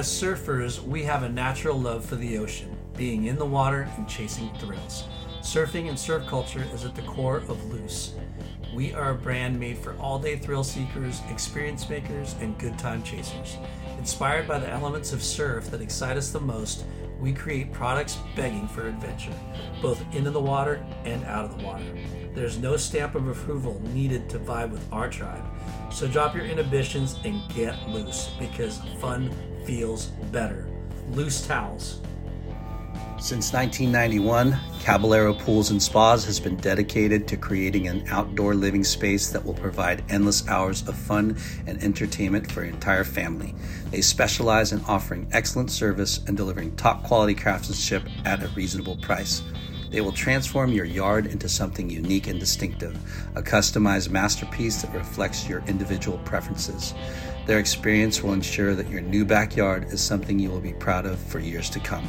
As surfers, we have a natural love for the ocean, being in the water and chasing thrills. Surfing and surf culture is at the core of Loose. We are a brand made for all day thrill seekers, experience makers, and good time chasers. Inspired by the elements of surf that excite us the most, we create products begging for adventure, both into the water and out of the water. There's no stamp of approval needed to vibe with our tribe. So drop your inhibitions and get loose because fun feels better. Loose towels. Since 1991, Caballero Pools and Spas has been dedicated to creating an outdoor living space that will provide endless hours of fun and entertainment for your entire family. They specialize in offering excellent service and delivering top quality craftsmanship at a reasonable price. They will transform your yard into something unique and distinctive, a customized masterpiece that reflects your individual preferences. Their experience will ensure that your new backyard is something you will be proud of for years to come.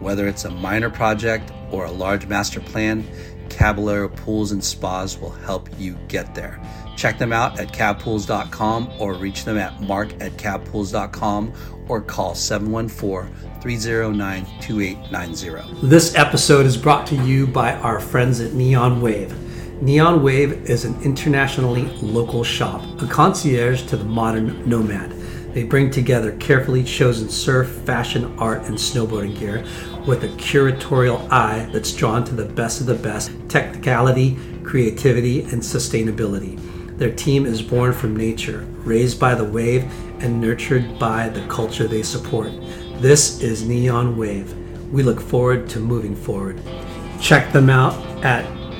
Whether it's a minor project or a large master plan, Caballero Pools and Spas will help you get there. Check them out at cabpools.com or reach them at mark at cabpools.com or call 714 309 2890. This episode is brought to you by our friends at Neon Wave. Neon Wave is an internationally local shop, a concierge to the modern nomad. They bring together carefully chosen surf, fashion, art, and snowboarding gear with a curatorial eye that's drawn to the best of the best technicality, creativity, and sustainability. Their team is born from nature, raised by the wave, and nurtured by the culture they support. This is Neon Wave. We look forward to moving forward. Check them out at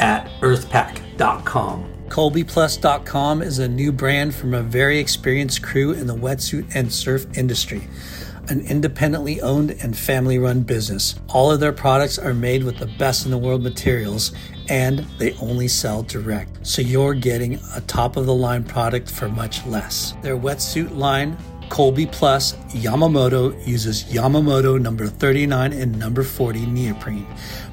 at earthpack.com. ColbyPlus.com is a new brand from a very experienced crew in the wetsuit and surf industry. An independently owned and family run business. All of their products are made with the best in the world materials and they only sell direct. So you're getting a top of the line product for much less. Their wetsuit line Colby Plus Yamamoto uses Yamamoto number 39 and number 40 neoprene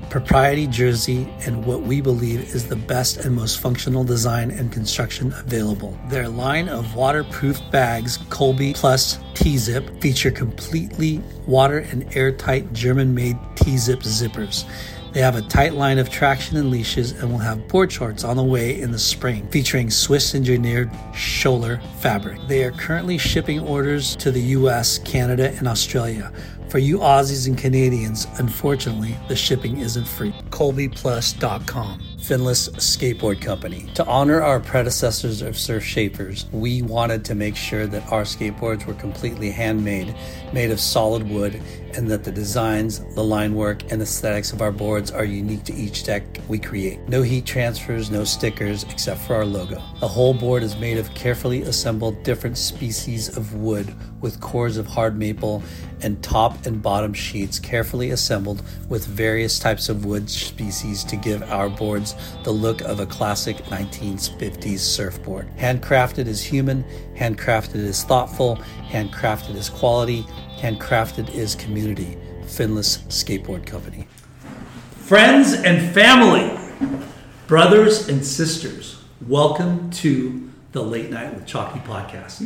propriety jersey and what we believe is the best and most functional design and construction available. Their line of waterproof bags, Colby Plus T Zip, feature completely water and airtight German made T Zip zippers. They have a tight line of traction and leashes and will have board shorts on the way in the spring, featuring Swiss engineered Schoeller fabric. They are currently shipping orders to the US, Canada, and Australia. For you Aussies and Canadians, unfortunately, the shipping isn't free. ColbyPlus.com, Finless Skateboard Company. To honor our predecessors of surf shapers, we wanted to make sure that our skateboards were completely handmade, made of solid wood, and that the designs, the line work, and aesthetics of our boards are unique to each deck we create. No heat transfers, no stickers, except for our logo. The whole board is made of carefully assembled different species of wood with cores of hard maple and top and bottom sheets carefully assembled with various types of wood species to give our boards the look of a classic 1950s surfboard. Handcrafted is human, handcrafted is thoughtful, handcrafted is quality, handcrafted is community. Finless Skateboard Company. Friends and family, brothers and sisters, welcome to the Late Night with Chalky podcast.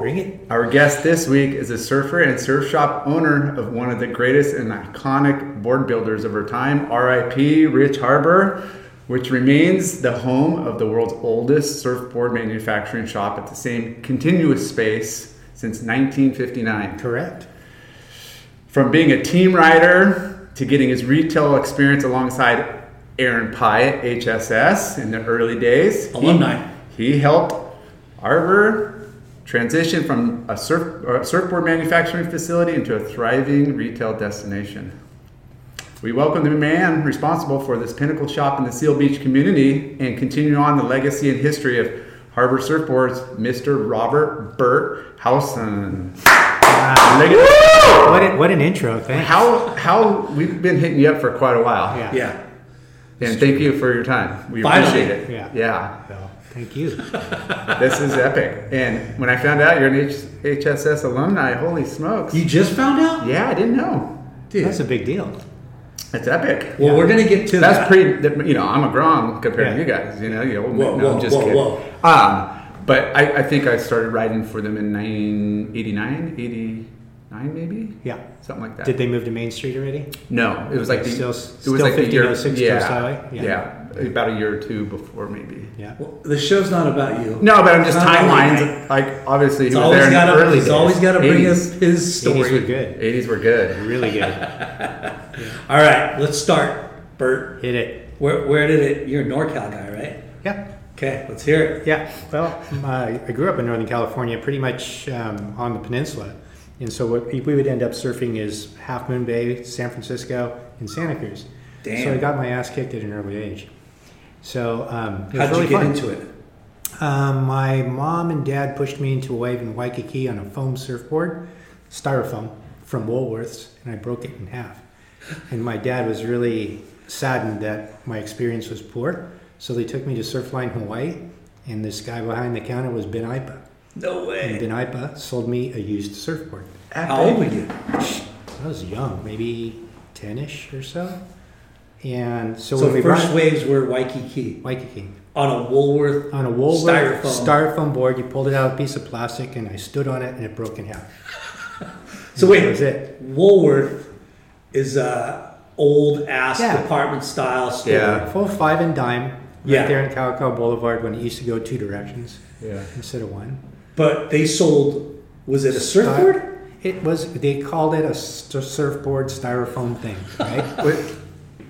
Bring it. Our guest this week is a surfer and surf shop owner of one of the greatest and iconic board builders of our time, RIP Rich Harbour, which remains the home of the world's oldest surfboard manufacturing shop at the same continuous space since 1959. Correct. From being a team rider to getting his retail experience alongside Aaron Pai at HSS in the early days. Alumni. He, he helped Harbour transition from a, surf, surfboard manufacturing facility into a thriving retail destination. We welcome the man responsible for this pinnacle shop in the Seal Beach community and continue on the legacy and history of Harbour Surfboards, Mr. Robert Bert Howson. Wow. What, a, what an intro. Thanks. how how we've been hitting you up for quite a while. Yeah. Yeah. And thank you for your time. We Finally. appreciate it. Yeah. Yeah. Well, thank you. This is epic. And when I found out you're an H- HSS alumni, holy smokes. You just found out? yeah, I didn't know. Dude. That's a big deal. It's epic. well, we're going to get to That's that. pretty. You know, I'm a Grom compared Yeah. to you guys. You know, you old Whoa. No, whoa, I'm just whoa, kidding. whoa. Um, but I, I think I started riding for them in 1989, 89 maybe, Yeah. something like that. Did they move to Main Street already? no, it was like the, Still- it still was like the year, 1506 yeah, Coast Highway? yeah, Yeah. about a year or two before maybe. Yeah. Well, the show's not about you. No, but I'm just It's not timelines. Like obviously, He's he was always there in the got early to. He's always got to bring us 80s. his 80s story. were good. 80s were good. Really good. All right, let's start. Bert, Hit it. where where did it? You're a NorCal guy, right? Yeah. Okay, let's hear it. Yeah. Well, my, I grew up in Northern California, pretty much um, on the peninsula. And so what we would end up surfing is Half Moon Bay, San Francisco, and Santa Cruz. Damn. So I got my ass kicked at an early age. So um, it was How'd really you get fun. into it? Um, my mom and dad pushed me into a wave in Waikiki on a foam surfboard, styrofoam from Woolworths, and I broke it in half. And my dad was really saddened that my experience was poor, so they took me to Surfline Hawaii, and this guy behind the counter was Ben Aipa. No And way. Ben Aipa sold me a used surfboard. How old were you? I was young, maybe 10-ish or so. And so, So when we first brought waves were Waikiki Waikiki, on a Woolworth on a Woolworth styrofoam. styrofoam board. You pulled it out of a piece of plastic, and I stood on it, and it broke in half. So wait, that was it. Woolworth is a old ass Yeah. department style store. Yeah. Full five and dime, right Yeah. there in Kalakaua Boulevard, when it used to go two directions Yeah. instead of one. But they sold. Was it a surfboard? It was. They called it a surfboard styrofoam thing, right? Wait,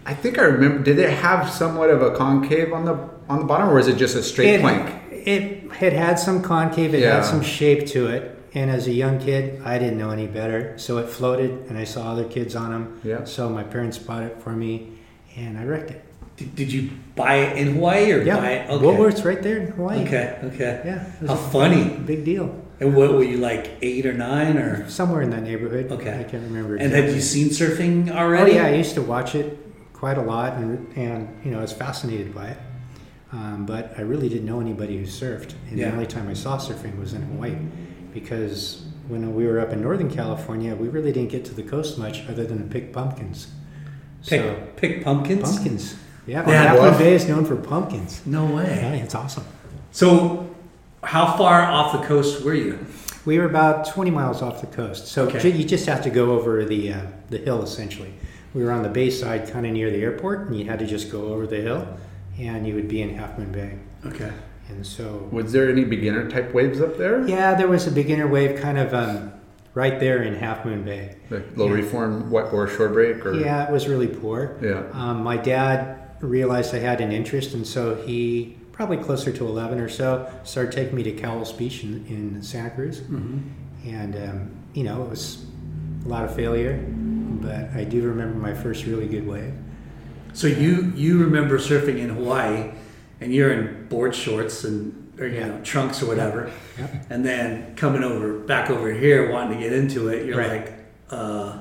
I think I remember. Did it have somewhat of a concave on the on the bottom, or was it just a straight it, plank? It had had some concave. It Yeah. had some shape to it. And as a young kid, I didn't know any better, so it floated, and I saw other kids on them. Yeah. So my parents bought it for me, and I wrecked it. Did, did you buy it in Hawaii or Yeah, buy it? Okay. Woolworth's right there in Hawaii. Okay. Okay. Yeah. How funny. Big deal. And what were you like eight or nine or? Somewhere in that neighborhood. Okay. I can't remember. And have you seen surfing already? Oh yeah, I used to watch it quite a lot, and and you know I was fascinated by it. Um, but I really didn't know anybody who surfed, and Yeah. the only time I saw surfing was in Hawaii, because when we were up in Northern California, we really didn't get to the coast much, other than to pick pumpkins. Pick, So pick pumpkins. pumpkins, yeah. Yeah, Half Moon bluff. Bay is known for pumpkins. No way. Yeah, it's awesome. So, how far off the coast were you? We were about 20 miles off the coast, so Okay. ju- you just have to go over the uh, the hill essentially. We were on the bay side, kind of near the airport, and you had to just go over the hill, and you would be in Half Moon Bay. Okay. And so, Was there any beginner type waves up there? yeah, there was a beginner wave kind of um, right there in Half Moon Bay. Like low reform, what or shore break, or Yeah, it was really poor. yeah. Um, my dad realized I had an interest, and so he, probably closer to 11 or so, started taking me to Cowell's Beach in, in Santa Cruz. Mm-hmm. And, um, you know, it was a lot of failure, but I do remember my first really good wave. So you you remember surfing in Hawaii, and you're in board shorts and or you Yeah. know trunks or whatever, Yep. and then coming over back over here wanting to get into it, you're Right. like, uh.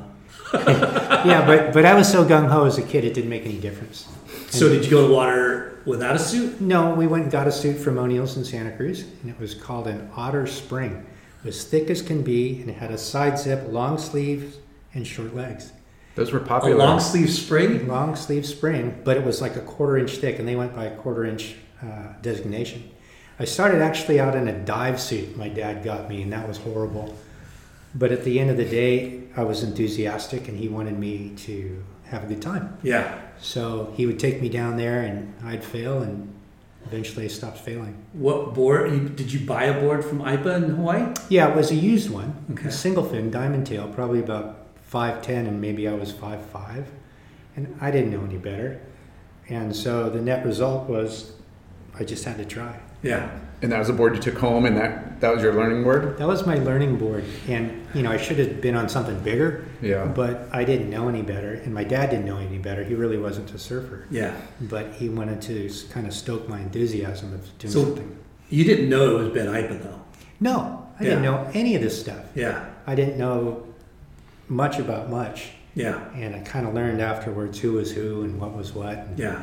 yeah, but, but I was so gung ho as a kid, it didn't make any difference. So did you go to water without a suit? No, we went and got a suit from O'Neill's in Santa Cruz, and it was called an Otter Spring. It was thick as can be, and it had a side zip, long sleeves, and short legs. Those were A popular. long sleeve spring? Long sleeve spring, but it was like a quarter inch thick, and they went by a quarter inch uh, designation. I started actually out in a dive suit my dad got me, and that was horrible. But at the end of the day, I was enthusiastic, and he wanted me to have a good time. Yeah. So he would take me down there, and I'd fail, and eventually I stopped failing. What board? Did you buy a board from Aipa in Hawaii? Yeah, it was a used one, Okay. a single fin diamond tail, probably about five ten, and maybe I was five five, and I didn't know any better, and so the net result was I just had to try. Yeah. And that was a board you took home, and that that was your learning board. That was my learning board, and you know I should have been on something bigger, Yeah. but I didn't know any better, and my dad didn't know any better. He really wasn't a surfer, Yeah. but he wanted to kind of stoke my enthusiasm of doing So- something. You didn't know it was Ben Aipa though. No, I didn't know any of this stuff. Yeah. I didn't know much about much, Yeah. and I kind of learned afterwards who was who and what was what. and- Yeah.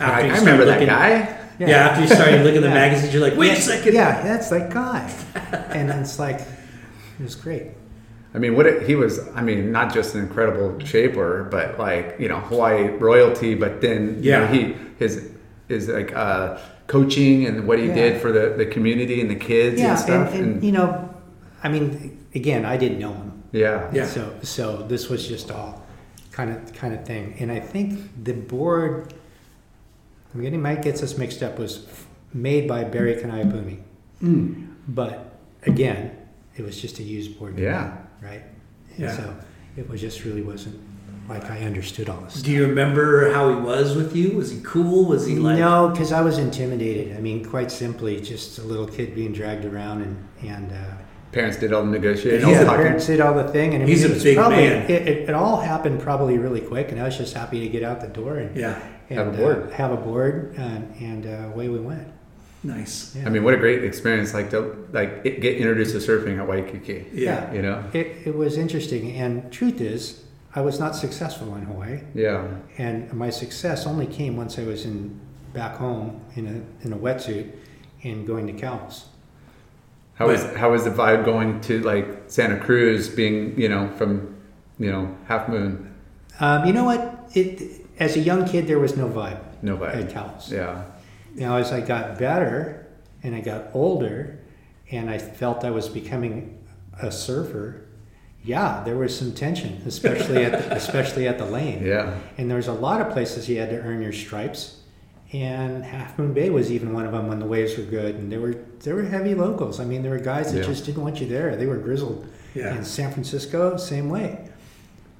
I, After you I started remember that looking- guy. Yeah. after you started looking at the Yeah. magazines, you're like, wait yeah, a second. Yeah, that's that guy, and it's like it was great. I mean, what it, he was. I mean, not just an incredible shaper, but like you know, Hawaii royalty. But then you know, Yeah. he his his like uh, coaching and what he Yeah. did for the, the community and the kids Yeah, and stuff. and, and you know, I mean, again, I didn't know him. yeah, Yeah. So so this was just all kind of kind of thing, and I think the board. I'm getting might gets us mixed up. Was made by Barry Kanaiaupuni, Mm. but again, it was just a used board. to Yeah. me, right. And Yeah. So it was just really wasn't like I understood all this. Do you remember how he was with you? Was he cool? Was he like? no, because I was intimidated. I mean, quite simply, just a little kid being dragged around and and. Uh, Parents did all the negotiating. Yeah, all the the parents did all the thing, and I mean, He's it a was big probably, man. It, it, it all happened probably really quick, and I was just happy to get out the door and, Yeah. And Have a board. Uh, have a board, and, and uh, away we went. Nice. Yeah. I mean, what a great experience! Like to like it, get introduced to surfing at Waikiki. Yeah. You know. it, it was interesting, and truth is, I was not successful in Hawaii, Yeah. and my success only came once I was in back home in a in a wetsuit and going to Cowell's. How was how was the vibe going to like Santa Cruz, being you know from you know Half Moon? Um, you know what? It as a young kid, there was no vibe No vibe. at Cowell's. Yeah. Now, as I got better and I got older and I felt I was becoming a surfer, yeah, there was some tension, especially at the, especially at the lane. Yeah. And there was a lot of places you had to earn your stripes. And Half Moon Bay was even one of them when the waves were good, and there were there were heavy locals. I mean, there were guys that Yeah. just didn't want you there. They were grizzled. Yeah. In San Francisco, same way.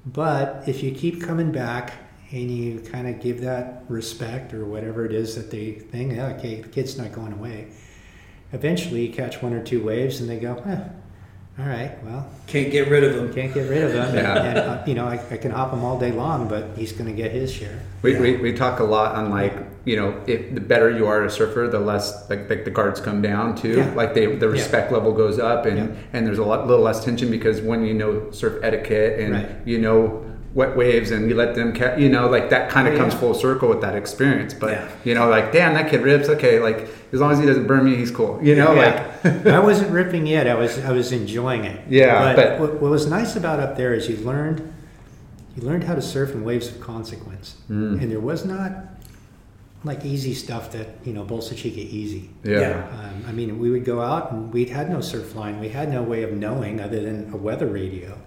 But if you keep coming back and you kind of give that respect or whatever it is that they think, yeah, okay, the kid's not going away. Eventually, you catch one or two waves, and they go, eh, all right, well, Can't get rid of him. can't get rid of him. Yeah. And, uh, you know, I, I can hop him all day long, but he's going to get his share. We, Yeah. we, we talk a lot on like you know if the better you are a surfer the less like, like the guards come down too Yeah. like they the respect level goes up and Yeah. and there's a lot, little less tension because when you know surf etiquette and Right. you know wet waves and you let them ca- you know like that kind of Oh, comes full circle with that experience but Yeah. you know like damn that kid rips okay like as long as he doesn't burn me he's cool you know like I wasn't ripping yet. I was I was enjoying it. Yeah, But, but- what, what was nice about up there is you learned you learned how to surf in waves of consequence, Mm. and there was not like easy stuff that you know Bolsa Chica easy. yeah, Yeah. Um, I mean, we would go out and we had no surf line. We had no way of knowing other than a weather radio.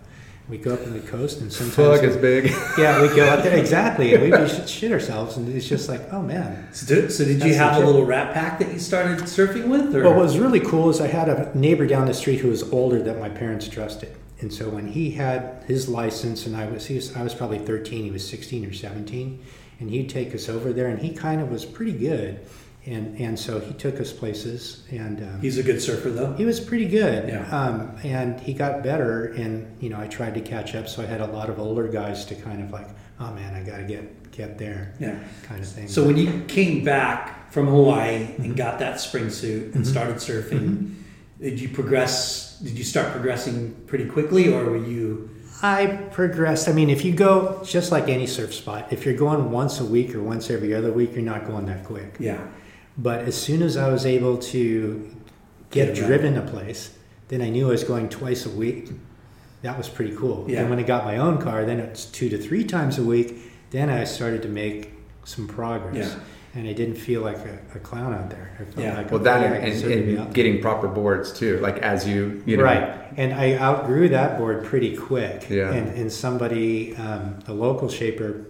We go up on the coast and sometimes Fuck is big yeah, we go out there exactly, and we just shit ourselves, and it's just like, oh man, So did, so did you That's have a little rat pack that you started surfing with? Or? Well, what was really cool is I had a neighbor down the street who was older that my parents trusted, and so when he had his license, and I was, he was I was probably thirteen, he was sixteen or seventeen, and he'd take us over there, and he kind of was pretty good, and and so he took us places, and um, He's a good surfer though. he was pretty good, Yeah. um, and he got better, and you know I tried to catch up, so I had a lot of older guys to kind of like, oh man, I got to get get there, Yeah. kind of thing. So when you came back from Hawaii Mm-hmm. and got that spring suit and started surfing, did you progress? Did you start progressing pretty quickly, or were you? I progressed. I mean, if you go just like any surf spot, if you're going once a week or once every other week, you're not going that quick. Yeah. But as soon as I was able to get around. driven a place, then I knew I was going twice a week. That was pretty cool. Yeah. Then when I got my own car, then it's two to three times a week. Then I started to make some progress. Yeah. And I didn't feel like a, a clown out there. I felt Yeah. like well that and, and, sort of be and getting proper boards too like as you you know Right. And I outgrew that board pretty quick. Yeah. And, and somebody, um, a local shaper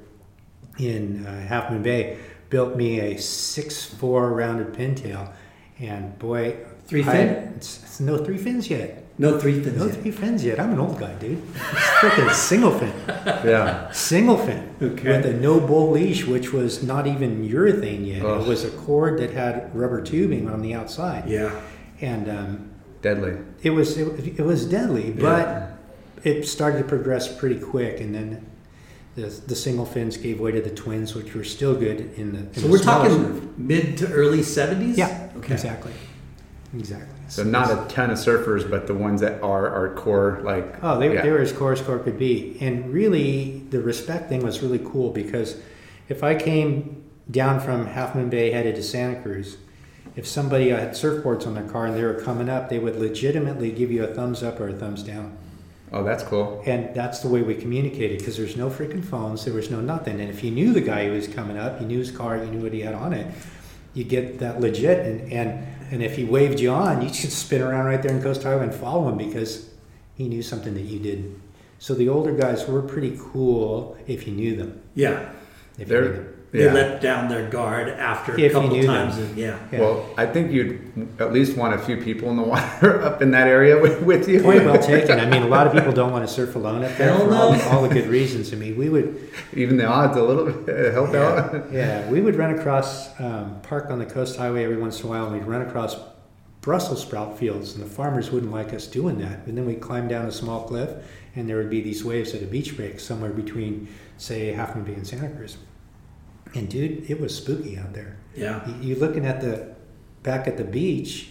in uh, Half Moon Bay, built me a six four rounded pintail. And boy, Three I- fin? it's, it's no three fins yet. No three fins. No yet. three fins yet. I'm an old guy, dude. It's freaking single fin. yeah Single fin. Okay. With a no bull leash, which was not even urethane yet. Ugh. It was a cord that had rubber tubing on the outside. Yeah. And um, deadly it was it, it was deadly, but it started to progress pretty quick, and then the, the single fins gave way to the twins, which were still good in the. In So the we're talking surf. mid to early seventies. yeah, Okay. exactly. Exactly. So not a ton of surfers, but the ones that are are core like. Oh, they, yeah. they were as core as core could be. And really, the respect thing was really cool because if I came down from Half Moon Bay headed to Santa Cruz, if somebody had surfboards on their car and they were coming up, they would legitimately give you a thumbs up or a thumbs down. Oh, that's cool. And that's the way we communicated because there's no freaking phones, there was no nothing. And if you knew the guy who was coming up, you knew his car, you knew what he had on it, you get that legit. And, and, and if he waved you on, you should spin around right there in Coast Highway and follow him because he knew something that you didn't. So the older guys were pretty cool if you knew them. Yeah. If you They're knew them. They yeah. let down their guard after If a couple times. And, yeah. Yeah. Well, I think you'd at least want a few people in the water up in that area with, with you. Point well taken. I mean, a lot of people don't want to surf alone up there Hell for all, no. all the good reasons. I mean, we would Even the odds a little bit help out. Yeah, yeah, we would run across, um, park on the coast highway every once in a while, and we'd run across Brussels sprout fields, and the farmers wouldn't like us doing that. And then we'd climb down a small cliff, and there would be these waves at a beach break somewhere between, say, Half Moon Bay and Santa Cruz. And dude, it was spooky out there. Yeah. You- You're looking at the back at the beach,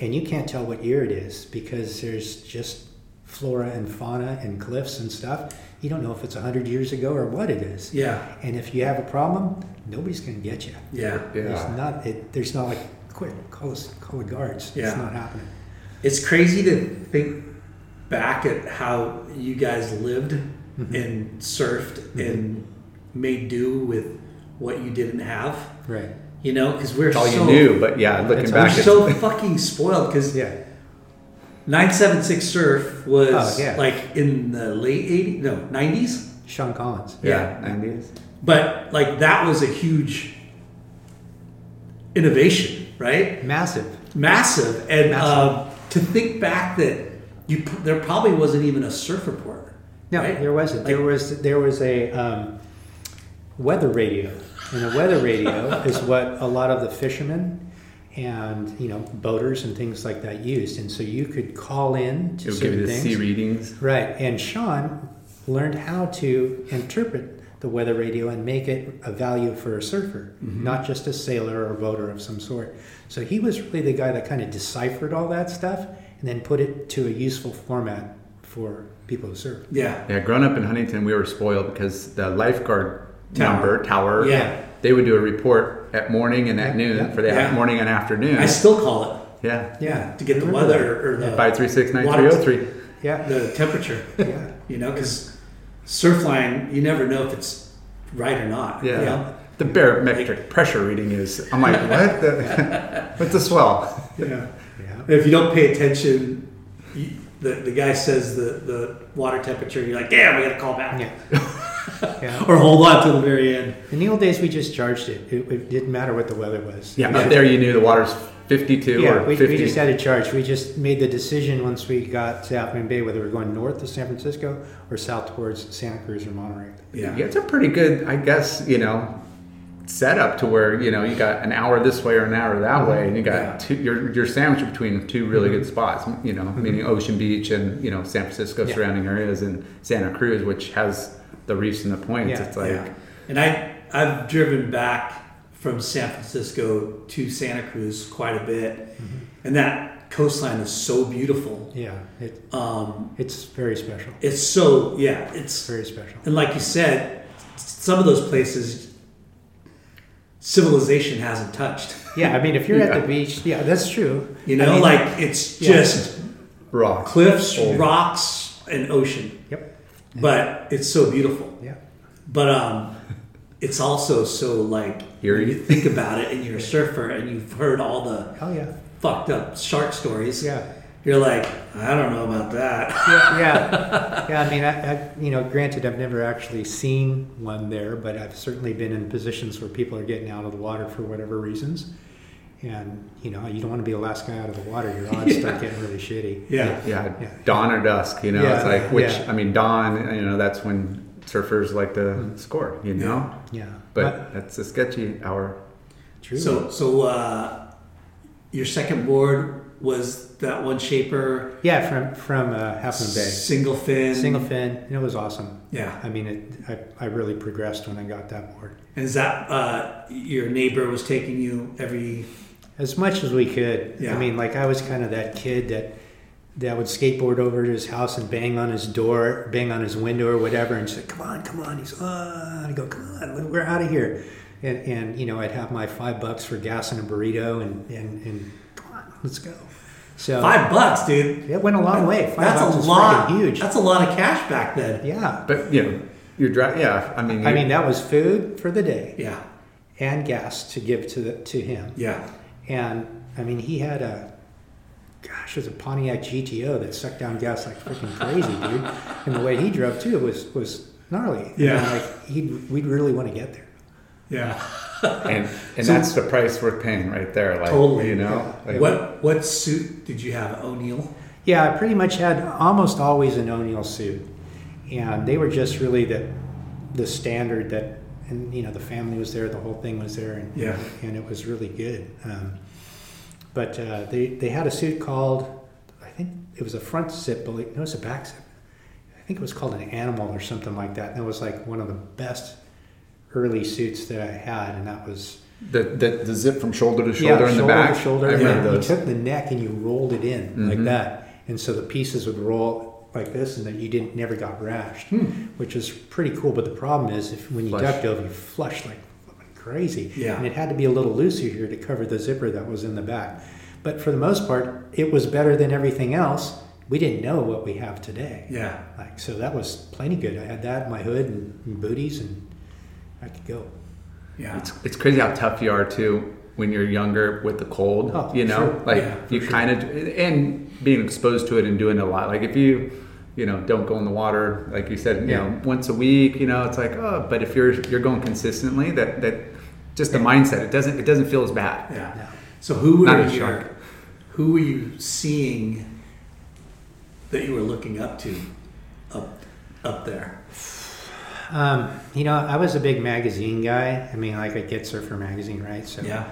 and you can't tell what year it is because there's just flora and fauna and cliffs and stuff. You don't know if it's hundred years ago or what it is. Yeah. And if you have a problem, nobody's going to get you. Yeah. yeah. There's not. It, there's not like quick call us call the guards. Yeah. It's not happening. It's crazy to think back at how you guys lived Mm-hmm. and surfed and made do with what you didn't have. Right. You know, because we're That's all so you knew, but yeah, looking we're back, it's, so fucking spoiled because Yeah. 976 surf was Oh, yeah. like in the late 80s, no 90s, Sean Collins. yeah, nineties. but like that was a huge innovation, right? Massive. Massive, and Massive. Um, to think back that you there probably wasn't even a surf report. No, right? there wasn't. there was there was a um, weather radio, and a weather radio is what a lot of the fishermen and you know boaters and things like that used, and so you could call in to It would give you the things. sea readings. Right, and Sean learned how to interpret the weather radio and make it a value for a surfer, mm-hmm. not just a sailor or a boater of some sort. So he was really the guy that kind of deciphered all that stuff and then put it to a useful format for people to surf. Yeah, Yeah, growing up in Huntington, we were spoiled because the lifeguard Tower. Number tower. Yeah. They would do a report at morning and at Yeah, noon yeah. for the Yeah. morning and afternoon. I still call it yeah. Yeah, to get the weather or the Five three six nine oh, water- three zero three. Yeah, the temperature. yeah. You know, because Surfline, you never know if it's right or not. Yeah. you know? The barometric pressure reading is. I'm like, what? The, what's the swell? Yeah. Yeah. If you don't pay attention, you, the, the guy says the, the water temperature, you're like, damn, we got to call back. Yeah. yeah. Or hold on to the very end. In the old days, we just charged it. It, it didn't matter what the weather was. Yeah, up there you knew the water's 52 Yeah, or we, 50. we just had to charge. We just made the decision once we got to Half Bay whether we are going north to San Francisco or south towards Santa Cruz or Monterey. Yeah. Yeah, it's a pretty good, I guess, you know, setup to where you know you got an hour this way or an hour that way, and you got Yeah. two. You're, you're sandwiched between two really good mm-hmm. spots. You know, mm-hmm. meaning Ocean Beach and you know San Francisco Yeah. surrounding areas and Santa Cruz, which has the reefs and the points. Yeah. It's like yeah. And I, I've driven back from San Francisco to Santa Cruz quite a bit. Mm-hmm. And that coastline is so beautiful. Yeah, it, Um, it's very special. it's so, yeah, it's, Very special. and like you said, some of those places civilization hasn't touched. Yeah, I mean, if you're Yeah. at the beach, yeah, that's true. You I know, mean, like it's Yeah. just rock. cliffs, Old. rocks, and ocean. Yep. But it's so beautiful. Yeah. But um, it's also so like Eerie. you think about it, and you're a surfer, and you've heard all the Oh yeah. fucked up shark stories. Yeah. You're like, I don't know about that. Yeah. Yeah. yeah I mean, I, I, you know, granted, I've never actually seen one there, but I've certainly been in positions where people are getting out of the water for whatever reasons. And you know, you don't want to be the last guy out of the water. Your odds start getting really shitty. Yeah. Yeah, Yeah. dawn or dusk. You know, Yeah, it's like which yeah. I mean, dawn. You know, that's when surfers like to score. You know, Yeah. but that's a sketchy hour. true. So, so uh, your second board was that one shaper, yeah, from from uh, Half Moon Bay, single fin, single fin. and It was awesome. Yeah. I mean, it, I, I really progressed when I got that board. And is that uh, your neighbor was taking you every As much as we could. Yeah. I mean, like I was kind of that kid that that would skateboard over to his house and bang on his door, bang on his window or whatever, and say, "Come on, come on." He's, "Ah," I go, "Come on, we're out of here." And, and you know, I'd have my five bucks for gas and a burrito, and and, and come on, let's go. So Five bucks, dude. it went a long way. Five That's bucks a lot. freaking huge. That's a lot of cash back then. yeah. But you know, you're dri Yeah, I mean, I mean, that was food for the day Yeah. and gas to give to the, to him. Yeah. And I mean, he had a, gosh, it was a Pontiac GTO that sucked down gas like freaking crazy, dude. And the way he drove too was was gnarly. Yeah. And, like he, we'd really want to get there. Yeah. and and So- that's the price worth paying right there. Like, Totally. you know, like, What what suit did you have? O'Neill. Yeah, I pretty much had almost always an O'Neill suit, and they were just really the the standard that, and you know, the family was there, the whole thing was there, and Yeah. and it was really good. Um, but uh, they they had a suit called, I think it was a front zip, but like, no, it was a back zip. I think it was called an animal or something like that. And it was like one of the best early suits that I had, and that was the, the the zip from shoulder to shoulder in the back. To shoulder, I and remember you took the neck and you rolled it in like Mhm. that, and so the pieces would roll like this, and then you didn't never got rashed, hmm. which is pretty cool. But the problem is, if when you Flush. ducked over, you flushed like flipping crazy, Yeah. and it had to be a little looser here to cover the zipper that was in the back. But for the most part, it was better than everything else. We didn't know what we have today. Yeah. Like so, that was plenty good. I had that, my hood and, and booties, and I could go. Yeah. It's, it's crazy how tough you are too when you're younger with the cold. Oh, you know, sure. like Yeah, you sure. kind of and being exposed to it and doing it a lot. Like if you you know don't go in the water like you said you Yeah. know once a week you know it's like oh but if you're you're going consistently that that just the mindset it doesn't it doesn't feel as bad Yeah. No. So who were Not a you? shark. Who were you seeing that you were looking up to, up up there? Um, you know, I was a big magazine guy. I mean, like I get Surfer magazine, right? So Yeah.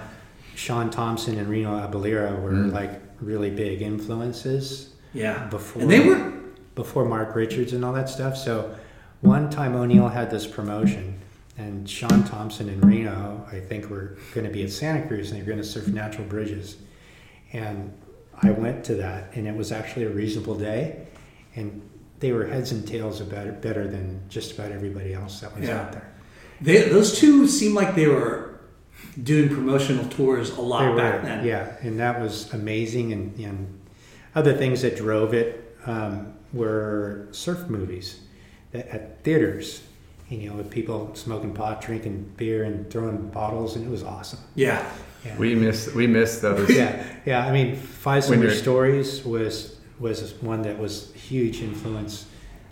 Shaun Tomson and Reno Abellira were Mm. like really big influences Yeah. before And they were. Before Mark Richards and all that stuff. So one time O'Neill had this promotion, and Shaun Tomson and Reno, I think, were going to be at Santa Cruz and they were going to surf natural bridges. And I went to that, and it was actually a reasonable day, and they were heads and tails about it better than just about everybody else that was Yeah. out there. They, those two seemed like they were doing promotional tours a lot They were, back then. Yeah, and that was amazing. And, and other things that drove it um, were surf movies that, at theaters. You know, with people smoking pot, drinking beer, and throwing bottles, and it was awesome. Yeah. Yeah, we miss we miss those yeah, yeah. I mean, Five Summer Stories was was one that was huge influence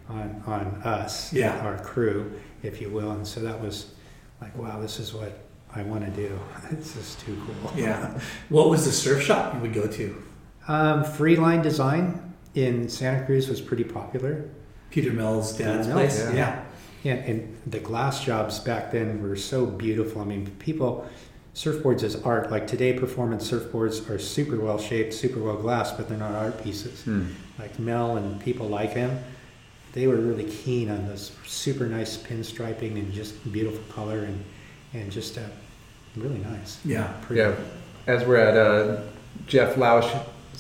on on us, Yeah. our crew, if you will. And so that was like, wow, this is what I want to do. this is too cool. Yeah. What was the surf shop you would go to? Um, Freeline Design in Santa Cruz was pretty popular. Peter Mel's dad's Peter Mel's, place. yeah. Yeah. Yeah, and the glass jobs back then were so beautiful. I mean, people, surfboards as art. Like today, performance surfboards are super well shaped, super well glassed, but they're not art pieces. Hmm. Like Mel and people like him, they were really keen on this super nice pinstriping and just beautiful color and, and just uh, really nice. Yeah. Pretty- Yeah, as we're at uh, Jeff Lausch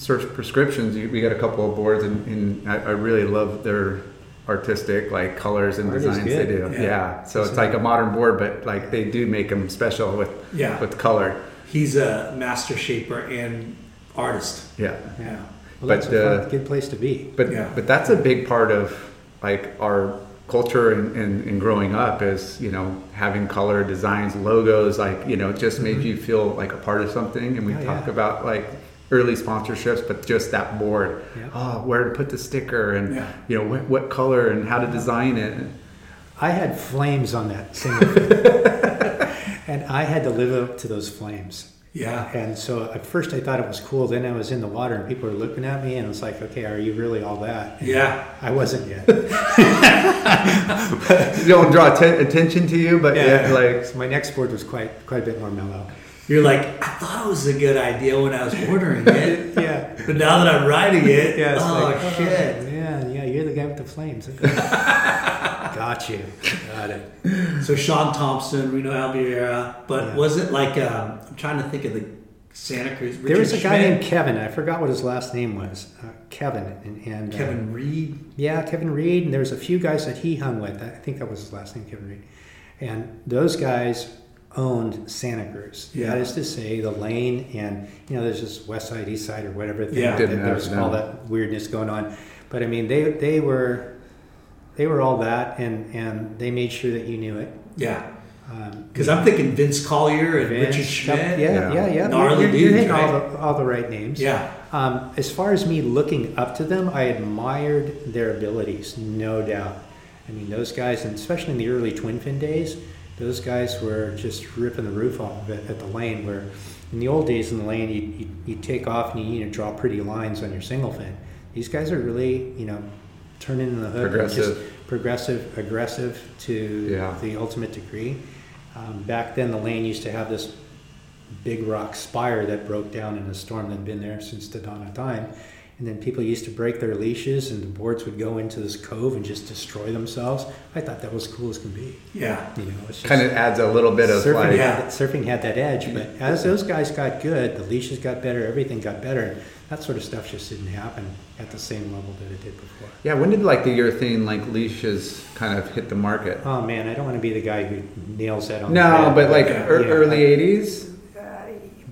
Surf Prescriptions, you- we got a couple of boards, and, and I, I really love their artistic like colors and Art designs they do. Yeah. Yeah, so It's it's like a modern board, but like they do make them special with Yeah. with color. He's a master shaper and artist. Yeah, Yeah. Well, But, that's a uh, good place to be. but Yeah. but that's a big part of like our culture and, and, and growing up is you know having color designs logos like you know it just made you feel like a part of something and we Oh, yeah. talk about like early sponsorships but just that board Yeah. oh where to put the sticker and Yeah. you know what, what color and how to design it I had flames on that single and I had to live up to those flames. Yeah. And so at first I thought it was cool. Then I was in the water and people were looking at me and it's like, okay, are you really all that? And Yeah. I wasn't yet. you don't draw atten- attention to you but yeah, like So my next board was quite quite a bit more mellow. You're like, I thought it was a good idea when I was ordering it, Yeah. but now that I'm writing it, Yeah. It's oh like, shit. Yeah, yeah. You're the guy with the flames. Okay. Got you. Got it. So Shaun Tomson, Reno Abellira, but Yeah. was it like um, I'm trying to think of the Santa Cruz. there was a Richard guy named Kevin. I forgot what his last name was. Uh, Kevin and, and uh, Kevin Reed. Yeah, Kevin Reed, and there was a few guys that he hung with. I think that was his last name, Kevin Reed. And those guys owned Santa Cruz. Yeah. That is to say, the lane, and you know, there's this West Side, East Side, or whatever. Thing Yeah. that- Didn't have there's all that weirdness going on. But I mean, they they were they were all that, and and they made sure that you knew it. Yeah, Um, because I'm thinking Vince Collier and Vince, Richard Schmidt. Yeah, Yeah. yeah, yeah. Gnarly you're, you're dudes, hitting all, right? the, all the right names. Yeah, Um, as far as me looking up to them, I admired their abilities, no doubt. I mean, those guys, and especially in the early twin fin days, those guys were just ripping the roof off of it at the lane. Where in the old days in the lane, you you take off and you, you know draw pretty lines on your single fin. These guys are really you know turning the hook, and Progressive. just progressive, aggressive to Yeah. the ultimate degree. Um, back then, the lane used to have this big rock spire that broke down in a storm that had been there since the dawn of time. And then people used to break their leashes, and the boards would go into this cove and just destroy themselves. I thought that was cool as can be. yeah, You know, it's just, Kind of adds a little bit of surfing, like, Yeah. had, surfing had that edge. But as those guys got good, the leashes got better, everything got better. That sort of stuff just didn't happen at the same level that it did before. yeah. When did like the urethane like leashes kind of hit the market? Oh man, I don't want to be the guy who nails that on the No, head, but like Yeah. ear- Yeah. early '80s.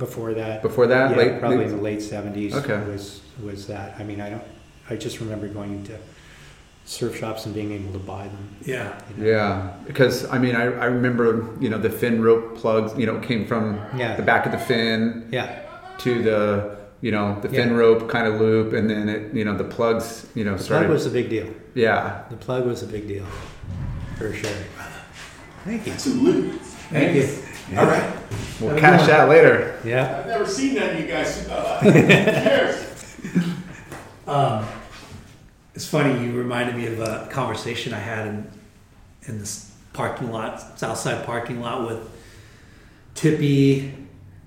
Before that. Before that, yeah, late- probably late- in the late seventies. Okay. Was was that? I mean, I don't. I just remember going to surf shops and being able to buy them. yeah, you know. Yeah, because I mean, I, I remember you know the fin rope plugs. You know, came from Yeah. the back of the fin Yeah. to the you know the fin Yeah. rope kind of loop, and then it you know the plugs you know The started. plug was a big deal. yeah, The plug was a big deal, for sure. Thank you. Some loot. thank you. All right. we'll cash that later. Yeah. I've never seen that in you guys. Uh, cheers. Um, it's funny. You reminded me of a conversation I had in in this parking lot, Southside parking lot with Tippy,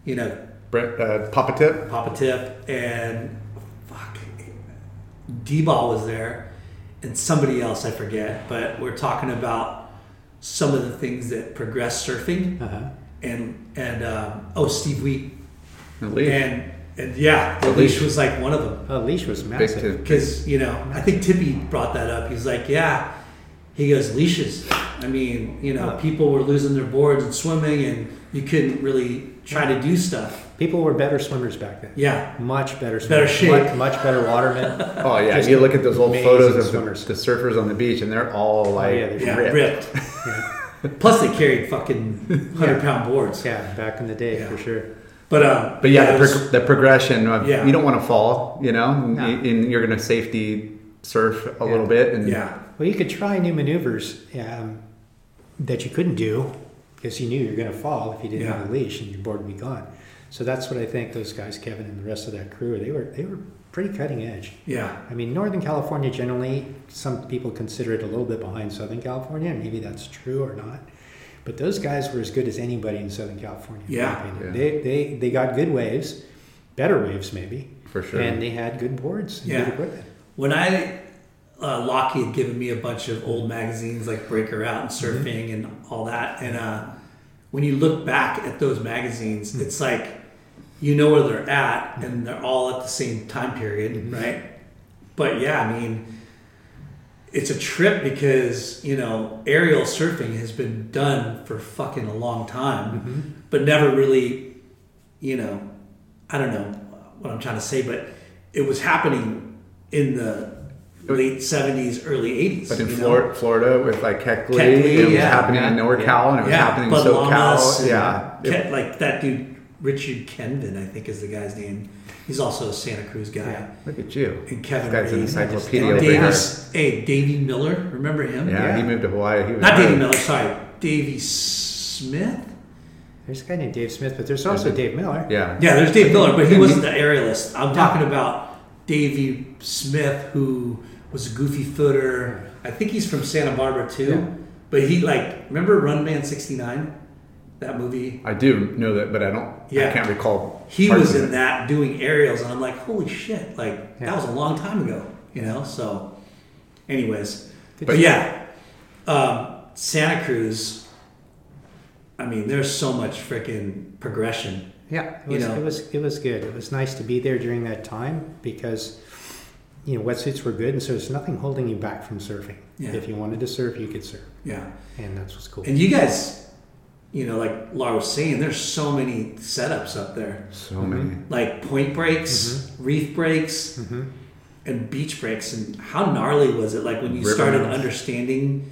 you know, Brett, uh, Papa Tip. Papa Tip, and fuck, D-Ball was there, and somebody else I forget. But we're talking about some of the things that progress surfing, Uh huh. And and um, oh, Steve Wheat, leash. and and yeah, the The leash leash. was like one of them. Oh, leash was massive. Because, you know, I think Tippy brought that up. He's like, yeah. He goes, leashes. I mean, you know, people were losing their boards and swimming, and you couldn't really try to do stuff. People were better swimmers back then. Yeah. Much better. Better swimmers. shape. Much, much better watermen. Oh yeah, Just you look at those old photos of the, swimmers. the surfers on the beach, and they're all like yeah, they're Yeah, ripped. ripped. Yeah. Plus, they carried fucking 100 pound boards. yeah, back in the day Yeah. for sure. But, um, But yeah, it the, was- prog- the progression of Yeah. you don't want to fall, you know, and, No. and you're going to safety surf a Yeah. little bit, and yeah. Well, you could try new maneuvers um, that you couldn't do because you knew you were going to fall if you didn't Yeah. have a leash and your board would be gone. So that's what I think those guys, Kevin and the rest of that crew, they were they were pretty cutting edge. Yeah. I mean, Northern California generally, some people consider it a little bit behind Southern California, maybe that's true or not. But those guys were as good as anybody in Southern California. in my Yeah. opinion. Yeah. They, they they got good waves, better waves maybe, for sure. and they had good boards and Yeah. good equipment. When I, uh, Lockie had given me a bunch of old magazines like Breaker Out and Surfing and all that. And uh, when you look back at those magazines, it's like you know where they're at and they're all at the same time period, mm-hmm. right? But yeah, I mean, it's a trip because, you know, aerial surfing has been done for fucking a long time, mm-hmm. but never really, you know, I don't know what I'm trying to say, but it was happening in the late 70s, early 80s. but in you know? Florida, Florida with like Kechele, Kechele, it was yeah. happening in Yeah. NorCal, and it was yeah, happening in SoCal. Yeah, Ke- like that dude, Richard Kenvin, I think is the guy's name. He's also a Santa Cruz guy. Yeah. look at you. And Kevin This guy's an Reed. encyclopedia And over here. Davis, hey, Davey Miller, remember him? Yeah, Yeah. he moved to Hawaii. He was Not Davey right. Miller, sorry, Davey Smith. There's a guy named Dave Smith, but there's also There's Dave Miller. Yeah, Yeah, there's Dave Miller, but he wasn't the aerialist. I'm talking about Davey Smith, who was a goofy footer. I think he's from Santa Barbara too. Yeah. But he like remember Run Man '69, that movie. I do know that, but I don't. Yeah. I can't recall. He was in it. that doing aerials, and I'm like, holy shit! Like Yeah. that was a long time ago, you know. So, anyways, Did but yeah, um, Santa Cruz. I mean, there's so much freaking progression. Yeah, it You was, know. it was it was good. It was nice to be there during that time because you know wetsuits were good, and so there's nothing holding you back from surfing. Yeah. If you wanted to surf, you could surf, Yeah. and that's what's cool. And you guys, you know, like Laura was saying, there's so many setups up there. So many. Like point breaks, reef breaks, Mhm. and beach breaks. And how gnarly was it? Like when you River started runs. understanding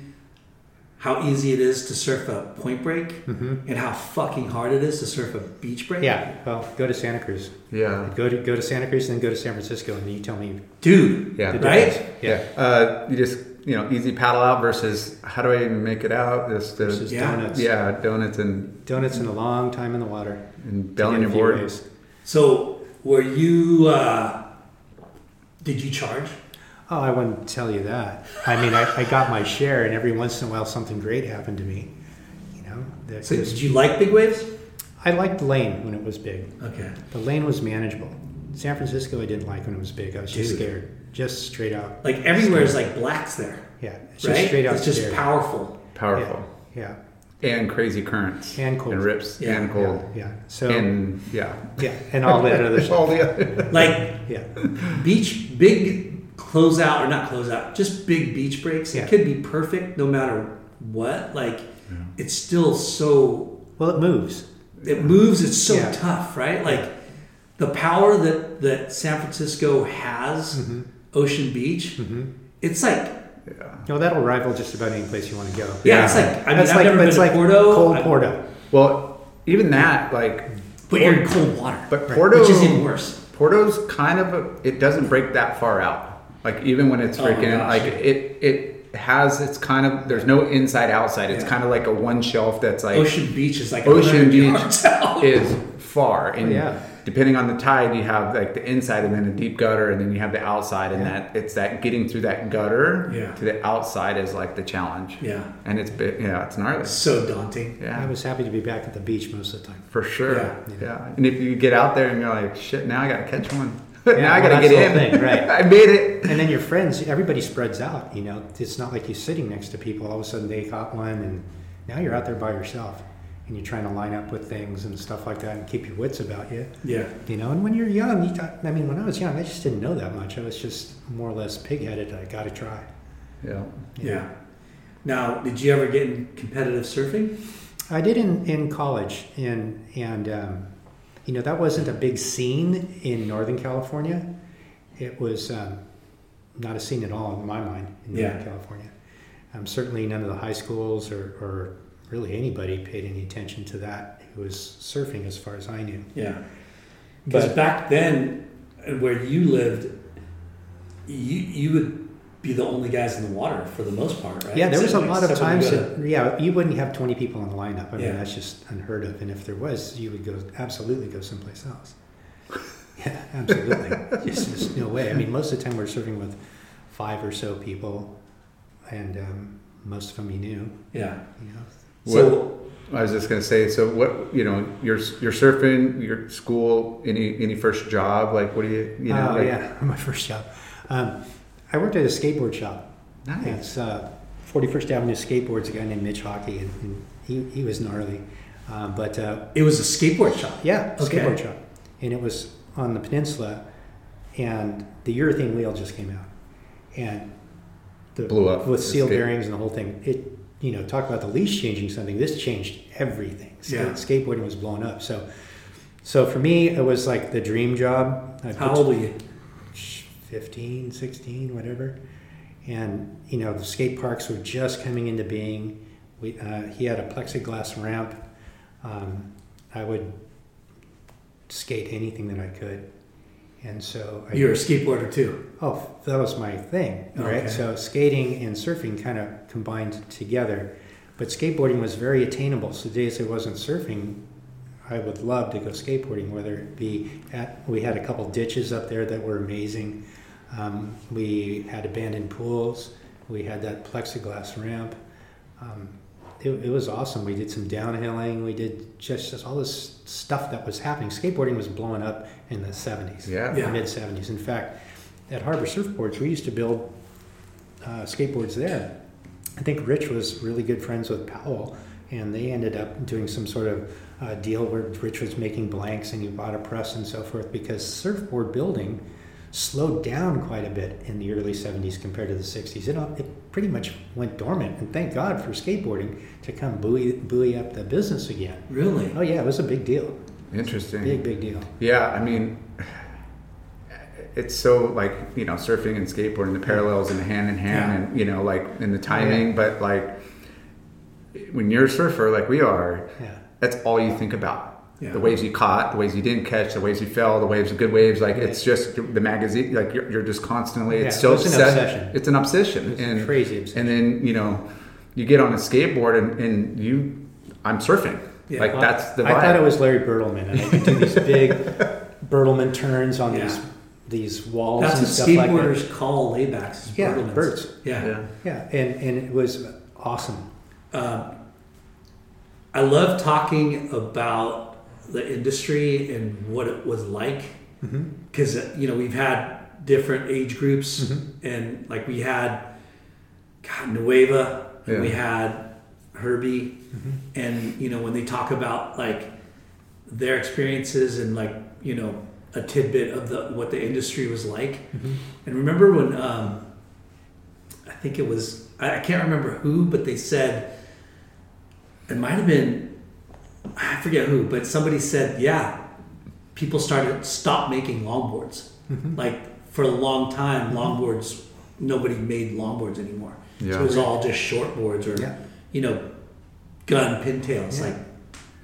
how easy it is to surf a point break Mhm. and how fucking hard it is to surf a beach break? Yeah, well, go to Santa Cruz. Yeah. Go to go to Santa Cruz, and then go to San Francisco, and then you tell me Dude, Yeah. Right? difference. Yeah. Uh, you just you know easy paddle out versus how do I even make it out? This the, Versus Yeah. donuts. yeah donuts and, Donuts in a long time in the water. and to belling your a few board. waves. So were you? Uh, did you charge? Oh, I wouldn't tell you that. I mean, I, I got my share, and every once in a while something great happened to me. You know, that So was- did you like big waves? I liked the Lane when it was big. Okay. The lane was manageable. San Francisco, I didn't like when it was big. I was just Dude. scared, just straight out. Like everywhere is like blacks there, Yeah, it's just right? straight out it's just scared. powerful. Powerful Yeah, and crazy currents And cold. and rips Yeah. and cold yeah, yeah. So and yeah yeah, and all that other all stuff. the other. Like Yeah, beach, big closeout or not closeout, just big beach breaks. Yeah. It could be perfect no matter what. Like it's still so well, it moves. it moves. It's so Yeah. tough, right? Like the power that that San Francisco has, Mm-hmm. Ocean Beach. Mm-hmm. It's like Yeah. No, that'll rival just about any place you want to go. yeah, it's like I mean, I've like, never been it's to like Porto, cold I- Porto. Well, even that like but you're in cold water, but Porto which is even worse. Porto's kind of a, it doesn't break that far out. Like even when it's Oh freaking gosh. like it it has it's kind of there's no inside outside. It's Yeah. kind of like a one shelf that's like Ocean Beach is like Ocean 100 Beach is far and Oh, yeah. Depending on the tide you have like the inside and then a deep gutter and then you have the outside and Yeah. that it's that getting through that gutter Yeah. to the outside is like the challenge. Yeah. And it's bi- yeah, it's gnarly. so daunting. Yeah, I was happy to be back at the beach most of the time. For sure. Yeah. Yeah. And if you get out there and you're like, shit, now I gotta catch one. Yeah, now I gotta that's get the in. whole thing, right. I made it. And then your friends, everybody spreads out. You know, it's not like you're sitting next to people. All of a sudden they caught one, and now you're out there by yourself, and you're trying to line up with things and stuff like that, and keep your wits about you. Yeah. You know, and when you're young, you thought, I mean, when I was young, I just didn't know that much. I was just more or less pig-headed. I got to try. Yeah. Yeah. Now, did you ever get in competitive surfing? I did in, in college, and and um, you know that wasn't a big scene in Northern California. It was um, not a scene at all in my mind in Northern Yeah. California. Um, certainly, none of the high schools or, or really anybody paid any attention to that who was surfing, as far as I knew. Yeah. Because back then, where you lived, you you would be the only guys in the water for the most part, right? Yeah, there was a lot of except when you times that yeah, you wouldn't have twenty people in the lineup. I Yeah. mean, that's just unheard of. And if there was, you would go absolutely go someplace else. Yeah, absolutely. just, just no way. I mean, most of the time we're serving with five or so people, and um, most of them you knew. yeah. You know, So I was just gonna say, so what you know, you're you're surfing, your school, any any first job, like what do you you know? oh like, yeah, my first job. Um, I worked at a skateboard shop. Nice. It's uh, 41st Avenue Skateboards. A guy named Mitch Hockey, and, and he, he was gnarly. Um, but uh, it was a skateboard shop. Yeah, Okay. skateboard shop. And it was on the peninsula, and the urethane wheel just came out, and the Blew up. with The seal skate- bearings and the whole thing. It, you know, talk about the leash changing something. This changed everything. Yeah. skateboarding was blown up. So, so for me, it was like the dream job. I How old were you? 15, 16, whatever. And, you know, the skate parks were just coming into being. We, uh, he had a plexiglass ramp. Um, I would skate anything that I could. And so I, You were a skateboarder too. oh, that was my thing, right? Okay. So skating and surfing kind of combined together. But skateboarding was very attainable. So days I wasn't surfing, I would love to go skateboarding, whether it be at, we had a couple ditches up there that were amazing. Um, we had abandoned pools. We had that plexiglass ramp. Um, it, it was awesome. We did some downhilling. We did just, just all this stuff that was happening. Skateboarding was blowing up in the 70s, Yeah. Yeah. mid 70s. In fact, at Harbour Surfboards, we used to build uh, skateboards there. I think Rich was really good friends with Powell, and they ended up doing some sort of uh, deal where Rich was making blanks and he bought a press and so forth because surfboard building slowed down quite a bit in the early 70s compared to the 60s. It, it pretty much went dormant, and thank God for skateboarding to come buoy, buoy up the business again. Really? Oh, yeah, it was a big deal. Interesting. Big, big deal. Yeah, I mean, it's so like you know surfing and skateboarding, the parallels and the hand in hand, Yeah. and you know like in the oh, timing. But like when you're a surfer, like we are, Yeah. that's all you think about. Yeah. The waves you caught, the waves you didn't catch, the waves you fell, the waves, the good waves. Like it's just the magazine. Like you're, you're just constantly. It's Yeah, so it's an obsession. It's an obsession. It's a and crazy obsession. And then you know, you get on a skateboard and, and you, I'm surfing. Yeah. like that's the. I thought it was Larry Bertlemann, and I could do these big Bertlemann turns on Yeah. these these walls That's and what stuff like that. skateboarders call laybacks. is Yeah, Bertlemanns. birds. Yeah. Yeah. Yeah, and, and it was awesome. Um, I love talking about the industry and what it was like Mm-hmm. because you know we've had different age groups Mm-hmm. and like we had God, Nueva and Yeah. we had Herbie Mm-hmm. and you know when they talk about like their experiences and like you know a tidbit of the what the industry was like Mm-hmm. and remember when um, I think it was I I can't remember who but they said it might have been I forget who but somebody said yeah people started stop making longboards Mm-hmm. like for a long time longboards nobody made longboards anymore. So it was all just shortboards or Yeah. you know gun pintails Yeah. like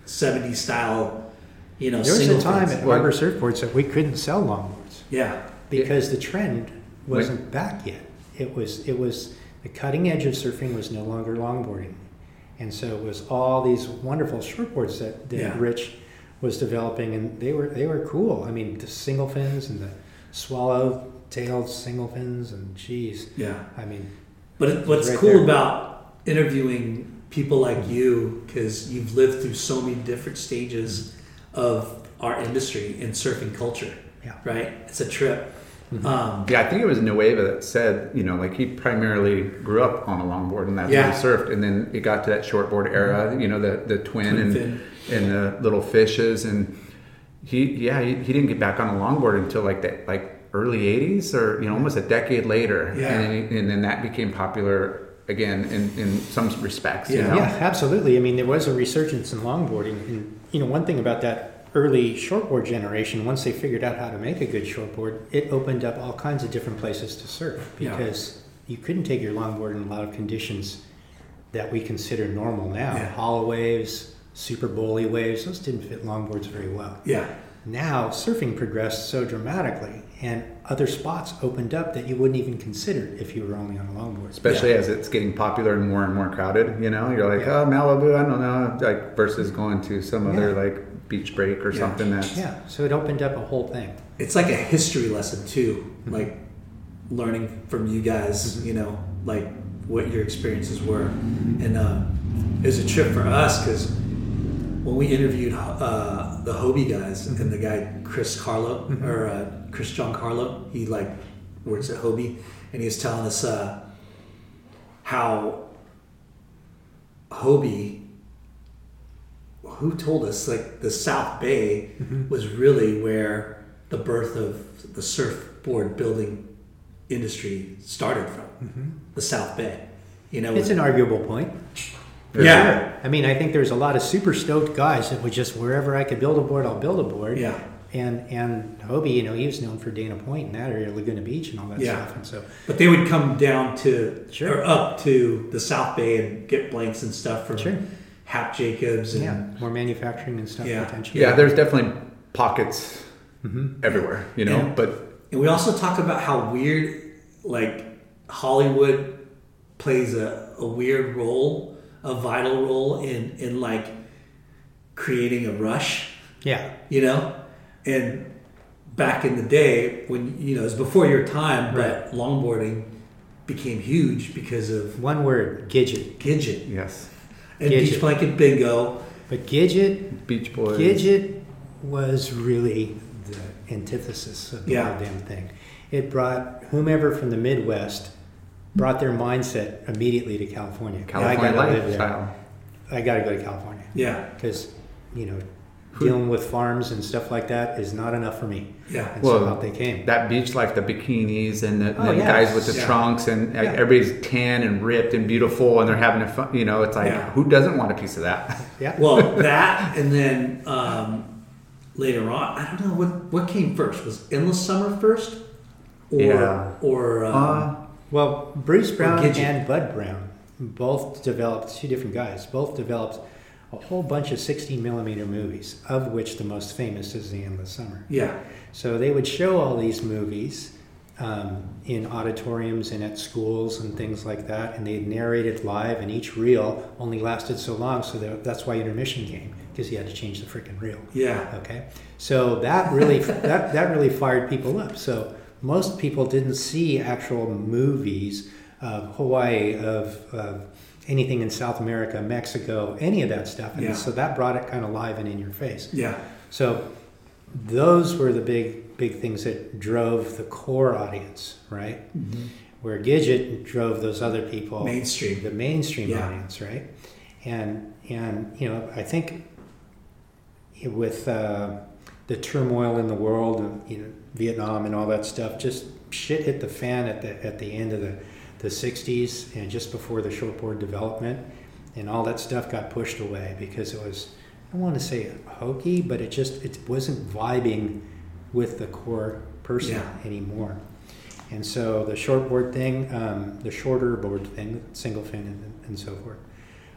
70s style you know There was a time at Harbour Surfboards that we couldn't sell longboards yeah. Because the trend wasn't back yet. It was it was the cutting edge of surfing was no longer longboarding, and so it was all these wonderful shortboards that, that Yeah. Rich was developing, and they were they were cool. I mean, the single fins and the swallow-tailed single fins, and geez, yeah I mean, But it, what's Right cool there. about interviewing people like mm-hmm. you, because you've lived through so many different stages mm-hmm. of our industry and surfing culture, Yeah. right? It's a trip. Um, Yeah, I think it was Nueva that said, you know, like he primarily grew up on a longboard and that's Yeah. what he surfed. And then it got to that shortboard era, you know, the, the twin, Twin and, fin. and the little fishes. And he, yeah, he, he didn't get back on a longboard until like that, like early 80s or, you know, almost a decade later. Yeah. And, then, and then that became popular again in, in some respects, you know? Yeah, absolutely. I mean, there was a resurgence in longboarding, and you know, one thing about that early shortboard generation, once they figured out how to make a good shortboard, it opened up all kinds of different places to surf Yeah. because you couldn't take your longboard in a lot of conditions that we consider normal now. Yeah. Hollow waves, super bowly waves, those didn't fit longboards very well. yeah, Now surfing progressed so dramatically, and other spots opened up that you wouldn't even consider if you were only on a longboard. Especially Yeah. as it's getting popular and more and more crowded, you know, you're like, Yeah. oh, Malibu, I don't know, like versus going to some other like beach break or Yeah. something that's Yeah, so it opened up a whole thing. it's like a history lesson too, Mm-hmm. like learning from you guys, you know, like what your experiences were. And uh, it was a trip for us because when we interviewed uh, the Hobie guys Mm-hmm. and the guy Chris Carlo or uh, Chris John Carlo, he like works at Hobie, and he was telling us uh, how Hobie. Who told us like the South Bay Mm-hmm. was really where the birth of the surfboard building industry started from? The South Bay, you know. Mm-hmm. It's an arguable point. yeah, I mean, I think there's a lot of super stoked guys that would just wherever I could build a board, I'll build a board. Yeah. And and Hobie, you know, he was known for Dana Point in that area, Laguna Beach, and all that Yeah. stuff. And so, But they would come down to Sure. or up to the South Bay and get blanks and stuff from Sure. Hap Jacobs and yeah, more manufacturing and stuff Yeah. potentially. Yeah, there's definitely pockets Mm-hmm. everywhere, you know. Yeah. But and we also talk about how weird like Hollywood plays a, a weird role, a vital role in in like creating a rush, yeah, you know? And back in the day when you know, it was before your time, but longboarding became huge because of One word, Gidget. Gidget yes, and Gidget. Beach Blanket Bingo. But Gidget, Beach Boys. Gidget was really the antithesis of the Yeah. whole damn thing. It brought whomever from the Midwest brought their mindset immediately to California. I California gotta live there. lifestyle. I got to go to California Yeah. because you know dealing with farms and stuff like that is not enough for me. Yeah. And so Well, out they came. That beach life, the bikinis and the, Oh, the yeah. guys with the Yeah. trunks, and Yeah. everybody's tan and ripped and beautiful, and they're having a fun. You know, it's like Yeah. who doesn't want a piece of that? yeah. Well, that and then um, later on, I don't know what what came first. Was Endless Summer first, or Yeah. or um, Uh, Well, Bruce Brown and Bud Brown both developed two different guys. Both developed a whole bunch of 16 millimeter movies, of which the most famous is The Endless Summer. yeah, So they would show all these movies um, in auditoriums and at schools and things like that, and they'd narrate it live. And each reel only lasted so long, so that's why intermission came because you had to change the freaking reel. yeah, Okay, so that really that that really fired people up. So most people didn't see actual movies of Hawaii, of, of anything in South America, Mexico, any of that stuff, and Yeah. so that brought it kind of live and in your face. yeah, So those were the big big things that drove the core audience, right? Where Gidget drove those other people Mainstream. the mainstream Yeah. audience, right? And and you know, I think with uh, the turmoil in the world, and you know, Vietnam and all that stuff, just shit hit the fan at the at the end of the the '60s and just before the shortboard development, and all that stuff got pushed away because it was I want to say hokey, but it just it wasn't vibing with the core person Yeah. anymore. And so the shortboard thing, um, the shorter board thing, single fin and, and so forth.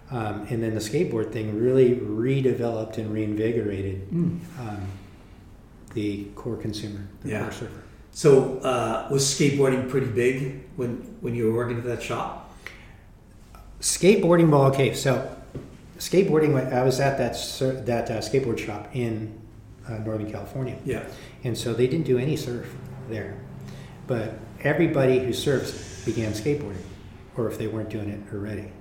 Um, and then the skateboard thing really redeveloped and reinvigorated um, the core consumer, the Yeah. core surfer. So uh, was skateboarding pretty big when when you were working at that shop? Skateboarding, well, okay, so skateboarding, I was at that, that uh, skateboard shop in uh, Northern California. Yeah, And so they didn't do any surf there. But everybody who surfs began skateboarding, or if they weren't doing it already,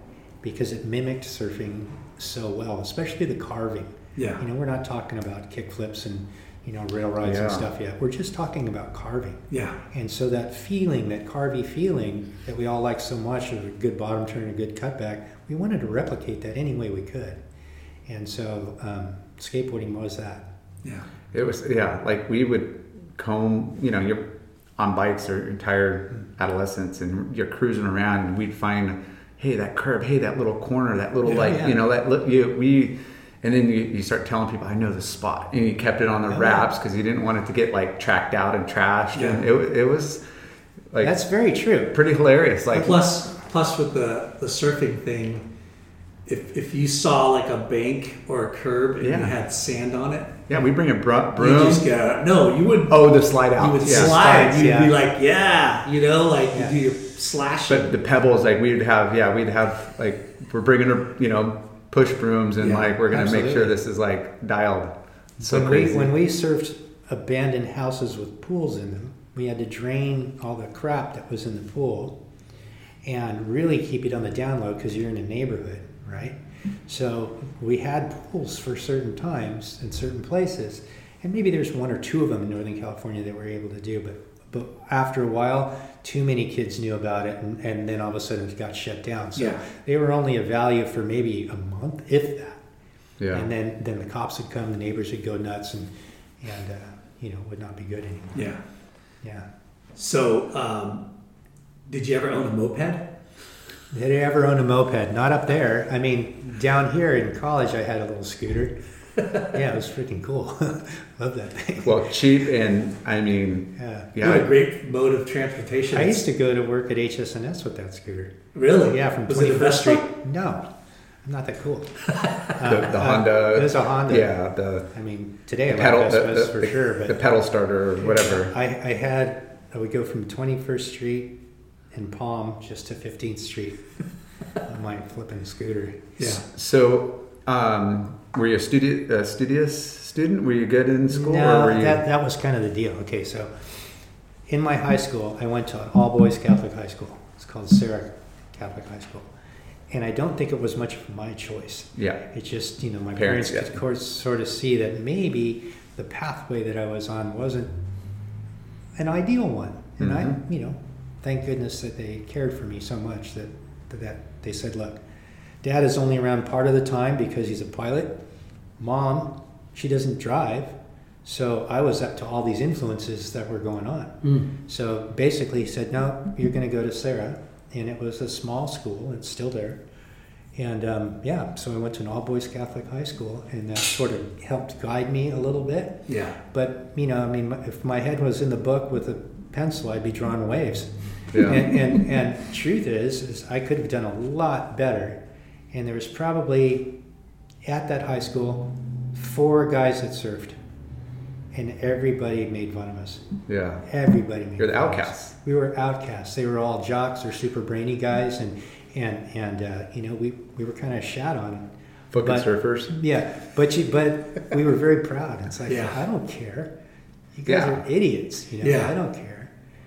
because it mimicked surfing so well, especially the carving. yeah, You know, we're not talking about kick flips and, you know, rail rides and stuff yet. We're just talking about carving. yeah, And so that feeling, that carvy feeling that we all like so much of a good bottom turn and a good cutback, we wanted to replicate that any way we could. And so um, skateboarding was that. yeah, It was yeah, like we would comb. You know, you're on bikes or entire adolescence, and you're cruising around, and we'd find, hey, that curve, hey, that little corner, that little Yeah, like yeah. you know that li- you we. And then you, you start telling people, I know the spot. And you kept it on the Oh, wraps because you didn't want it to get like tracked out and trashed. And it, it was like That's very true. pretty hilarious. Like, plus plus with the the surfing thing, if if you saw like a bank or a curb and Yeah. you had sand on it, yeah, we bring a br- you broom. just go no, you would oh, the slide out. you would yeah. slide. slides, You'd yeah. be like yeah, you know, like Yeah. you do your slashing. But the pebbles, like we'd have, yeah, we'd have like we're bringing, a, you know, push brooms, and Yeah, like we're gonna make sure this is like dialed. So when crazy. we when we surfed abandoned houses with pools in them, we had to drain all the crap that was in the pool, and really keep it on the down low because you're in a neighborhood, right? So we had pools for certain times in certain places, and maybe there's one or two of them in Northern California that we're able to do, but but after a while, too many kids knew about it, and, and then all of a sudden it got shut down. So Yeah. they were only a value for maybe a month, if that. yeah, And then, then the cops would come, the neighbors would go nuts, and and uh, you know would not be good anymore. yeah. Yeah. So um, did you ever own a moped? Did I ever own a moped? Not up there. I mean, down here in college, I had a little scooter. Yeah, it was freaking cool. Love that thing. well, cheap and I mean, Yeah. What a yeah, great mode of transportation. I used to go to work at HSNS with that scooter. really Yeah, from was it a 21st Vespa? Street. No, I'm not that cool. the, the Uh, Honda. It was a Honda. Yeah, the I mean, today I pedal, like the, Vespas the- for the- sure, but the pedal starter or whatever. I, I had I would go from 21st Street and Palm just to 15th Street on my flipping scooter. Yeah. So, um, were you a studi- studious student? Were you good in school, No, you? that, that was kind of the deal. Okay, so in my high school, I went to an all boys Catholic high school. It's called Serra Catholic High School. And I don't think it was much of my choice. yeah, It just, you know, my Parents, parents, yeah. could of course sort of see that maybe the pathway that I was on wasn't an ideal one. And Mhm. I, you know, thank goodness that they cared for me so much that, that they said, look, Dad is only around part of the time because he's a pilot. Mom, she doesn't drive. So I was up to all these influences that were going on. So basically, he said, No, you're going to go to Serra. And it was a small school, it's still there. And um, yeah, so I went to an all boys Catholic high school, and that sort of helped guide me a little bit. Yeah. But, you know, I mean, if my head was in the book with a pencil, I'd be drawing waves. Yeah. And, and, and truth is, is I could have done a lot better. And there was probably at that high school four guys that surfed, and everybody made fun of us. Yeah. Everybody made You're the fun of us. outcasts. We were outcasts. They were all jocks or super brainy guys, and and and uh, you know we we were kind of shat on. Fucking surfers. Yeah, but you, but we were very proud. It's like Yeah. I don't care. You guys Yeah. are idiots. You know, Yeah. I don't care.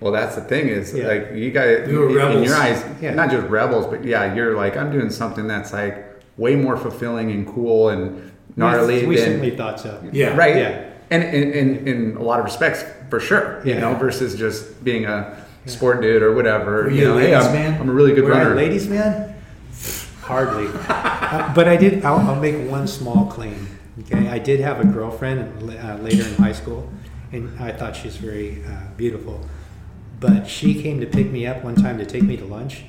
Well, that's the thing is Yeah. like you guys were in your eyes, Yeah. not just rebels, but yeah, you're like I'm doing something that's like way more fulfilling and cool and gnarly We, we than certainly thought so. Yeah. right. Yeah. And in, in, in a lot of respects, for sure, you Yeah. know, versus just being a sport dude or whatever. Were you you a know, hey, ladies' I'm, man? I'm a really good Were runner. a ladies' man? Hardly. Uh, but I did. I'll, I'll make one small claim. Okay, I did have a girlfriend uh, later in high school, and I thought she was very uh, beautiful. But she came to pick me up one time to take me to lunch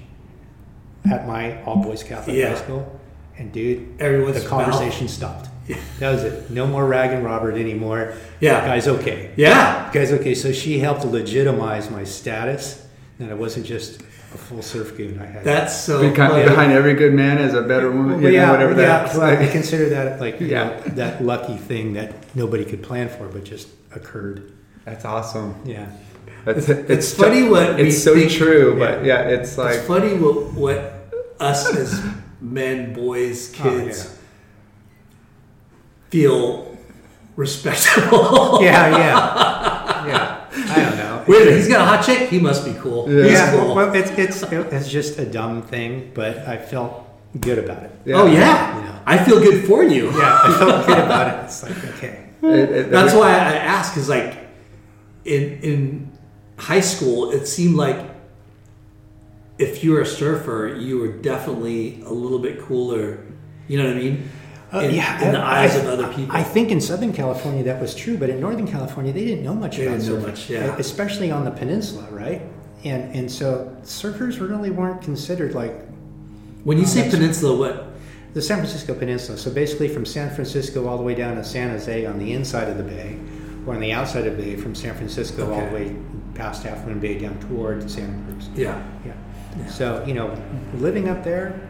at my all boys Catholic Yeah. high school, and dude, Everyone's the conversation stopped. Yeah. That was it. No more ragging Robert anymore. Yeah. guy's okay. Yeah. Guys, okay, so she helped legitimize my status, that I wasn't just a full surf goon. I had That's so behind, funny. behind every good man is a better woman. Yeah, know, whatever yeah, that's well, I consider that like you Yeah. know, that lucky thing that nobody could plan for, but just occurred. That's awesome. Yeah, That's, It's funny what we it's so think- true, but yeah, it's like it's funny what what us as men, boys, Oh, kids feel respectable. yeah, yeah, yeah. I don't know. Wait he's got a hot chick. He must be cool. Yeah. Yeah, cool. well, it's it's it's just a dumb thing, but I felt good about it. Yeah. Oh yeah, You know. I feel good for you. Yeah, I felt good about it. It's like okay, It- it- That's why I ask, is like in in high school, it seemed like if you were a surfer, you were definitely a little bit cooler. You know what I mean? Uh, in, yeah, in the eyes I- of other people. I think in Southern California that was true, but in Northern California they didn't know much They about surfing, much, yeah. especially on the peninsula, right? And and so surfers really weren't considered like when you Oh, say peninsula, what? the San Francisco Peninsula. So basically, from San Francisco all the way down to San Jose on the inside of the bay, or on the outside of the bay, from San Francisco all the way past Half Moon Bay down toward Santa Cruz. Yeah. Yeah. So you know, living up there,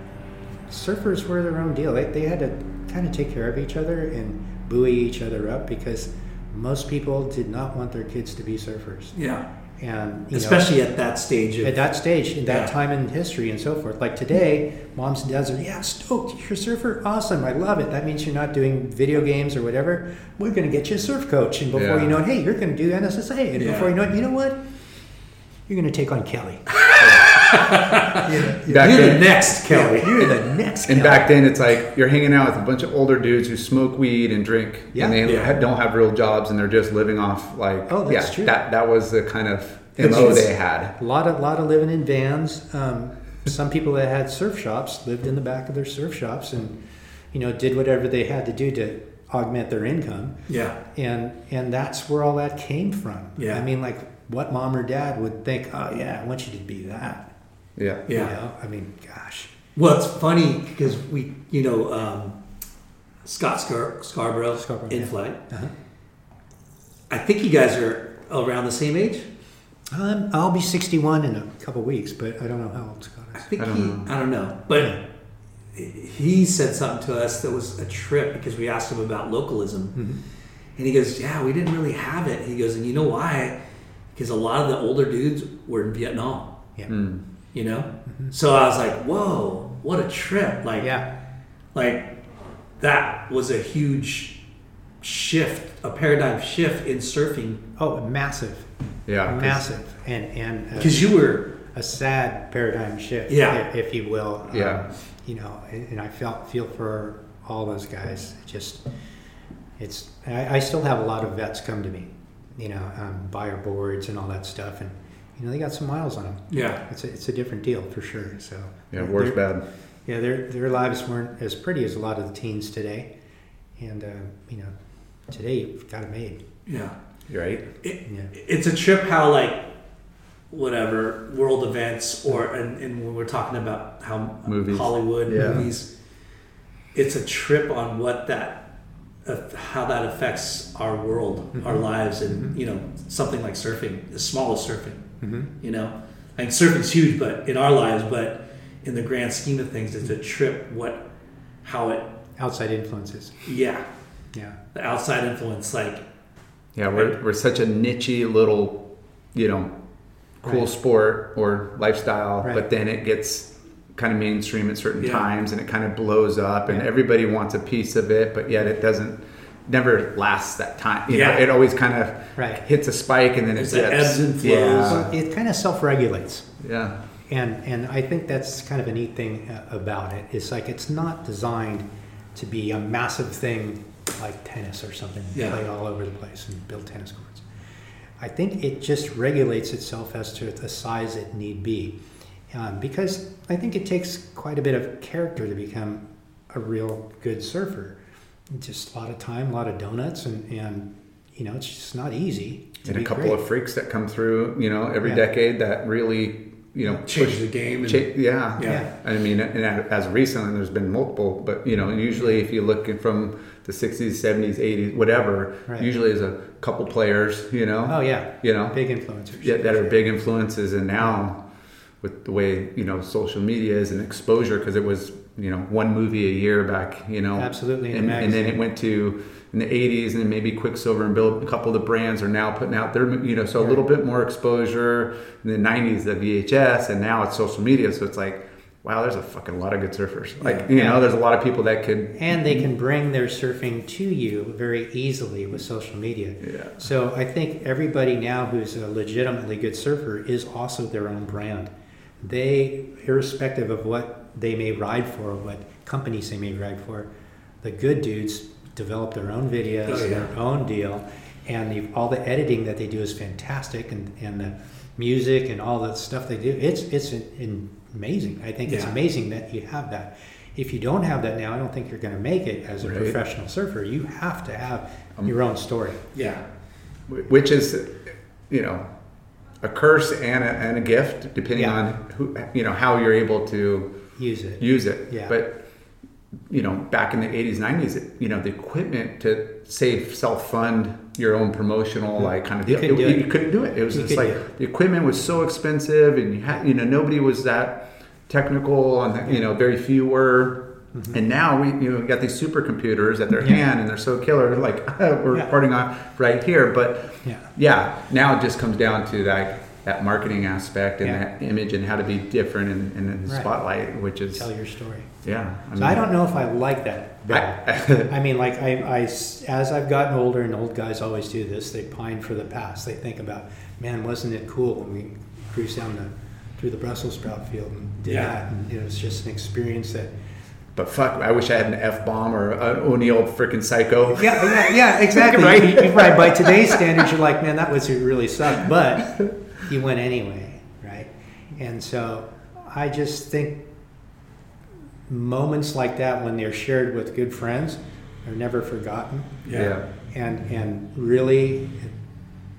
surfers were their own deal. They, they had to kind of take care of each other and buoy each other up because most people did not want their kids to be surfers. Yeah. And you know, Especially at that stage of at that stage, in that Yeah. time in history and so forth. Like today, moms and dads are, yeah, stoked, you're a surfer, awesome, I love it. That means you're not doing video games or whatever. We're going to get you a surf coach. And before Yeah. you know it, hey, you're going to do NSSA. And Yeah. before you know it, you know what? You're going to take on Kelly. You're then, the next Kelly. You're the next And Kelly. back then, it's like you're hanging out with a bunch of older dudes who smoke weed and drink, Yeah. and they Yeah. ha- don't have real jobs, and they're just living off like, Oh, that's true. that that was the kind of mo they had. A lot of lot of living in vans. Um, some people that had surf shops lived in the back of their surf shops and you know did whatever they had to do to augment their income. Yeah. and and that's where all that came from. Yeah. I mean, like what mom or dad would think. Oh yeah, I want you to be that. Yeah, Yeah. You know, I mean, gosh. Well, it's funny because we, you know, um, Scott Scar- Scarborough, Scarborough, in yeah. flight. Uh-huh. I think you guys are around the same age. Um, I'll be 61 in a couple weeks, but I don't know how old Scott I is. think I don't he, know. I don't know, but he said something to us that was a trip because we asked him about localism, Mm-hmm. and he goes, "Yeah, we didn't really have it." He goes, "And you know why? Because a lot of the older dudes were in Vietnam, Yeah. Mm. You know." So I was like, "Whoa, what a trip!" Like, Mm-hmm. Yeah. like that was a huge shift, a paradigm shift in surfing Oh, massive, Yeah, massive, and and uh, because you were a sad paradigm shift, Yeah. if, if you will. Um, Yeah. you know, and, and I felt feel for all those guys. It just, it's. I, I still have a lot of vets come to me, you know, um, buy our boards and all that stuff, and you know they got some miles on them. yeah. It's a, it's a different deal for sure. So yeah, war's they're- bad. Yeah, their their lives weren't as pretty as a lot of the teens today, and uh, you know, today you've got it made. Yeah. You're right. It, Yeah. It's a trip how like whatever world events or and, and when we're talking about how Movies. Hollywood Yeah. movies, it's a trip on what that of how that affects our world, our mm-hmm. lives, and mm-hmm. you know something like surfing, as small as surfing. Mm-hmm. You know, I mean surfing's huge, but in our lives, but in the grand scheme of things, it's a trip. What, how it, Outside influences. yeah, Yeah. the outside influence, like Yeah, we're, we're such a nichey little, you know, cool Right. sport or lifestyle, Right. but then it gets kind of mainstream at certain Yeah. times and it kind of blows up and Yeah. everybody wants a piece of it, but yet it doesn't never lasts that time. You know, Yeah. it always kind of Right. hits a spike and then it the dips. ebbs and flows. Yeah. So it kind of self-regulates. yeah. And and I think that's kind of a neat thing uh, about it. It's like it's not designed to be a massive thing like tennis or something, Yeah. played all over the place and build tennis courts. I think it just regulates itself as to the size it need be, um, because I think it takes quite a bit of character to become a real good surfer. Just a lot of time, a lot of donuts, and and you know it's just not easy. And a couple great. of freaks that come through, you know, every Yeah. decade that really, you know, change push- the game. And, cha- yeah. Yeah. I mean, and as recently, there's been multiple, but you know, usually if you look from the 60s, 70s, 80s, whatever, Right. usually is a couple players, you know, Oh yeah, you know, big influencers. yeah, that are big influences. And now, with the way you know social media is and exposure, because it was you know one movie a year back, you know, Absolutely, and, and then it went to in the 80s and then maybe Quiksilver and Bill, a couple of the brands are now putting out their, you know, so a little bit more exposure. In the 90s, the VHS, and now it's social media. So it's like, wow, there's a fucking lot of good surfers. Like, you Yeah. know, there's a lot of people that could, and they can bring their surfing to you very easily with social media. yeah. So I think everybody now who's a legitimately good surfer is also their own brand. They, irrespective of what they may ride for, what companies they may ride for, the good dudes develop their own videos, Oh, yeah. their own deal, and the, all the editing that they do is fantastic, and, and the music and all the stuff they do, it's it's in, amazing. I think it's amazing that you have that. If you don't have that now, I don't think you're going to make it as a Right. professional surfer. You have to have Um, your own story. yeah. Which is, you know, a curse and a, and a gift, depending Yeah. on who, you know, how you're able to Use it. use it. Yeah. But you know, back in the 80s, 90s, it, you know, the equipment to say self-fund your own promotional like kind of You couldn't do it. you couldn't do it. It was You just like the equipment was so expensive, and you had, you know, nobody was that technical, and you know, very few were. And now we, you know, we got these supercomputers at their Mm-hmm. Yeah. hand, and they're so killer. Like we're Yeah. reporting on right here, but Yeah. yeah, now it just comes down to that that marketing aspect and Yeah. that image and how to be different and in, in the Right. spotlight, which is Tell your story. yeah. So I don't know if I like that. I- I mean, like I, I as I've gotten older, and old guys always do this. They pine for the past. They think about, man, wasn't it cool when we cruised down the through the Brussels sprout field and did Yeah. that? And it was just an experience that. But fuck, I wish I had an F bomb or an O'Neill freaking psycho. Yeah, yeah, yeah exactly. right. right. By today's standards, you're like, man, that was really sucked, but you went anyway, right? And so I just think moments like that when they're shared with good friends are never forgotten. Yeah. and and really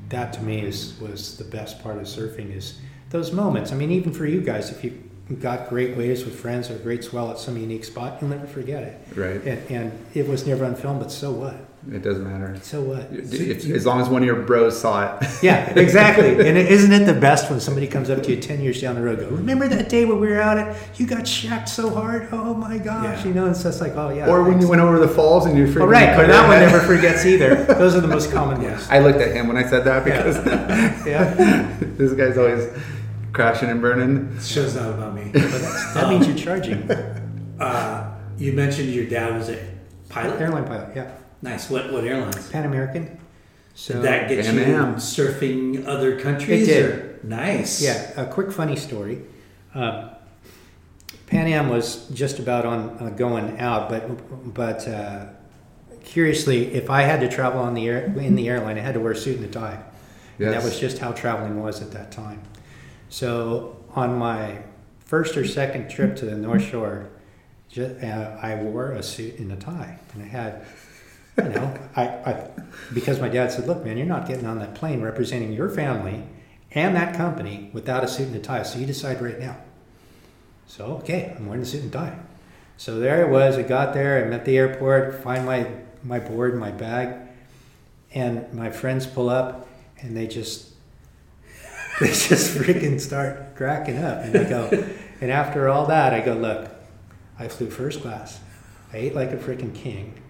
that to me is was the best part of surfing is those moments i mean even for you guys if you got great waves with friends or great swell at some unique spot you'll never forget it Right. and, and it was never on film but so what It doesn't matter. so what as long as one of your bros saw it. yeah exactly and is isn't it the best when somebody comes up to you 10 years down the road go remember that day when we were out at you got shacked so hard oh my gosh Yeah. you know it's just like oh yeah or when you went over the falls and you freaking oh, right but that one never forgets either those are the most common ones I looked at him when I said that because yeah this guy's always crashing and burning. It shows not about me. but that's, that means you're charging Uh, you mentioned your dad was a pilot. Airline pilot, yeah. Nice. What what airlines? Pan American. So Did that get Pan you Am. surfing other countries? It did. or- Nice. yeah, a quick funny story. Um, Pan Am was just about on uh, going out, but but uh, curiously, if I had to travel on the air in the airline, I had to wear a suit and a tie. And that was just how traveling was at that time. So on my first or second trip to the North Shore, Just, uh, I wore a suit and a tie, and I had, you know, I, I because my dad said, "Look, man, you're not getting on that plane representing your family and that company without a suit and a tie. So you decide right now." So okay, I'm wearing a suit and tie. So there I was. I got there. I'm at the airport. Find my my board, my bag, and my friends pull up, and they just they just freaking start cracking up, and I go, and after all that, I go, look, I flew first class. I ate like a freaking king,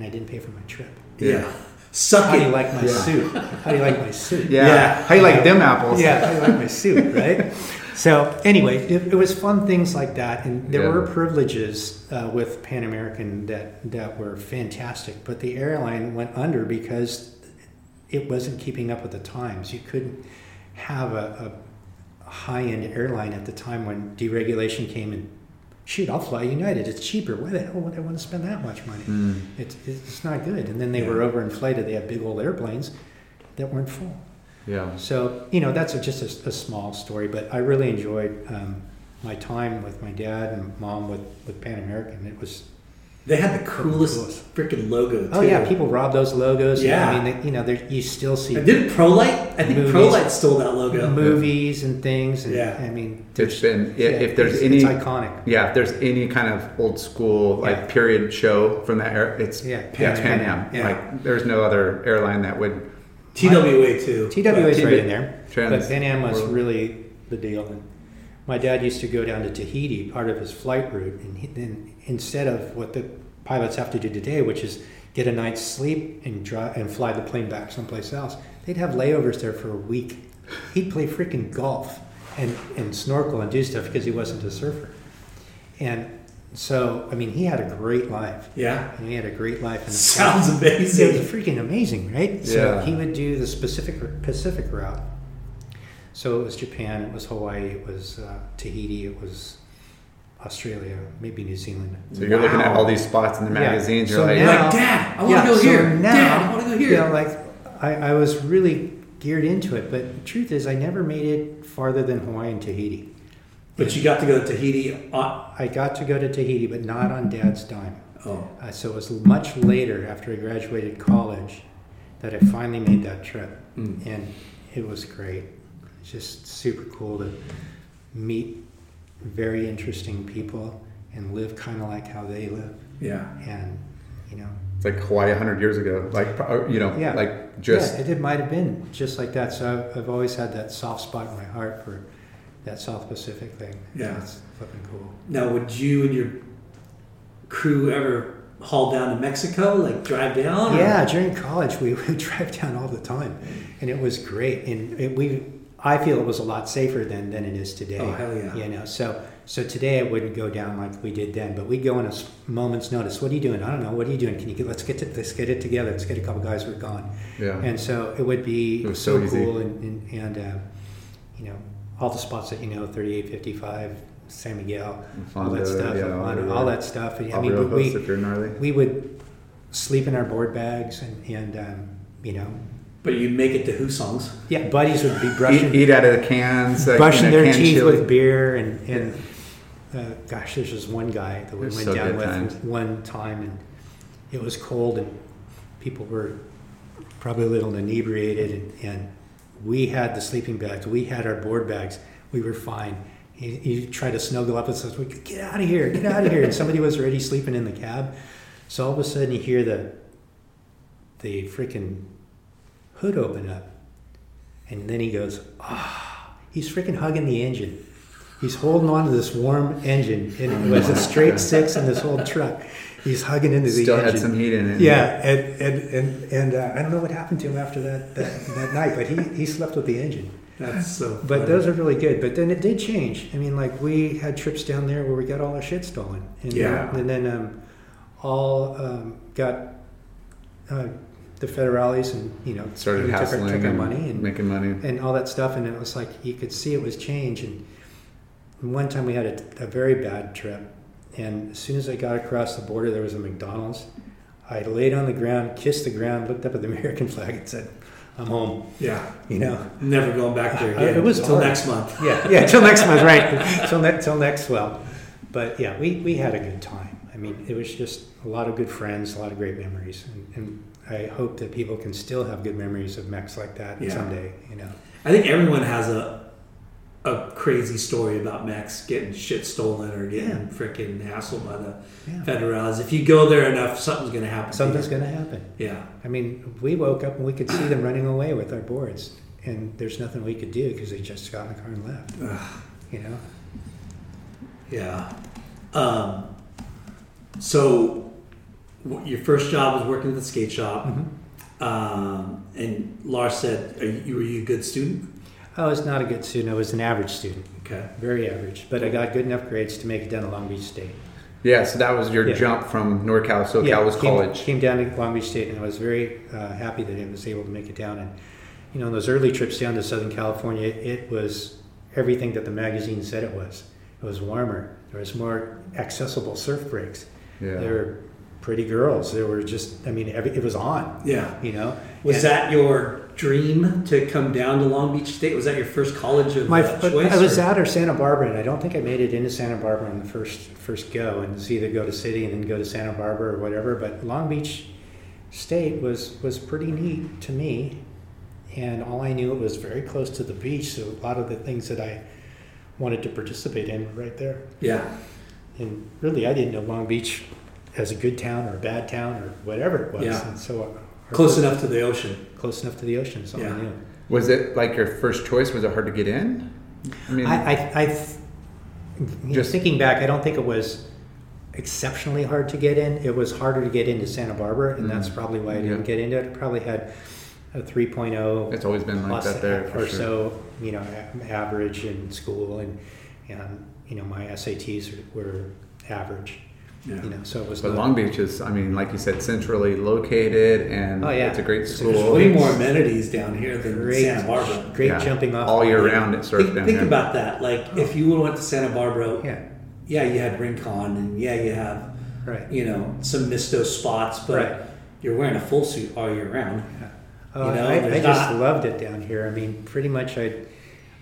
and I didn't pay for my trip. Yeah. Suck How do you like my Yeah. suit? How do you like my suit? Yeah. Yeah. How you like them apples? Yeah, How do you like my suit, right? So anyway, it, it was fun things like that, and there Yeah. were privileges uh, with Pan American that that were fantastic. But the airline went under because it wasn't keeping up with the times. You couldn't have a, a high end airline at the time when deregulation came and. Shoot, I'll fly United. It's cheaper. Why the hell would I want to spend that much money? Mm. It's, it's not good. And then they were overinflated. They had big old airplanes that weren't full. Yeah. So, you know, that's a, just a, a small story, but I really enjoyed um, my time with my dad and mom with, with Pan American. It was, They had the coolest Coolest. freaking logo. Oh, too. oh yeah, people rob those logos. Yeah. I mean, they, you know, you still see And didn't ProLight? I think Movies. ProLight stole that logo. movies and things. And, Yeah. I mean, It's been yeah, if there's it's, any it's iconic. yeah if there's any kind of old school like Yeah. period show from that era it's Yeah, yeah, Pan Pan Am. Am. Yeah. Like there's no other airline that would TWA too. TWA is right in there, Trans- but Pan Am was World. really the deal. And my dad used to go down to Tahiti, part of his flight route, and he, then instead of what the pilots have to do today, which is get a night's sleep and drive and fly the plane back someplace else, they'd have layovers there for a week. He'd play freaking golf and, and snorkel and do stuff because he wasn't a surfer. And so, I mean, he had a great life. Yeah. And he had a great life. And Sounds amazing. it was freaking amazing, right? So Yeah. he would do the Pacific Pacific route. So it was Japan, it was Hawaii, it was uh, Tahiti, it was Australia, maybe New Zealand. so you're looking at all these spots in the Yeah. magazines So you're like now- like, Dad, I want to Yeah, go so here. now- Dad, I want to go here. You know, like I, I was really geared into it, but the truth is, I never made it farther than Hawaii and Tahiti. but you got to go to Tahiti. On, I got to go to Tahiti, but not on Dad's dime. oh, Uh, so it was much later after I graduated college that I finally made that trip. Mm. And it was great. It's just super cool to meet very interesting people and live kind of like how they live. yeah. And, you know, it's like Hawaii 100 years ago like uh, you know Yeah. like just yeah, it, it might have been just like that. So I've, I've always had that soft spot in my heart for that South Pacific thing. Yeah. It's flipping cool. Now, would you and your crew ever haul down to Mexico, like drive down? or- Yeah, during college we would drive down all the time, and it was great. And it, we, I feel it was a lot safer then than it is today. Oh, hell yeah. You know, so so today I wouldn't go down like we did then, but we'd go on a moment's notice. What are you doing? I don't know. What are you doing? Can you get? Let's get to, let's get it together. Let's get a couple guys. We're gone. yeah And so it would be It so, so cool, and and, and uh, you know all the spots that you know, thirty eight fifty five, San Miguel, all that stuff, yeah, Fondo, all all that stuff. And, I mean, we, we close if you're gnarly we would sleep in our board bags and, and um, you know But you make it to Hussong's. yeah buddies would be brushing eat, eat out of the cans like, brushing their teeth chili. with beer and and uh, gosh there's just one guy that we went so down with times. one time and it was cold and people were probably a little inebriated and, and we had the sleeping bags we had our board bags we were fine he, he tried to snuggle up and says "We get out of here get out of here and somebody was already sleeping in the cab so all of a sudden you hear the the freaking hood open up. And then he goes, ah, he's freaking hugging the engine. He's holding on to this warm engine. And it was a straight six in this old truck. He's hugging into the still engine. had some heat in it Yeah, and and and, and uh, I don't know what happened to him after that that, that night, but he, he slept with the engine. That's so. But those are really good. But then it did change. I mean, like we had trips down there where we got all our shit stolen, and Yeah. and then um, all um, got uh, the federales, and you know, started we took our, hassling took our and money and making money and all that stuff, and it was like you could see it was change. And one time we had a, a very bad trip, and as soon as I got across the border, there was a McDonald's. I laid on the ground, kissed the ground, looked up at the American flag, and said, "I'm home." yeah, You know. never going back there Uh, again. it was until hard. next month. Yeah, yeah, till next month, right? till, ne- till next well. but yeah, we, we had a good time. I mean, it was just a lot of good friends, a lot of great memories, and, and I hope that people can still have good memories of Mex like that Yeah. someday. You know, I think everyone has a a crazy story about Mex getting shit stolen or getting Yeah. freaking hassled by the Yeah. federales. If you go there enough, something's going to happen. something's going to happen. Yeah. I mean, we woke up and we could see them running away with our boards, and there's nothing we could do because they just got in the car and left. Ugh. You know, Yeah. Um, so, your first job was working at the skate shop, Mm-hmm. um, and Lars said, Are you, "Were you a good student?" I was not a good student. I was an average student, Okay. very average, but I got good enough grades to make it down to Long Beach State. Yeah, so that was your Yeah. jump from NorCal. SoCal was came, college. Came down to Long Beach State, and I was very uh, happy that I was able to make it down. And you know, on those early trips down to Southern California, it was everything that the magazine said it was. It was warmer. There was more accessible surf breaks. Yeah. There were pretty girls. There were just, I mean, every, it was on. Yeah. You know, Was And that your dream to come down to Long Beach State? Was that your first college of my? uh, choice? I was or- out of Santa Barbara, and I don't think I made it into Santa Barbara on the first first go. And it's either go to city and then go to Santa Barbara or whatever. But Long Beach State was was pretty neat to me, and all I knew it was very close to the beach. So a lot of the things that I wanted to participate in were right there. Yeah. And really, I didn't know Long Beach as a good town or a bad town or whatever it was. Yeah. And so uh, Close enough to the ocean. close enough to the ocean. So Yeah. I knew. Was it like your first choice? Was it hard to get in? I mean, I, I, I th- Just- thinking back, I don't think it was exceptionally hard to get in. It was harder to get into Santa Barbara, and that's Mm. probably why I didn't Yeah. get into it. I probably had a 3.0 it's always been like that there for or sure. so, you know, average in school, and and you know my SATs were, were average. Yeah. You know, so it was. But not- Long Beach is, I mean, like you said, centrally located, and Oh, yeah. it's a great It's school. There's way more amenities down here than great, Santa Barbara. great Yeah. jumping off all year point. round. It surf Think, down think here. about that. Like, oh. if you went to Santa Barbara, Yeah, yeah, you had Rincon, and yeah, you have, right. you know, some Misto spots, but Right. you're wearing a full suit all year round. Oh, You know, I, I just not- loved it down here. I mean, pretty much I,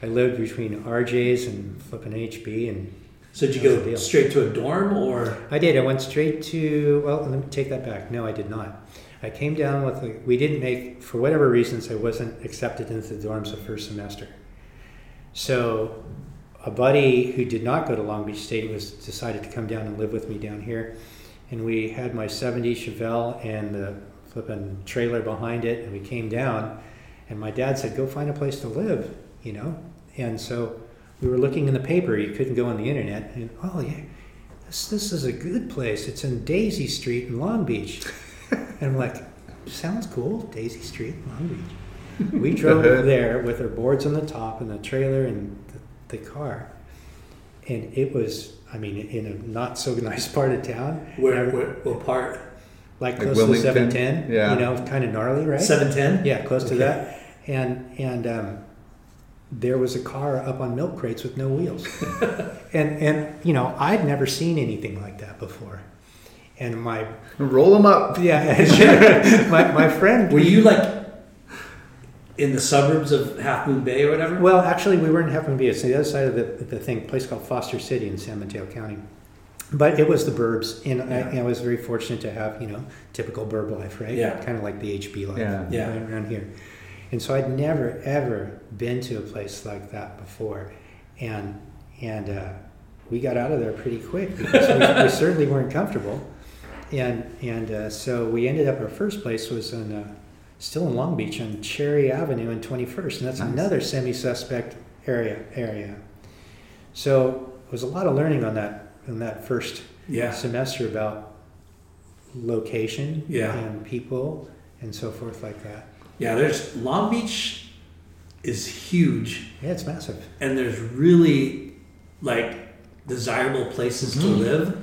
I lived between RJ's and flipping HB, and So did you go straight to a dorm, or I did. I went straight to. Well, let me take that back. No, I did not. I came down with. A, we didn't make for whatever reasons. I wasn't accepted into the dorms the first semester. So, a buddy who did not go to Long Beach State was decided to come down and live with me down here, and we had my '70 Chevelle and the flipping trailer behind it, and we came down, and my dad said, "Go find a place to live," you know, and so we were looking in the paper. You couldn't go on the internet, and oh yeah, this this is a good place. It's in Daisy Street in Long Beach, and I'm like, sounds cool, Daisy Street, Long Beach. We drove there with our boards on the top and the trailer and the, the car, and it was. I mean, in a not so nice part of town, where, where what part? like Like close to seven ten. Yeah. you know, kind of gnarly, right? Seven ten. Yeah, close to that. And and um, there was a car up on milk crates with no wheels. and and you know, I'd never seen anything like that before. And my Roll them up. yeah, my my friend Were you like in the suburbs of Half Moon Bay or whatever? Well, actually, we weren't in Half Moon Bay. It's the other side of the, the thing, a place called Foster City in San Mateo County. But it was the burbs, and I, I was very fortunate to have, you know, typical burb life, right? Yeah. Kind of like the HB life Yeah. Yeah. right around here. And so I'd never, ever been to a place like that before. And, and uh, we got out of there pretty quick because we, we certainly weren't comfortable. And, and uh, so we ended up, our first place was in, uh, still in Long Beach on Cherry Avenue and 21st. And that's Nice. another semi-suspect area, area. So it was a lot of learning on that, on that first yeah. semester about location Yeah. and people and so forth like that. Yeah. There's Long Beach is huge, Yeah, it's massive. and there's really like desirable places to Mm-hmm. live,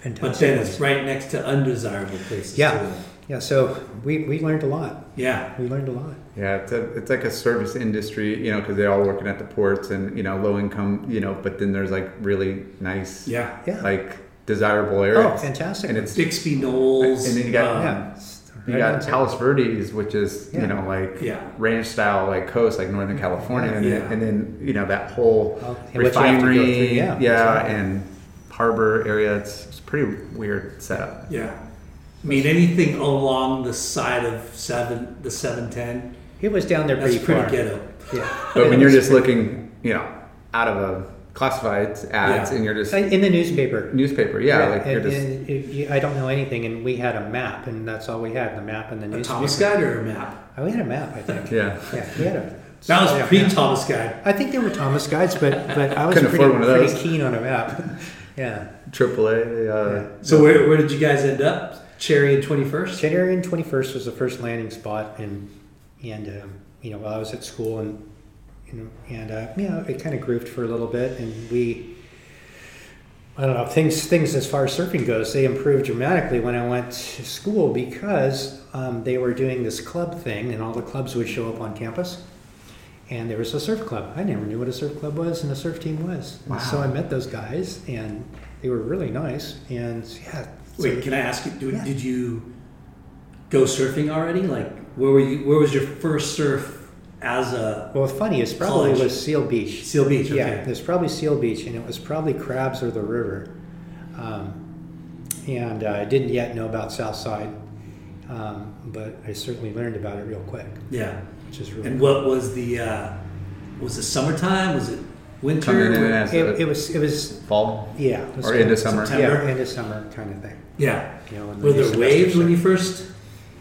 Fantastic. but then it's right next to undesirable places Yeah. to live. yeah, so we, we learned a lot. Yeah. We learned a lot. Yeah, it's a, it's like a service industry, you know, because they're all working at the ports and you know low income, you know, but then there's like really nice, Yeah. Yeah. like desirable areas. oh, fantastic. And it's Bixby Knolls. And then you got- um, yeah. It's you right got outside. Palos Verdes, which is Yeah. you know like Yeah. ranch style like coast, like Northern California, and, Yeah. then, and then you know that whole Well, and what you have to go refinery, through, yeah, yeah, exactly. and harbor area. It's, it's pretty weird setup. Yeah. I mean, anything along the side of seven, the seven ten, It was down there that's pretty, pretty far. ghetto. Yeah. But when you're was just looking, you know, out of a classified ads Yeah. and you're just in the newspaper. newspaper, yeah, like you're and, just and you, I don't know anything, and we had a map, and that's all we had—the map and the A newspaper. Thomas Guide or a map? Oh, we had a map, I think. yeah. Yeah, we had a. That was yeah, pre map. Thomas Guide. I think there were Thomas guides, but but I was pretty, one of pretty keen on a map. yeah. AAA. Uh, So where, where did you guys end up? Cherry and twenty first. January and twenty first was the first landing spot, and and um, you know while I was at school, and know, and uh, you know it kind of grooved for a little bit, and we. I don't know things. Things as far as surfing goes, they improved dramatically when I went to school because um, they were doing this club thing, and all the clubs would show up on campus. And there was a surf club. I never knew what a surf club was and a surf team was. And So I met those guys, and they were really nice. And yeah, so- Wait, can I ask you? Did, Yeah. did you go surfing already? Like, where were you? Where was your first surf as a Well, funny is probably College. was Seal Beach. Seal Beach? Okay. Yeah, it was probably Seal Beach, and it was probably crabs or the river. Um, and uh, I didn't yet know about Southside, um, but I certainly learned about it real quick, Yeah. which is really. And what was the? Uh, was it summertime? Was it winter? coming in as it, a it was. It was. fall Yeah. It was or kind into of- summer. September. Yeah, end of summer kind of thing. yeah. You know, when the Were there semester waves when you first?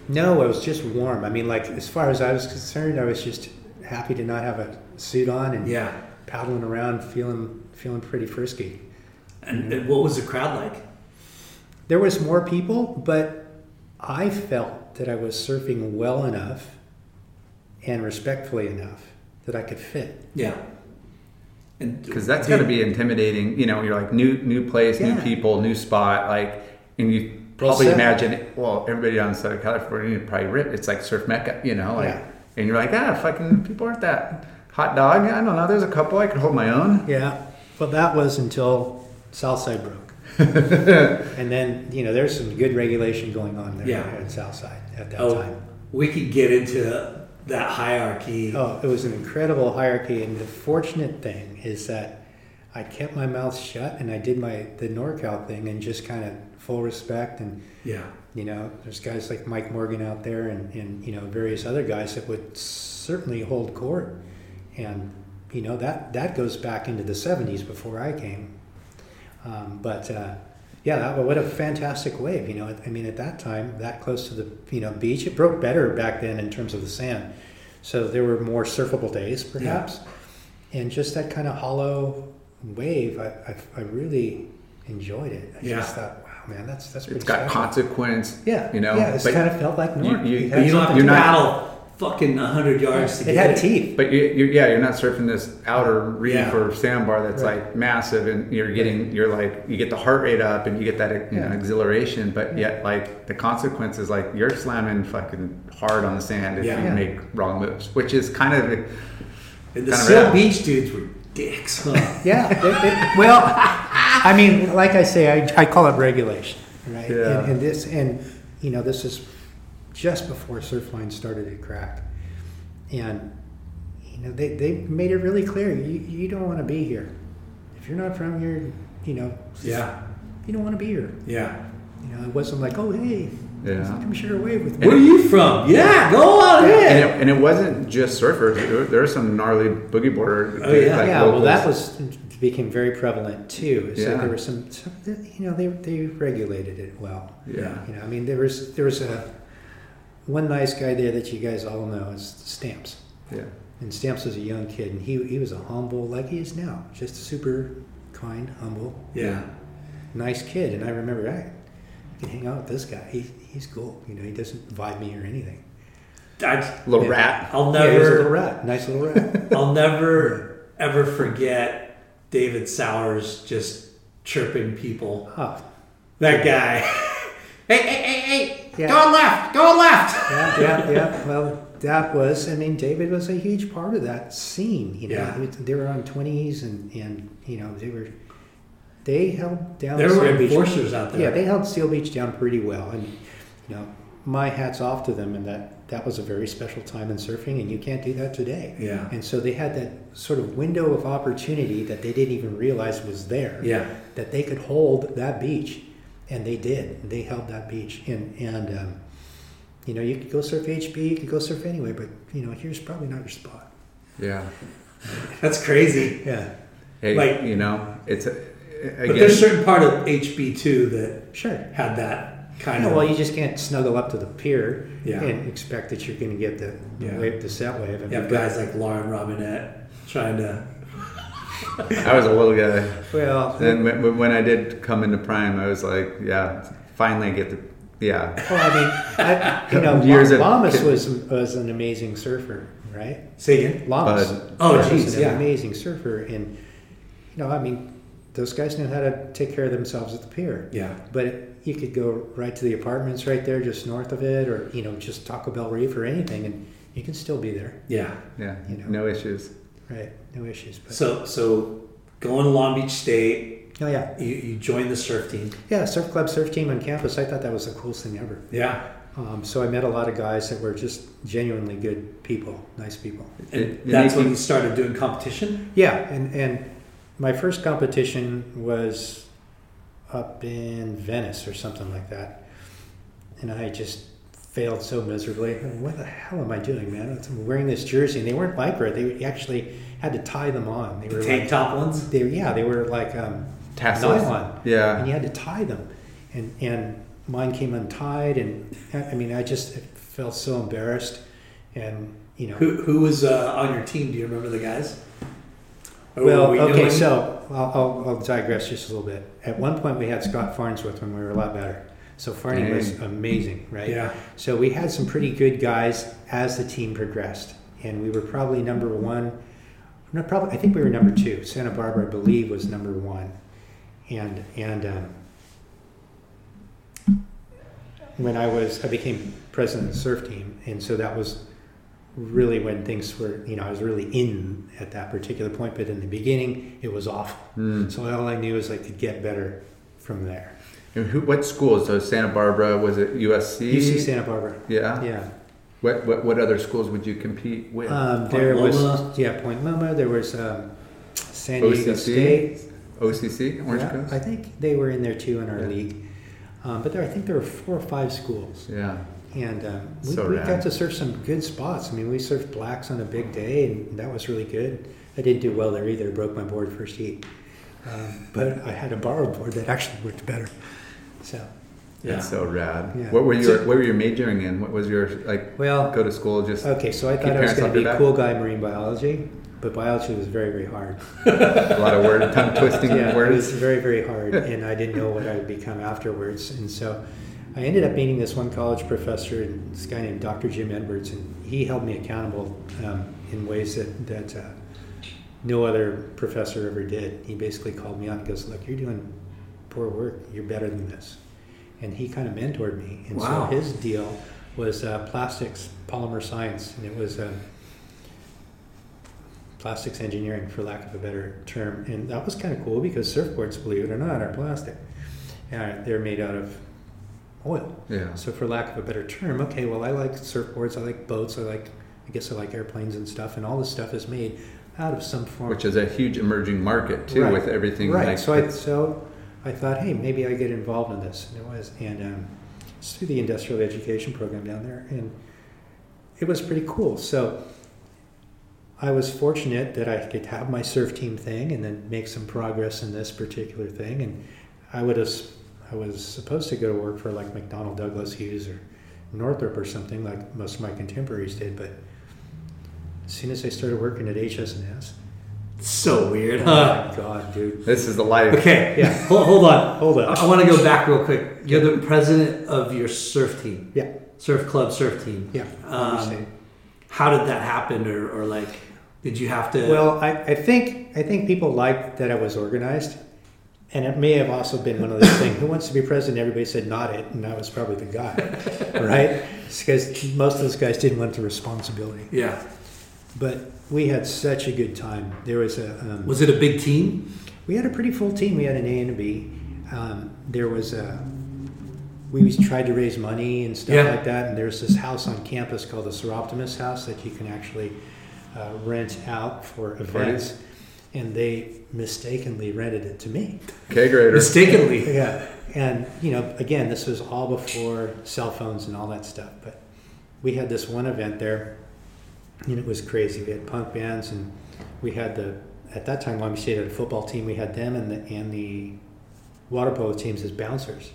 No, it was just warm. I mean, like as far as I was concerned, I was just happy to not have a suit on and Yeah. paddling around, feeling feeling pretty frisky. And, and what was the crowd like? There was more people, but I felt that I was surfing well enough and respectfully enough that I could fit. Yeah. And because that's got to be intimidating. You know, you're like new new place, new people, new spot, like, and you Well probably said. imagine. Well, everybody on Southern California probably rip. It's like surf mecca, you know, like, Yeah. And you're like, ah, fucking people aren't that hot dog. I don't know. There's a couple I could hold my own. Yeah. Well, that was until Southside broke. and then, you know, there's some good regulation going on there Yeah. at Southside at that oh, time. we could get into that hierarchy. Oh, it was an incredible hierarchy, and the fortunate thing is that I kept my mouth shut and I did my the NorCal thing and just kind of full respect and Yeah. you know there's guys like Mike Morgan out there and, and you know various other guys that would certainly hold court. And you know that that goes back into the 70s before I came. Um, but uh, yeah that, what a fantastic wave you know I mean at that time that close to the you know beach it broke better back then in terms of the sand. So there were more surfable days perhaps. And just that kind of hollow wave I, I, I really enjoyed it. I Yeah. just thought man that's that's pretty It's got special. consequence. Yeah, you know. yeah, it's kind of felt like North. you- It you- had But you don't have something to You're not- battle fucking hundred yards to It get had teeth. But you, you, yeah, you're not surfing this outer reef Yeah. or sandbar that's Right. like massive, and you're getting, you're like, you get the heart rate up, and you get that, you know, exhilaration. But yet, like, the consequence is like, you're slamming fucking hard on the sand if Yeah. you Yeah. make wrong moves, which is kind of, And the Kinda Seal. Beach dudes were dicks, huh? Yeah. it- it- well, I mean, like I say, I, I call it regulation, right? Yeah. And, and this, and you know, this is just before Surfline started to crack, and you know, they, they made it really clear you you don't want to be here if you're not from here. You know, yeah. you don't want to be here. Yeah. You know, it wasn't like, oh hey, Yeah. come share a wave with me. Where are you from? Yeah, go on and it, and it wasn't just surfers. There, there are some gnarly boogie boarder. Oh, yeah. like, yeah, well, that was became very prevalent too. So Yeah. there were some, some, you know, they they regulated it well. Yeah. You know, I mean, there was there was a one nice guy there that you guys all know is Stamps, Yeah. and Stamps was a young kid, and he he was a humble like he is now, just a super kind, humble, Yeah. nice kid. And I remember I can hang out with this guy. He he's cool. You know, he doesn't vibe me or anything. That's Little Yeah. rat. I'll yeah, was a little rat, nice little rat. I'll never ever forget David Sowers just chirping people. oh, That guy. hey, hey, hey, hey! Yeah. Go left! Go left! yeah, yeah, yeah. Well, that was. I mean, David was a huge part of that scene. You know, Yeah. They were on twenties, and and you know they were. They held down. There were Beach- enforcers out there. Yeah, they held Seal Beach down pretty well, and you know, my hats off to them, and that that was a very special time in surfing, and you can't do that today. Yeah. And so they had that sort of window of opportunity that they didn't even realize was there. Yeah. That they could hold that beach, and they did. They held that beach, and and um, you know you could go surf HB, you could go surf anyway, but you know here's probably not your spot. Yeah. That's crazy. Yeah. Hey, Like- you know, it's a, again. But there's a certain part of HB two that Sure. had that kind Yeah, of. well, you just can't snuggle up to the pier Yeah. and expect that you're going to get the, the Yeah. wave, the set wave. I you have guys like Lauren Robinette trying to. I was a little guy. Well, Then when, when I did come into prime, I was like, yeah, finally I get the, yeah. well, I mean, I, you know, Years of- Llamas was was an amazing surfer, right? Say again. Llamas. Bud. Oh, was geez, an yeah. amazing surfer, and you know, I mean, those guys knew how to take care of themselves at the pier. Yeah. But you could go right to the apartments right there, just north of it, or you know, just Taco Bell Reef or anything, and you can still be there. Yeah. Yeah, You know. no issues. Right? No issues. But So so going to Long Beach State, oh yeah, you, you joined the surf team. yeah, surf club, surf team on campus. I thought that was the coolest thing ever. Yeah. Um, so I met a lot of guys that were just genuinely good people, nice people. And It- it that's when me- you started doing competition. Yeah, and and my first competition was up in Venice or something like that, and I just failed so miserably. What the hell am I doing, man? I'm wearing this jersey, and they weren't lycra. They actually had to tie them on. They were Tank like, top ones. they yeah, they were like um, Tassels. nylon. Yeah. and you had to tie them, and and mine came untied, and I I mean I just felt so embarrassed, and you know. Who who was uh, on your team? Do you remember the guys? Or Well, we okay, doing- so I'll, I'll, I'll digress just a little bit. At one point, we had Scott Farnsworth when we were a lot better. So Farney was amazing, right? Yeah. So we had some pretty good guys as the team progressed, and we were probably number one. No, probably I think we were number two. Santa Barbara, I believe, was number one, and and um, when I was I became president of the surf team, and so that was really when things were you know I was really in at that particular point. But in the beginning, it was awful. Mm. So all I knew is I could get better from there. And who, what schools? So Santa Barbara, was it USC? UC Santa Barbara. Yeah. Yeah. What, what what other schools would you compete with? Um, Point there was Loma. yeah Point Loma. There was um, San Diego OCC? State. OCC, Orange Yeah, Coast. I think they were in there too in our Yeah. league. Um, but there, I think there were four or five schools, yeah. And um, we, So we got to surf some good spots. I mean, we surfed blacks on a big day, and that was really good. I didn't do well there either. Broke my board first heat, um, but I had a borrowed board that actually worked better. So Yeah. That's so rad. Yeah. What were your What were you majoring in? What was your like? well, Go to school just okay. So I thought I was going to be a cool guy in marine biology, but biology was very very hard. a lot of word tongue twisting yeah, it was words. very, very hard, and I didn't know what I would become afterwards. And so I ended up meeting this one college professor, and this guy named Dr. Jim Edwards, and he held me accountable um, in ways that, that uh, no other professor ever did. He basically called me out and goes, Look, you're doing poor work, you're better than this. And he kind of mentored me. And Wow. so his deal was uh, plastics, polymer science, and it was. Uh, plastics engineering, for lack of a better term. And that was kind of cool because surfboards, believe it or not, are plastic. Uh, they're made out of oil. Yeah. So, for lack of a better term, okay, well, I like surfboards, I like boats, I like, I guess I like airplanes and stuff, and all this stuff is made out of some form. Which is a huge emerging market too, Right. with everything. Right. Like, so I so I thought, hey, maybe I get involved in this, and it was, and um, it's through the industrial education program down there, and it was pretty cool. So I was fortunate that I could have my surf team thing, and then make some progress in this particular thing, and I would have. I was supposed to go to work for like McDonnell Douglas Hughes or Northrop or something like most of my contemporaries did, but as soon as I started working at HS&S, So weird. oh Huh? my god, dude! this is the life. Okay. Yeah. Hold, hold on. Hold on. I, I want to go back real quick. You're the president of your surf team, Yeah, surf club, surf team. yeah. Um. How did that happen, or, or like, did you have to? well, I, I think I think people liked that I was organized, and it may have also been one of those things. Who wants to be president? Everybody said not it, and I was probably the guy, right? Because most of those guys didn't want the responsibility. yeah. But we had such a good time. There was a um, Was it a big team? we had a pretty full team. We had an A and a B. Um, there was a we tried to raise money and stuff Yeah. like that. And there's this house on campus called the Soroptimist House that you can actually uh, rent out for events. And they mistakenly rented it to me. Okay, grader. Mistakenly. Yeah, and you know, again, this was all before cell phones and all that stuff. But we had this one event there, and it was crazy. We had punk bands, and we had the at that time Long Beach State had a football team. We had them and the and the water polo teams as bouncers,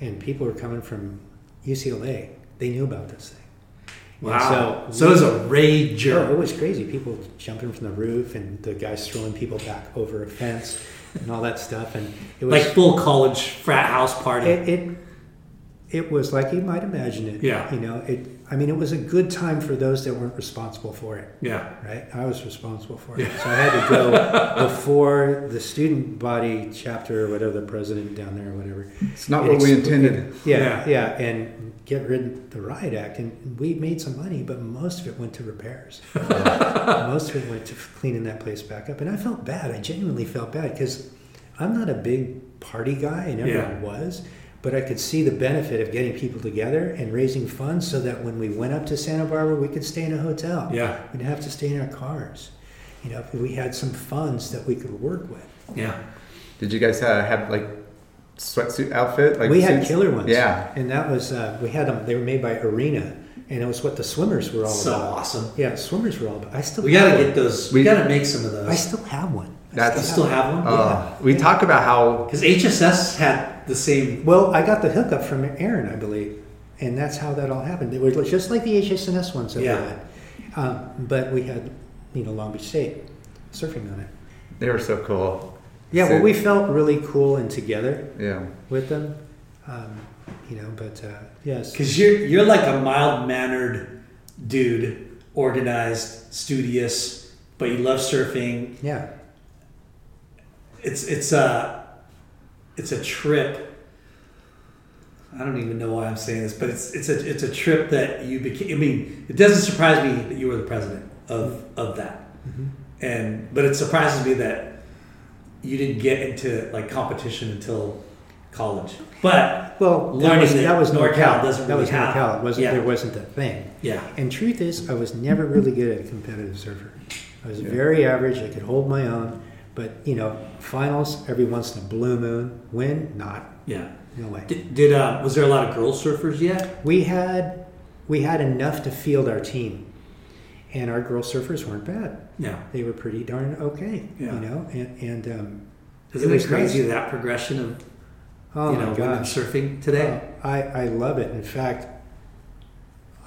and people were coming from UCLA. They knew about this thing. And Wow. So, So, it was a Oh, it was crazy. People jumping from the roof, and the guys throwing people back over a fence, and all that stuff. And it was Like full college frat house party. it, it it was like you might imagine it. Yeah. You know, it. I mean, it was a good time for those that weren't responsible for it. yeah. Right. I was responsible for it, so I had to go before the student body chapter or whatever the president down there or whatever. It's not what we intended. Yeah, yeah, and get rid of the riot act, and we made some money, but most of it went to repairs. most of it went to cleaning that place back up, and I felt bad. I genuinely felt bad because I'm not a big party guy, I never Yeah. was. But I could see the benefit of getting people together and raising funds so that when we went up to Santa Barbara, we could stay in a hotel. Yeah. We didn't have to stay in our cars. You know, we had some funds that we could work with. Yeah. Did you guys uh, have like sweatsuit outfit? Like we had suits? killer ones. Yeah. and that was uh, we had them. They were made by Arena, and it was what the swimmers were all So about. So awesome. Yeah, swimmers were all about. I still We have gotta one. get those. We- We, gotta make some of those. I still have one. I That's- You still have one? Uh, we talk about how Because HSS had the same. Well, I got the hookup from Aaron, I believe, and that's how that all happened. It was just like the HS&S ones that Yeah. we had, um, but we had, you know, Long Beach State surfing on it. they were so cool. Yeah, So- well, we felt really cool and together Yeah. with them, um, you know. But uh, yes, Because you're you're like a mild mannered dude, organized, studious, but you love surfing. yeah, It's it's a it's a trip. I don't even know why I'm saying this, but it's it's a it's a trip that you became. I mean, it doesn't surprise me that you were the president of of that, mm-hmm. and but it surprises me that you didn't get into like competition until college. But Well, that Learning was, that that was NorCal NorCal. doesn't that was really have- NorCal. It wasn't Yeah. there wasn't a thing. yeah, And truth is, I was never really good at a competitive surfer. I was Yeah. very average. I could hold my own, but you know, finals every once in a blue moon. Win, not yeah. no way. Did, did uh, was there a lot of girl surfers yet? We had we had enough to field our team, and our girl surfers weren't bad. Yeah. They were pretty darn okay. Yeah. You know, and and um, Isn't It it, crazy nice. that progression of oh you know women surfing today? Oh, I I love it. In fact.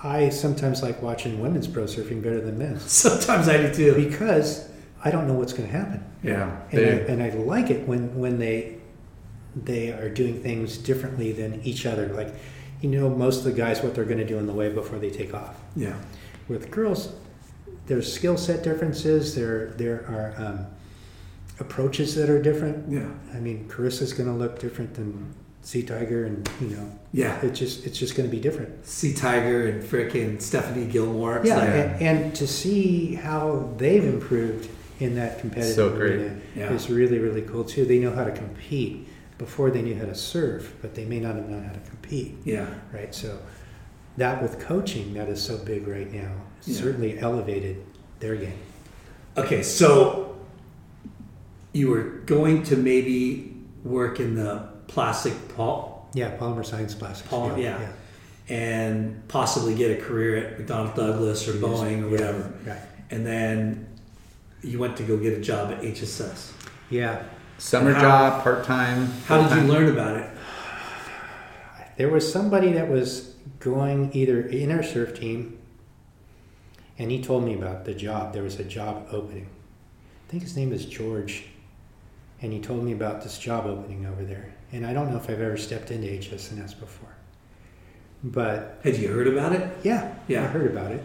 I sometimes like watching women's pro surfing better than men's Sometimes I do too. because I don't know what's going to happen. Yeah. and, I, and I like it when when they they are doing things differently than each other. Like, you know, most of the guys what they're going to do in the wave before they take off. Yeah. With girls, there's skill set differences. There there are um, approaches that are different. Yeah. I mean, Carissa's going to look different than Sea Tiger, and you know, Yeah. it just it's just going to be different. Sea Tiger and frickin' Stephanie Gilmore. It's Yeah, and, and to see how they've improved in that competitive So arena Yeah. is really really cool too. They know how to compete before they knew how to surf, but they may not have known how to compete, yeah. right? So that with coaching, that is so big right now. Yeah. Certainly elevated their game. Okay, so you were going to maybe work in the plastic pulp Yeah, polymer science plastics. Poly- yeah. and possibly get a career at McDonnell Douglas or Boeing or Yeah, whatever. Right. And then you went to go get a job at HSS. Yeah. summer How- job, part time. How did you learn about it? There was somebody that was going either in our surf team, and he told me about the job. There was a job opening. I think his name is George, and he told me about this job opening over there. And I don't know if I've ever stepped into HS&S before, but Had you heard about it? yeah, Yeah. I heard about it,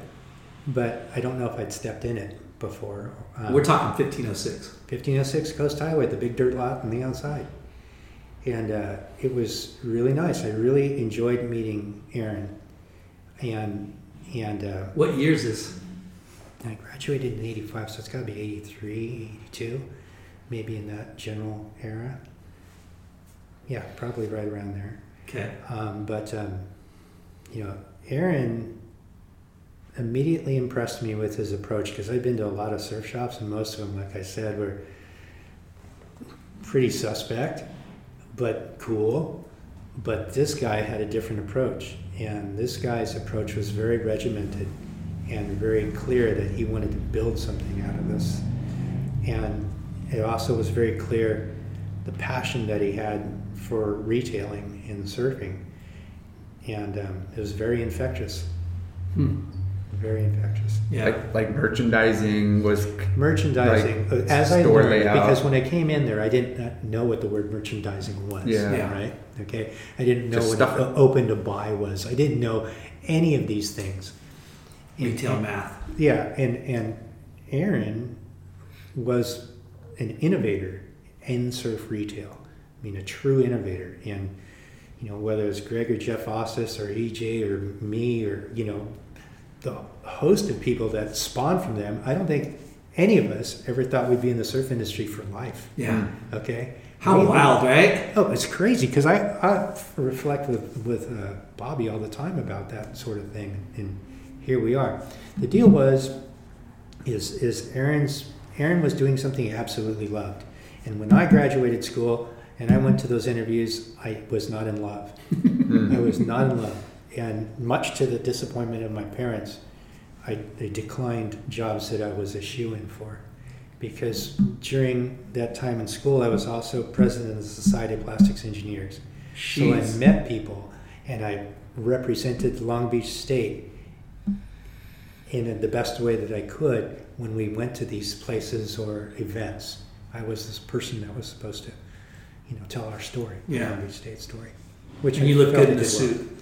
but I don't know if I'd stepped in it before. Um, We're talking 1506. 1506 Coast Highway, the big dirt lot on the outside. And uh, it was really nice. I really enjoyed meeting Aaron. And and uh, What year is this? I graduated in 85, so it's got to be 83, 82, maybe in that general era. Yeah, probably right around there. Okay. Um, but um, you know, Aaron immediately impressed me with his approach because I've been to a lot of surf shops, and most of them, like I said, were pretty suspect, but cool. But this guy had a different approach, and this guy's approach was very regimented and very clear that he wanted to build something out of this. And it also was very clear the passion that he had for retailing and surfing. And um, it was very infectious. Very infectious. Yeah. Like, like merchandising was Merchandising, Like, uh, as I learned, layout. because when I came in there, I did not know what the word merchandising was. Yeah. Yeah. Right? Okay. I didn't know Just what stuff open to buy was. I didn't know any of these things. And- Retail and- math. Yeah, and and Aaron was an innovator in surf retail. I mean, a true innovator. And you know, whether it's Greg or Jeff Ostis or EJ or me or you know, the host of people that spawned from them, I don't think any of us ever thought we'd be in the surf industry for life. Yeah. Okay. How We- wild, right? Oh, it's crazy because I, I reflect with with uh, Bobby all the time about that sort of thing, and here we are. The deal was, is is Aaron's Aaron was doing something he absolutely loved, and when I graduated school and I went to those interviews, I was not in love. I was not in love, and much to the disappointment of my parents, I, I declined jobs that I was a shoe in for because during that time in school, I was also president of the Society of Plastics Engineers. So I met people and I represented Long Beach State in the best way that I could when we went to these places or events. I was this person that was supposed to, you know, tell our story, Yeah. Long Beach State story. Which And you look good in a suit. well.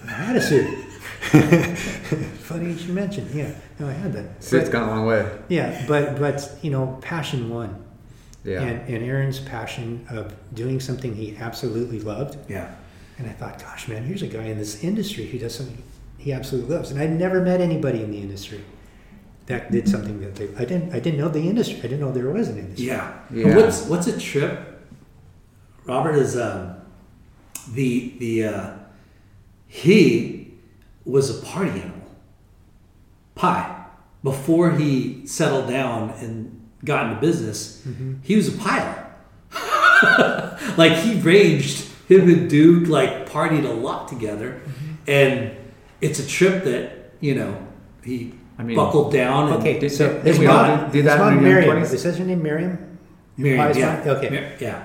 Suit. I had a suit. Funny you should mention. Yeah, no, I had that. Suit's But- gone a long way. yeah, but but you know, passion won. Yeah. And, and Aaron's passion of doing something he absolutely loved. Yeah. And I thought, gosh, man, here's a guy in this industry who does something he absolutely loves. And I'd never met anybody in the industry that did something that they. I didn't. I didn't know the industry. I didn't know there was an industry. Yeah. Yeah. What's what's a trip? Robert is um, the the uh, he was a party animal. Pie. Before he settled down and got into business, mm-hmm. he was a pilot. like he ranged him and Duke like partied a lot together, mm-hmm. and it's a trip that you know he I mean- buckled down. Okay, Did- so did his we all mom, do- do that his in mom Miriam. 20s? Is that her name, Miriam? Miriam, yeah. Okay. Mir- yeah,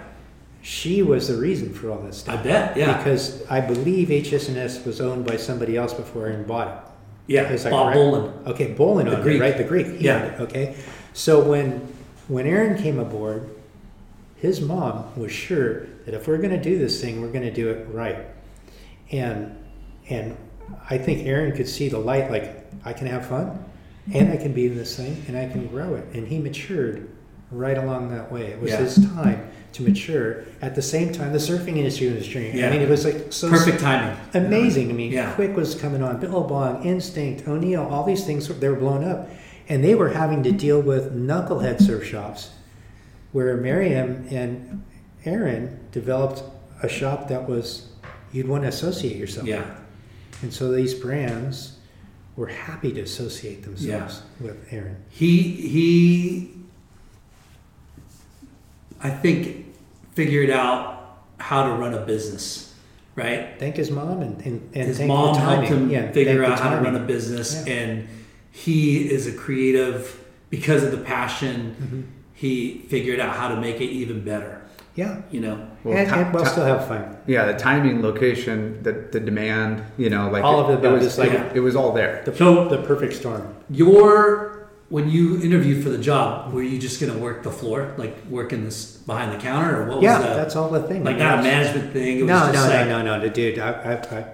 She was the reason for all this stuff. I bet, yeah. Because I believe HS&S was owned by somebody else before Aaron bought it. yeah. Is that Bob correct? Boland. Okay, Bolin The owned Greek. it, right? The Greek. He Yeah. owned it, Okay. So when when Aaron came aboard, his mom was sure that if we're going to do this thing, we're going to do it right. And and I think Aaron could see the light. Like I can have fun, and I can be in this thing, and I can grow it. And he matured right along that way. It was Yeah. his time to mature. At the same time, the surfing industry was changing. Yeah. I mean, it was like so Perfect timing. amazing. I mean, Yeah. Quik was coming on, Billabong, Instinct, O'Neill, all these things they were blown up, and they were having to deal with knucklehead surf shops, where Miriam and Aaron developed a shop that was you'd want to associate yourself Yeah. with, and so these brands were happy to associate themselves with Aaron. He he I think figured out how to run a business, right? Thank his mom and and, and His mom the helped him yeah, figure out how to run a business Yeah. and he is a creative because of the passion Mm-hmm. he figured out how to make it even better, Yeah, you know. Well, and, ti- and we'll ti- still have fun. Yeah, the timing, location, the the demand, you know, like All of it it, was like- it, it was all there. The, So- the perfect storm. Your when you interviewed for the job, were you just going to work the floor, like working this behind the counter, or what Yeah, was the, that's all the thing. like not a management thing? It was No, just no, like no, no, no, dude. I, I, I,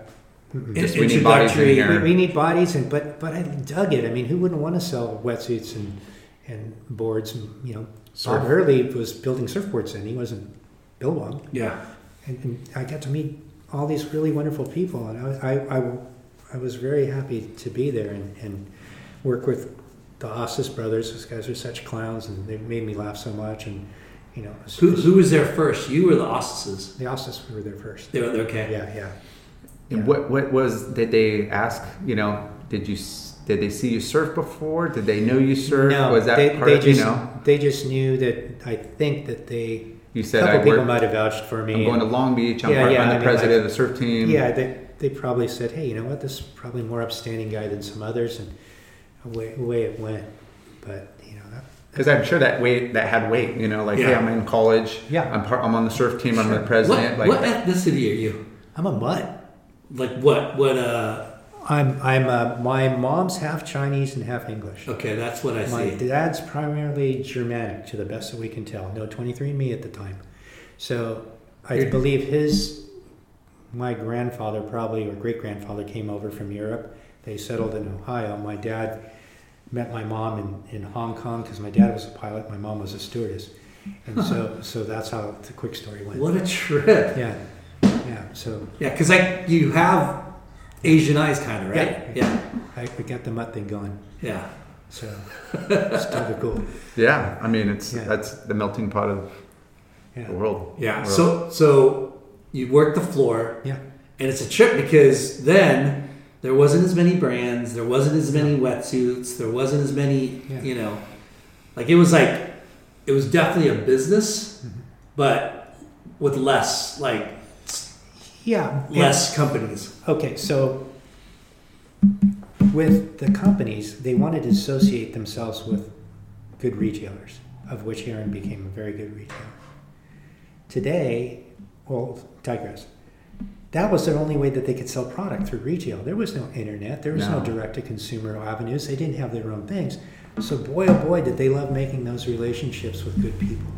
in- Just we need bodies in here. we, we need bodies, and but but I dug it. I mean, who wouldn't want to sell wetsuits and and boards? And you know, Surf. Bob Hurley was building surfboards, and he wasn't Billabong, Yeah, and, and I got to meet all these really wonderful people, and I I, I, I was very happy to be there and, and work with the Ossis brothers. Those guys are such clowns, and they made me laugh so much, and you know, Who, who was there first? You or the Osses? the Ostas were there first. They were okay. Yeah, yeah. And what what was did they ask? You know, did you did they see you surf before? Did they know you surf? No, was that they, part they just you know? they just knew that I think that they You said a couple I people work, might have vouched for me. I'm going to Long Beach. I'm, Yeah, part, yeah, I'm the I mean, president like- of the surf team. yeah, they they probably said, hey, you know what, this is probably more upstanding guy than some others, and away, away it went. But you know, Because I'm sure that weight that had weight. You know, like hey, I'm in college. Yeah. I'm part. I'm on the surf team. I'm the president. What, like what ethnicity are you? I'm a mutt. Like what? What? Uh. I'm I'm uh, my mom's half Chinese and half English. Okay, that's what I My see. dad's primarily Germanic, to the best that we can tell. No 23andMe at the time. So I You're- believe his, my grandfather probably, or great grandfather came over from Europe. They settled in Ohio. My dad met my mom in, in Hong Kong because my dad was a pilot, my mom was a stewardess. And so, so that's how the quick story went. What a trip. Yeah. Yeah. So Yeah, because like you have Asian eyes, kind of right? Yeah. I, we got the mutt thing going. Yeah. So still the cool. yeah. I mean, it's Yeah. that's the melting pot of Yeah. the world. Yeah. World. So so you work the floor, Yeah. and it's a trip because then there wasn't as many brands, there wasn't as many wetsuits, there wasn't as many, Yeah. you know, like it was like it was definitely a business, Mm-hmm. but with less like Yeah. less companies. Okay, so with the companies, they wanted to associate themselves with good retailers, of which Aaron became a very good retailer. Today, well, digress. That was the only way that they could sell product through retail. There was no internet. There was no, No. direct to consumer avenues. They didn't have their own things. So boy, oh boy, did they love making those relationships with good people.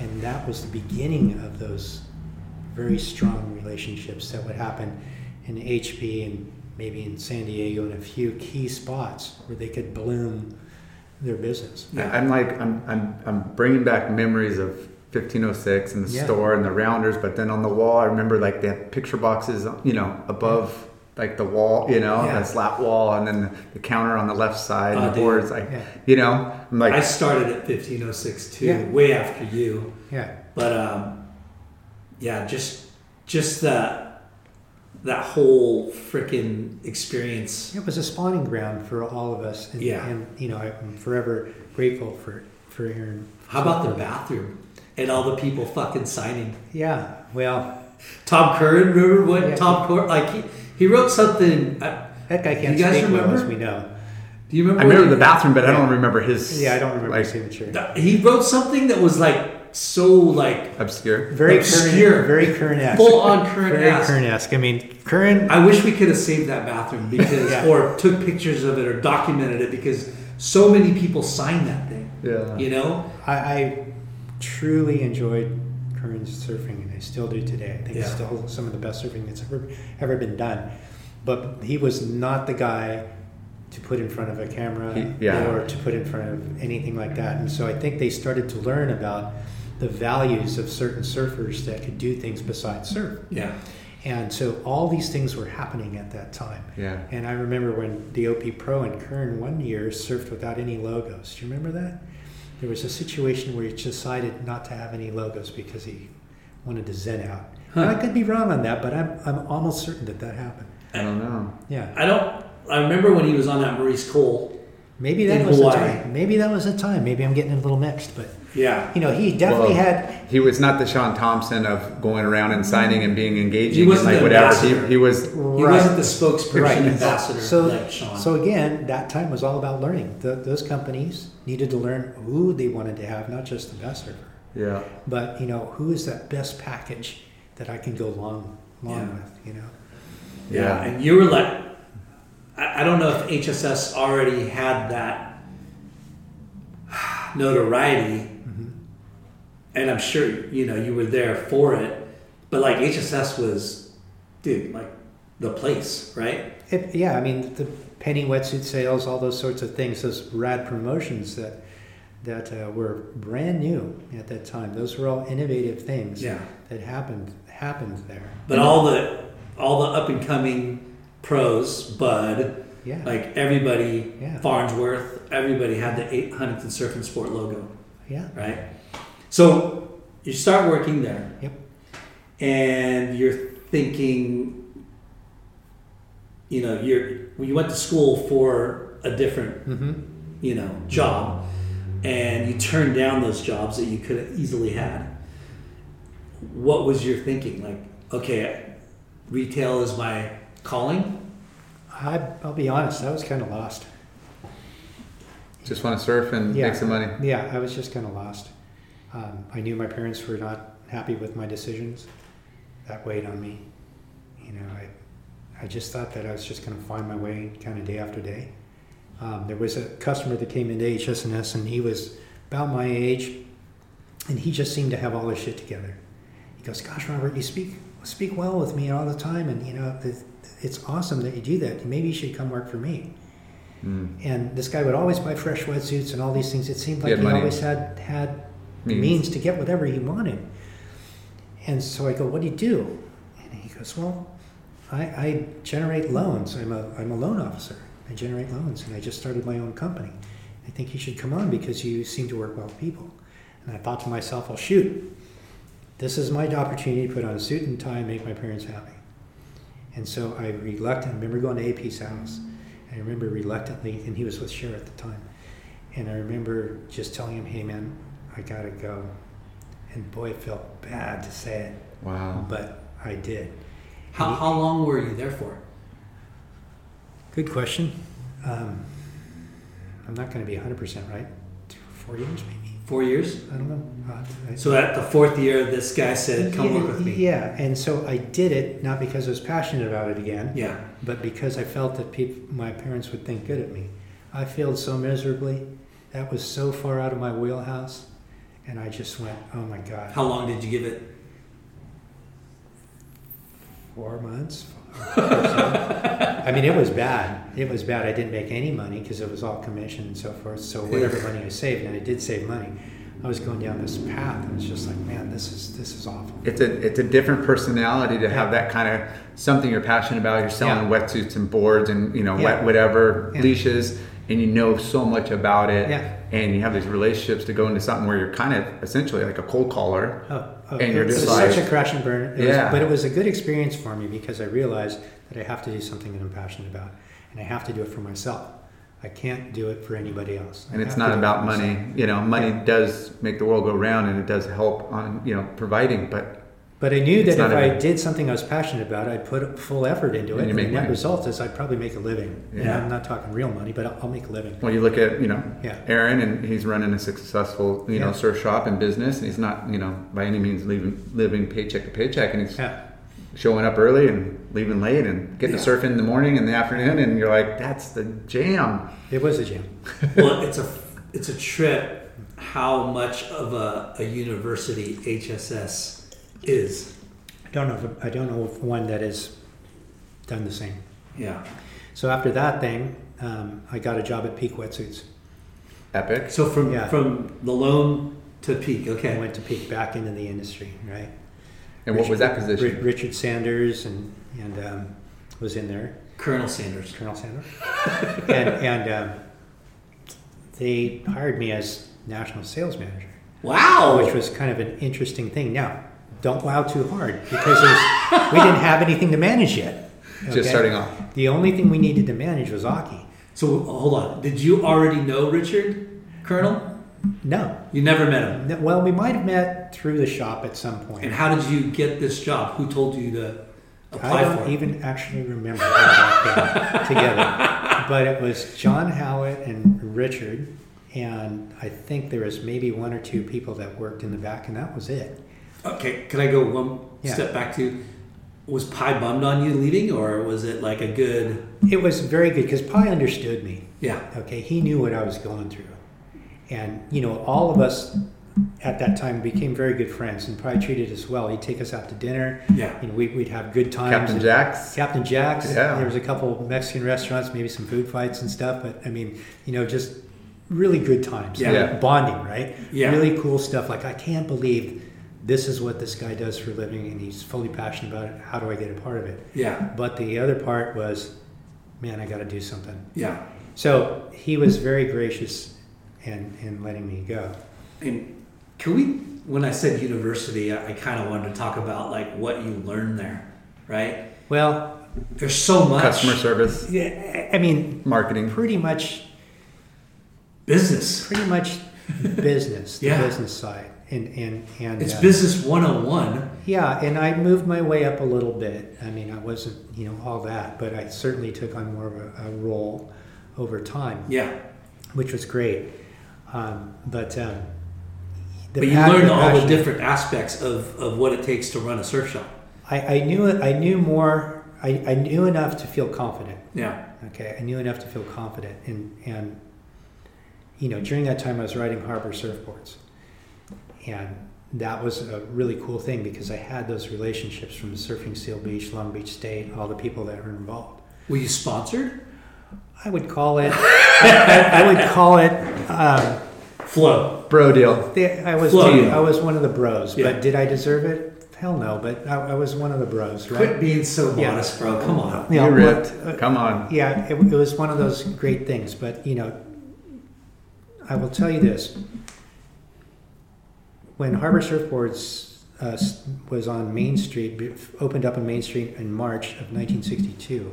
And that was the beginning of those very strong relationships that would happen in HB and maybe in San Diego and a few key spots where they could bloom their business. I- I'm like I'm I'm I'm bringing back memories of 1506 and the Yeah. store and the rounders, but then on the wall, I remember like they had picture boxes, you know, above like the wall, you know, Yeah. that slat wall, and then the counter on the left side, Oh, and the dude. boards, like Yeah. you know, I'm like I started at 1506 too, Yeah. way after you. Yeah. But um, yeah, just just that that whole freaking experience. It was a spawning ground for all of us. And, Yeah. and you know, I'm forever grateful for, for Aaron. How about the bathroom and all the people fucking signing? Yeah. Well, Tom Curren, remember what Yeah. Tom Curren like he, he wrote something. Uh, that guy can't You guys speak well, remember? as we know. do you remember? I remember he- the bathroom, but I don't remember his. Yeah, I don't remember like his signature. Th- He wrote something that was like so like obscure. Very Obscure. current, very current full on current Very ass. current-esque. I mean, current. I wish we could have saved that bathroom because, Yeah. or took pictures of it or documented it because so many people signed that thing. Yeah. You know, I, I truly enjoyed Curren's surfing, and I still do today. I think it's still some of the best surfing that's ever ever been done. But he was not the guy to put in front of a camera He- yeah. or to put in front of anything like that. And so I think they started to learn about the values of certain surfers that could do things besides surf. yeah, And so all these things were happening at that time. Yeah. And I remember when the OP Pro and Curren one year surfed without any logos. Do you remember that? There was a situation where he decided not to have any logos because he wanted to zen out. And I could be wrong on that, but I'm, I'm almost certain that that happened. I don't know. Yeah. I don't. I remember when he was on that Maurice Cole. Maybe that In was Hawaii. the time. Maybe that was the time. Maybe I'm getting a little mixed, but Yeah, you know, he definitely Well, had He was not the Shaun Tomson of going around and signing and being engaging. He wasn't and like whatever. He, he was. he Right. wasn't the spokesperson Right. ambassador So, like Shaun. so again, that time was all about learning. The, those companies needed to learn who they wanted to have, not just the best server. Yeah. but you know, who is that best package that I can go long, long Yeah. with. You know, yeah. Yeah. and you were like, I, I don't know if HSS already had that notoriety, and I'm sure you know you were there for it, but like HSS was, dude, like the place, right? it, yeah. I mean, the penny wetsuit sales, all those sorts of things, those rad promotions that that uh, were brand new at that time. Those were all innovative things Yeah. that happened happened there. But all the all the up and coming pros, Bud, Yeah, like everybody, Yeah. Farnsworth, everybody had the eight Huntington Surf and Sport logo, yeah. right? So you start working there. Yep. And you're thinking, you know, you're you went to school for a different, Mm-hmm. you know, job, and you turned down those jobs that you could have easily had. What was your thinking? Like, okay, retail is my calling. I, I'll be honest, I was kind of lost. Just want to surf and Yeah. make some money. Yeah, I was just kind of lost. Um, I knew my parents were not happy with my decisions. That weighed on me. You know, I, I just thought that I was just going to find my way kind of day after day. Um, there was a customer that came into HS&S and he was about my age and he just seemed to have all his shit together. He goes, "Gosh, Robert, you speak speak well with me all the time, and you know it's awesome that you do that. Maybe you should come work for me." Mm. And this guy would always buy fresh wetsuits and all these things. It seemed like had he always had had Means. means. to get whatever he wanted. And so I go, "What do you do?" And he goes, "Well, I, I generate loans. I'm a I'm a loan officer. I generate loans, and I just started my own company. I think you should come on because you seem to work well with people." And I thought to myself, "Well, shoot, this is my opportunity to put on a suit and tie and make my parents happy." And so I reluctantly, I remember going to AP's house. I remember reluctantly, and he was with Cher at the time. And I remember just telling him, "Hey, man, I gotta go." And boy, it felt bad to say it, Wow. but I did. How, how long were you there for? Good question. Um, I'm not going to be 100% right. Four years, maybe. Four years. I don't know. Uh, I- So at the fourth year, this guy said, "Come yeah, work with me." Yeah, and so I did it not because I was passionate about it again, Yeah. but because I felt that peop my parents would think good of me. I failed so miserably. That was so far out of my wheelhouse, and I just went, "Oh my God!" How long did you give it? four months. I mean, it was bad. It was bad. I didn't make any money because it was all commission and so forth. So whatever money I saved, and I did save money, I was going down this path, and it's just like, man, this is this is awful. It's a it's a different personality to have that kind of something you're passionate about. You're selling Yeah. wetsuits and boards and you know Yeah. wet whatever Yeah. leashes, and you know so much about it. Yeah. And you have these relationships to go into something where you're kind of essentially like a cold caller. Oh, oh, And you're it just was like- such a crash and burn. It Yeah. was, but it was a good experience for me because I realized that I have to do something that I'm passionate about, and I have to do it for myself. I can't do it for anybody else. I And it's not about money. You know, money Yeah. does make the world go round, and it does help on you know providing. But But I knew It's that if not I did something I was passionate about, I'd put full effort into And it. you And the make net result is I'd probably make a living. And Yeah. I'm not talking real money, but I'll, I'll make a living. when you look at you know Yeah. Aaron, and he's running a successful you know surf shop and business, and he's not you know by any means living living paycheck to paycheck, and he's Yeah. showing up early and leaving late and getting to surf in the morning and the afternoon and you're like that's the jam It was a jam. well, it's a it's a trip. How much of a, a university HSS is? I don't know. If, I don't know if one that has done the same. Yeah. So after that thing, um, I got a job at Peak Wetsuits. epic So from Yeah. from the loan to peak. Okay. I went to Peak back into the industry, right? and what was that Ri- position Richard Sanders and and um, was in there. Colonel Sanders. Colonel Sanders, and and um, they hired me as national sales manager. Wow. which was kind of an interesting thing. Now, don't wow too hard because we didn't have anything to manage yet. just starting off The only thing we needed to manage was Occy. so hold on. Did you already know Richard, Colonel? No. You never met him. No, Well, we might have met through the shop at some point. And how did you get this job? Who told you to apply I don't for it? even actually remember how that came together. But it was John Howitt and Richard, and I think there was maybe one or two people that worked in the back, and that was it. Okay, can I go one Yeah. step back to was Pai bummed on you leaving or was it like a good It was very good because Pai understood me. yeah. Okay, he knew what I was going through. And, you know, all of us at that time became very good friends and probably treated us well. He'd take us out to dinner. Yeah. You know, we, we'd have good times. captain And jack's Captain Jack's. Yeah. There was a couple Mexican restaurants, maybe some food fights and stuff. But, I mean, you know, just really good times. Yeah. Yeah. Bonding, right? Yeah. Really cool stuff. Like, I can't believe this is what this guy does for a living and he's fully passionate about it. How do I get a part of it? Yeah. But the other part was, man, I got to do something. Yeah. So he was very gracious in, in letting me go. And can we when I said university, I, I kind of wanted to talk about like what you learned there, right? Well, There's so much Customer service, yeah, I mean, marketing. pretty much, business. pretty much business, the Yeah. business side, and and and It's uh, business 101. Yeah, and I moved my way up a little bit. I mean, I wasn't, you know, all that, but I certainly took on more of a, a role over time, Yeah, which was great. Um, but um, the but you learned all the different aspects of, of what it takes to run a surf shop. I, I knew it. I knew more. I, I knew enough to feel confident. Yeah, Okay, I knew enough to feel confident, and and you know, during that time, I was riding Harbour Surfboards, and that was a really cool thing because I had those relationships from Surfing Seal Beach, Long Beach State, all the people that were involved. were you sponsored? I would call it. I, I would call it. Um, Flow. Bro deal. the, I was. Flow. I was one of the bros, Yeah. but did I deserve it? Hell no. But I, I was one of the bros, right? Quit being so Yeah. modest, bro. Come on. You know, You ripped. but, uh, Come on. yeah, it, it was one of those great things. But you know, I will tell you this: when Harbour Surfboards uh, was on Main Street, opened up on Main Street in March of 1962,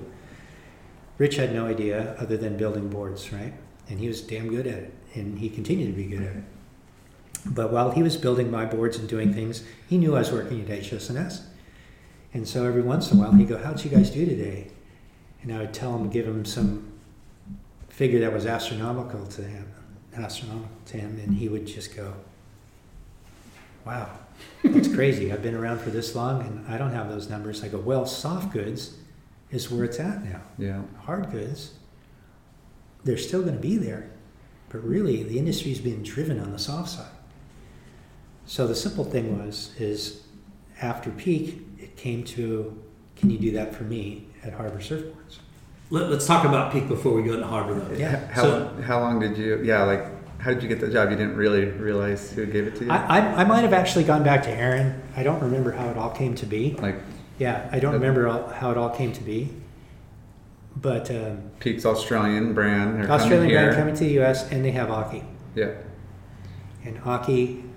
Rich had no idea other than building boards, right? And he was damn good at it, and he continued to be good at it. But while he was building my boards and doing things, he knew I was working at HS&S. And so every once in a while, he'd go, How'd you guys do today? And I would tell him, give him some figure that was astronomical to him, astronomical to him, and he would just go, Wow, that's crazy. I've been around for this long and I don't have those numbers. I go, Well, soft goods is where it's at now. Yeah. Hard goods, they're still going to be there, but really the industry's being driven on the soft side. So the simple thing was, is after peak, it came to, can you do that for me at Harbour Surfboards? Let, us talk about peak before we go into Harbour though. Yeah. How, So- how long did you? Yeah. Like, how did you get the job? You didn't really realize who gave it to you. I, I, I might have actually gone back to Aaron. I don't remember how it all came to be. like Yeah, I don't remember all, how it all came to be. But um, Peaks Australian brand. Australian coming here. brand coming to the U.S. and they have Occy, Yeah. and Occy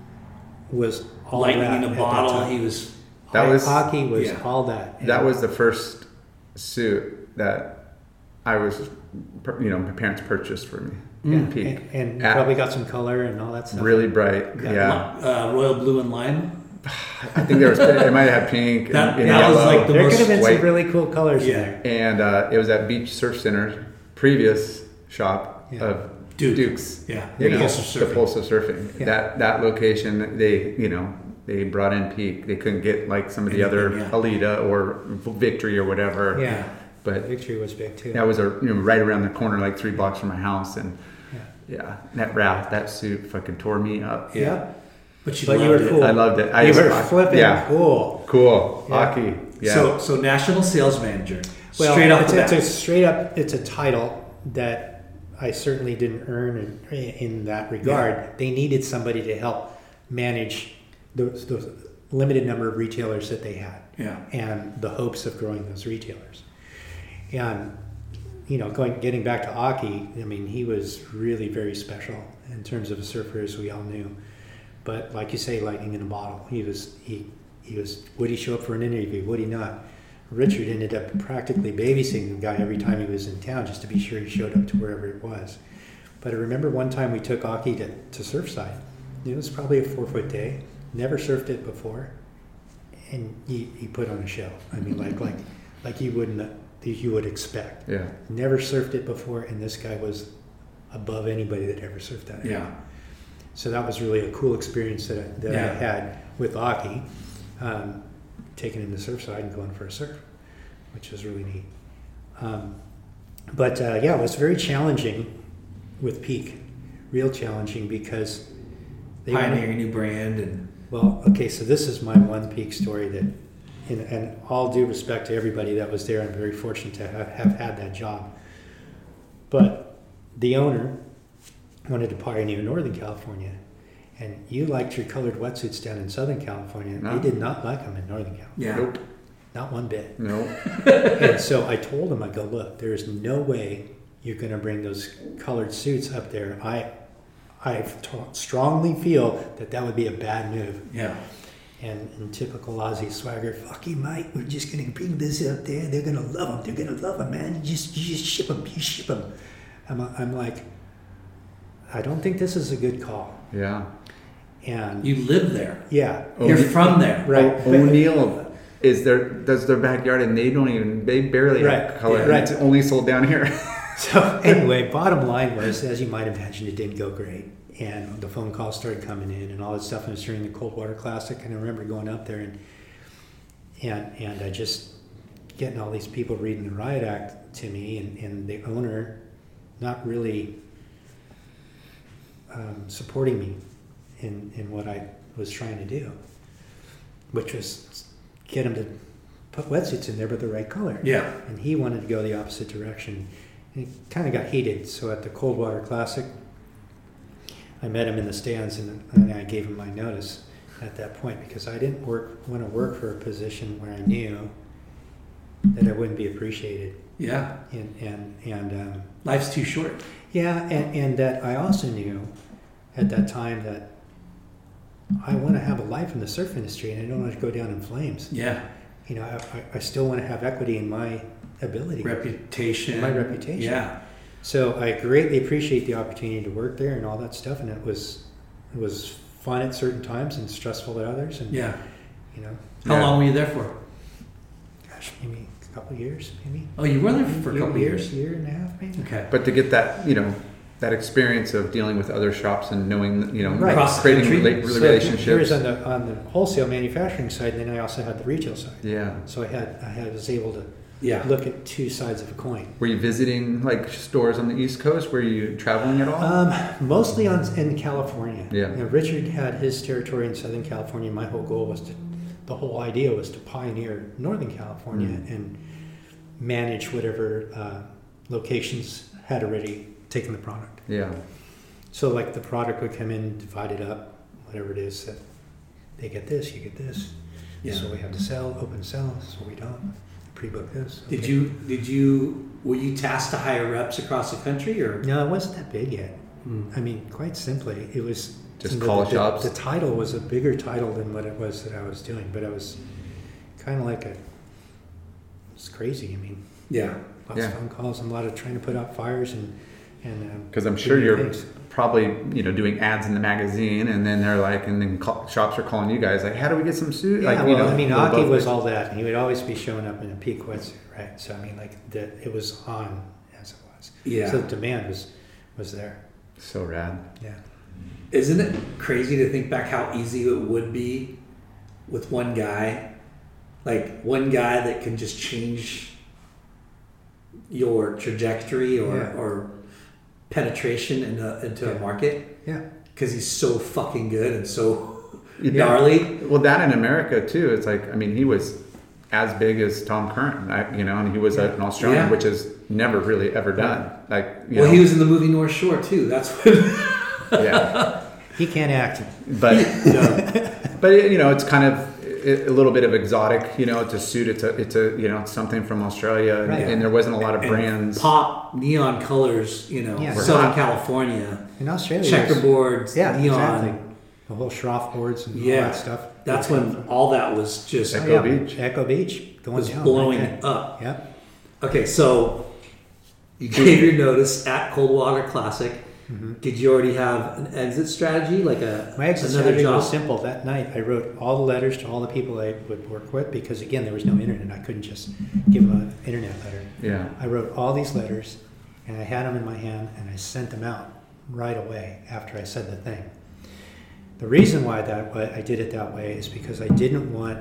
was all Lightning that in a at that bottle. time. He was. That was- Occy was yeah. all that. And That was the first suit that I was, you know, my parents purchased for me. Yeah, Peak. and, and you probably got some color and all that stuff. Really bright. Yeah. Yeah. Uh, royal blue and lime. I think there was. It might have had pink and, That- and that was like the there most could have been white. some really cool colors Yeah. in there. and uh, it was at Beach Surf Center, previous shop Yeah. of Duke. Dukes. Yeah. You know, Pulse of the. Pulse of Surfing. Yeah. That that location, they you know they brought in Peak. They couldn't get like some of the other Anything, yeah. Aleeda or Victory or whatever. Yeah, But Victory was big too. that was a you know right around the corner, like three blocks from my house, and Yeah. yeah, that wrap that suit fucking tore me up. Yeah. But you But you were it. cool. I loved it. I you just- were flipping Yeah, cool. cool. Yeah. Occy. Yeah. So, so national sales manager. Well, straight off it's, it's a straight up. It's a title that I certainly didn't earn in, in that regard. They needed somebody to help manage those, those limited number of retailers that they had, yeah. and the hopes of growing those retailers. And you know, going getting back to Occy, I mean, he was really very special in terms of a surfer, as we all knew. But like you say, lightning in a bottle. He was he he was. Would he show up for an interview? Would he not? Richard ended up practically babysitting the guy every time he was in town, just to be sure he showed up to wherever it was. But I remember one time we took Occy to, to Surfside. It was probably a four foot day. Never surfed it before, and he, he put on a show. I mean, like like like you wouldn't you would expect. yeah. Never surfed it before, and this guy was above anybody that ever surfed that. Yeah. So that was really a cool experience that, I, that Yeah. I had with Occy, um, taking him to Surfside and going for a surf, which was really neat. Um, but uh, yeah, it was very challenging with Peak, real challenging because they Pioneering a new brand and well, okay, so this is my one peak story that, in, and all due respect to everybody that was there, I'm very fortunate to have, have had that job. But the owner wanted to pioneer Northern California, and you liked your colored wetsuits down in Southern California. No. They did not like them in Northern California, yeah. Nope. not one bit. No. and so I told him, I go, look, there is no way you're going to bring those colored suits up there. I, I t- strongly feel that that would be a bad move. Yeah. And in typical Aussie swagger, fuck you, mate. We're just gonna bring this up there. They're gonna love them. They're gonna love them, man. You just, you just ship them. You ship them. I'm, I'm like, I don't think this is a good call. Yeah. And You live there. yeah, oh, You're Oh, from there. right. Oh, but- O'Neill is their does their backyard and they don't even they barely Right, have color. yeah, right. It's only sold down here. So anyway, bottom line was, as you might imagine, it didn't go great, and the phone calls started coming in and all this stuff. And it was during the Coldwater Classic, and I remember going up there and and and I just getting all these people reading the riot act to me, and, and the owner not really um, supporting me in in what I was trying to do, which was get him to put wetsuits in there, but the right color Yeah. and he wanted to go the opposite direction. And it kind of got heated. So at the Coldwater Classic, I met him in the stands and, and I gave him my notice at that point because I didn't work want to work for a position where I knew that I wouldn't be appreciated. Yeah. And and and um, Life's too short. yeah, and, and that I also knew at that time that I want to have a life in the surf industry and I don't want to go down in flames. Yeah. You know, I, I- I still want to have equity in my ability. Reputation. My reputation. Yeah. So I greatly appreciate the opportunity to work there and all that stuff, and it was it was fun at certain times and stressful at others, and Yeah. you know, How Yeah. long were you there for? gosh, maybe a couple of years, maybe Oh, you were there for a couple year, years. year and a half, maybe. Okay. but to get that, you know, that experience of dealing with other shops and knowing, you know, Right. Across creating rela- So relationships. Here's on the on the wholesale manufacturing side, and then I also had the retail side. yeah. So I had I had was able to Yeah. look at two sides of a coin. Were you visiting like stores on the East Coast? Were you traveling at all? Um, mostly on in California. Yeah. You know, Richard had his territory in Southern California. My whole goal was to, the whole idea was to pioneer Northern California Mm. and manage whatever uh, locations had already taken the product. yeah. So like the product would come in, divide it up, whatever it is that they get this, you get this. Yeah. So we have to sell, open sell. So we don't pre-book this. Did you did you were you tasked to hire reps across the country or No, it wasn't that big yet. Hmm. I mean, quite simply, it was Just the, call the, shops? The title was a bigger title than what it was that I was doing, but I was kind of like a. It's crazy. I mean, yeah lots Yeah. of phone calls and a lot of trying to put out fires and and. um, Because I'm sure new you're things. Probably you know doing ads in the magazine, and then they're like, and then call, shops are calling you guys like, how do we get some suit? Yeah, like, well, you know, I mean, go Occy both was ways. all that, and he would always be showing up in a peak wetsuit, right? So I mean, like that, it was on as it was. yeah. So the demand was was there. so rad. Yeah. Isn't it crazy to think back how easy it would be with one guy? Like one guy that can just change your trajectory or, Yeah. or penetration into, into a market Yeah. because he's so fucking good and so Yeah. gnarly. Well, that in America too. It's like I mean, he was as big as Tom Curren, I, you know, and he was an Australian, Yeah. which is never really ever done. Like, you Well, know, he was in the movie North Shore too. That's what. yeah, He can't act. but but you know, it's kind of a a little bit of exotic. You know, it's a suit. It's a it's a you know something from Australia, and, Right. and there wasn't a lot of and brands. Pop neon colors, you know, Yeah. Southern Hot. California, In Australia, checkerboards, Yeah, neon. exactly. The whole Schroff boards and all Yeah. that stuff. That's when all that was just Echo oh, yeah, Beach. Echo Beach going was down. blowing right up. Yep. Okay, so you gave your notice at Coldwater Classic. Did you already have an exit strategy, like a Mm-hmm. My exit another strategy job? was simple. That night, I wrote all the letters to all the people I would work with because, again, there was no internet. I couldn't just give them an internet letter. Yeah, I wrote all these letters, and I had them in my hand, and I sent them out right away after I said the thing. The reason why that why I did it that way is because I didn't want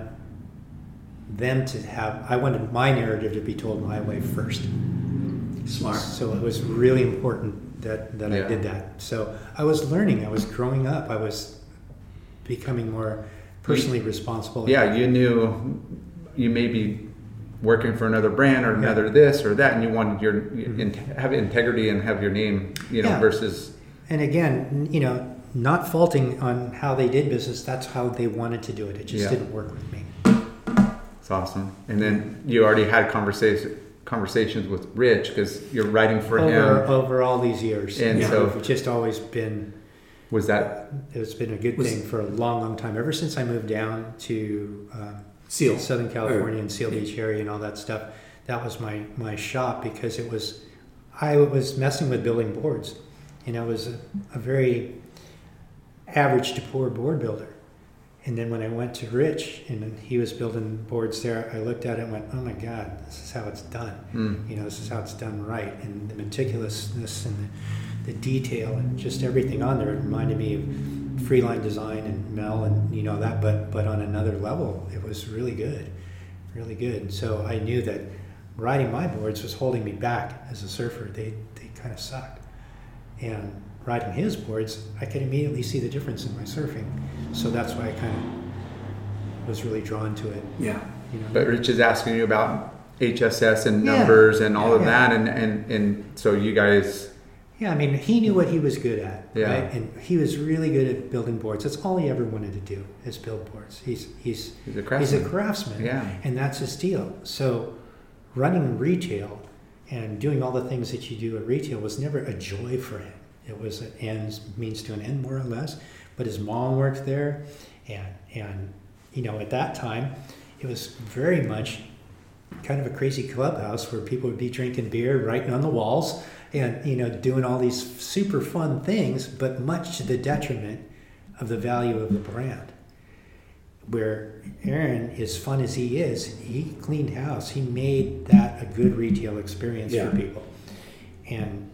them to have. I wanted my narrative to be told my way first. Smart. So it was really important that, that Yeah. I did that. So I was learning, I was growing up, I was becoming more personally responsible. yeah. You knew you may be working for another brand or another this or that, and you wanted your mm-hmm. in, have integrity and have your name, you know, Yeah. versus And again, you know, not faulting on how they did business, that's how they wanted to do it. It just Yeah. didn't work with me. It's awesome. And then you already had conversation conversations with Rich because you're writing for Over, him. over all these years. And you so- know, we've just always been Was that It's been a good Was- thing for a long, long time. Ever since I moved down to um, Seal. Southern California Or- and Seal Beach area and all that stuff, that was my, my shop because it was, I was messing with building boards. And I was a, a very average to poor board builder. And then when I went to Rich and he was building boards there, I looked at it and went, oh my God, this is how it's done. Mm. You know, this is how it's done right. And the meticulousness and the, the detail and just everything on there reminded me of Freeline Design and Mel and, you know, that, but, but on another level, it was really good, really good. So I knew that riding my boards was holding me back as a surfer. They, they kind of sucked. And riding his boards, I could immediately see the difference in my surfing. So that's why I kind of was really drawn to it. Yeah. You know? But Rich is asking you about HSS and Yeah. numbers and all of Yeah. that, and, and and so you guys, Yeah, I mean, he knew what he was good at, Yeah. right? And he was really good at building boards. That's all he ever wanted to do is build boards. He's he's he's a he's a craftsman, Yeah. and that's his deal. So, running retail and doing all the things that you do at retail was never a joy for him. It was an ends means to an end, more or less. But his mom worked there, and and you know at that time, it was very much kind of a crazy clubhouse where people would be drinking beer, writing on the walls, and you know doing all these super fun things, but much to the detriment of the value of the brand. Where Aaron, as fun as he is, he cleaned house. He made that a good retail experience Yeah. for people, and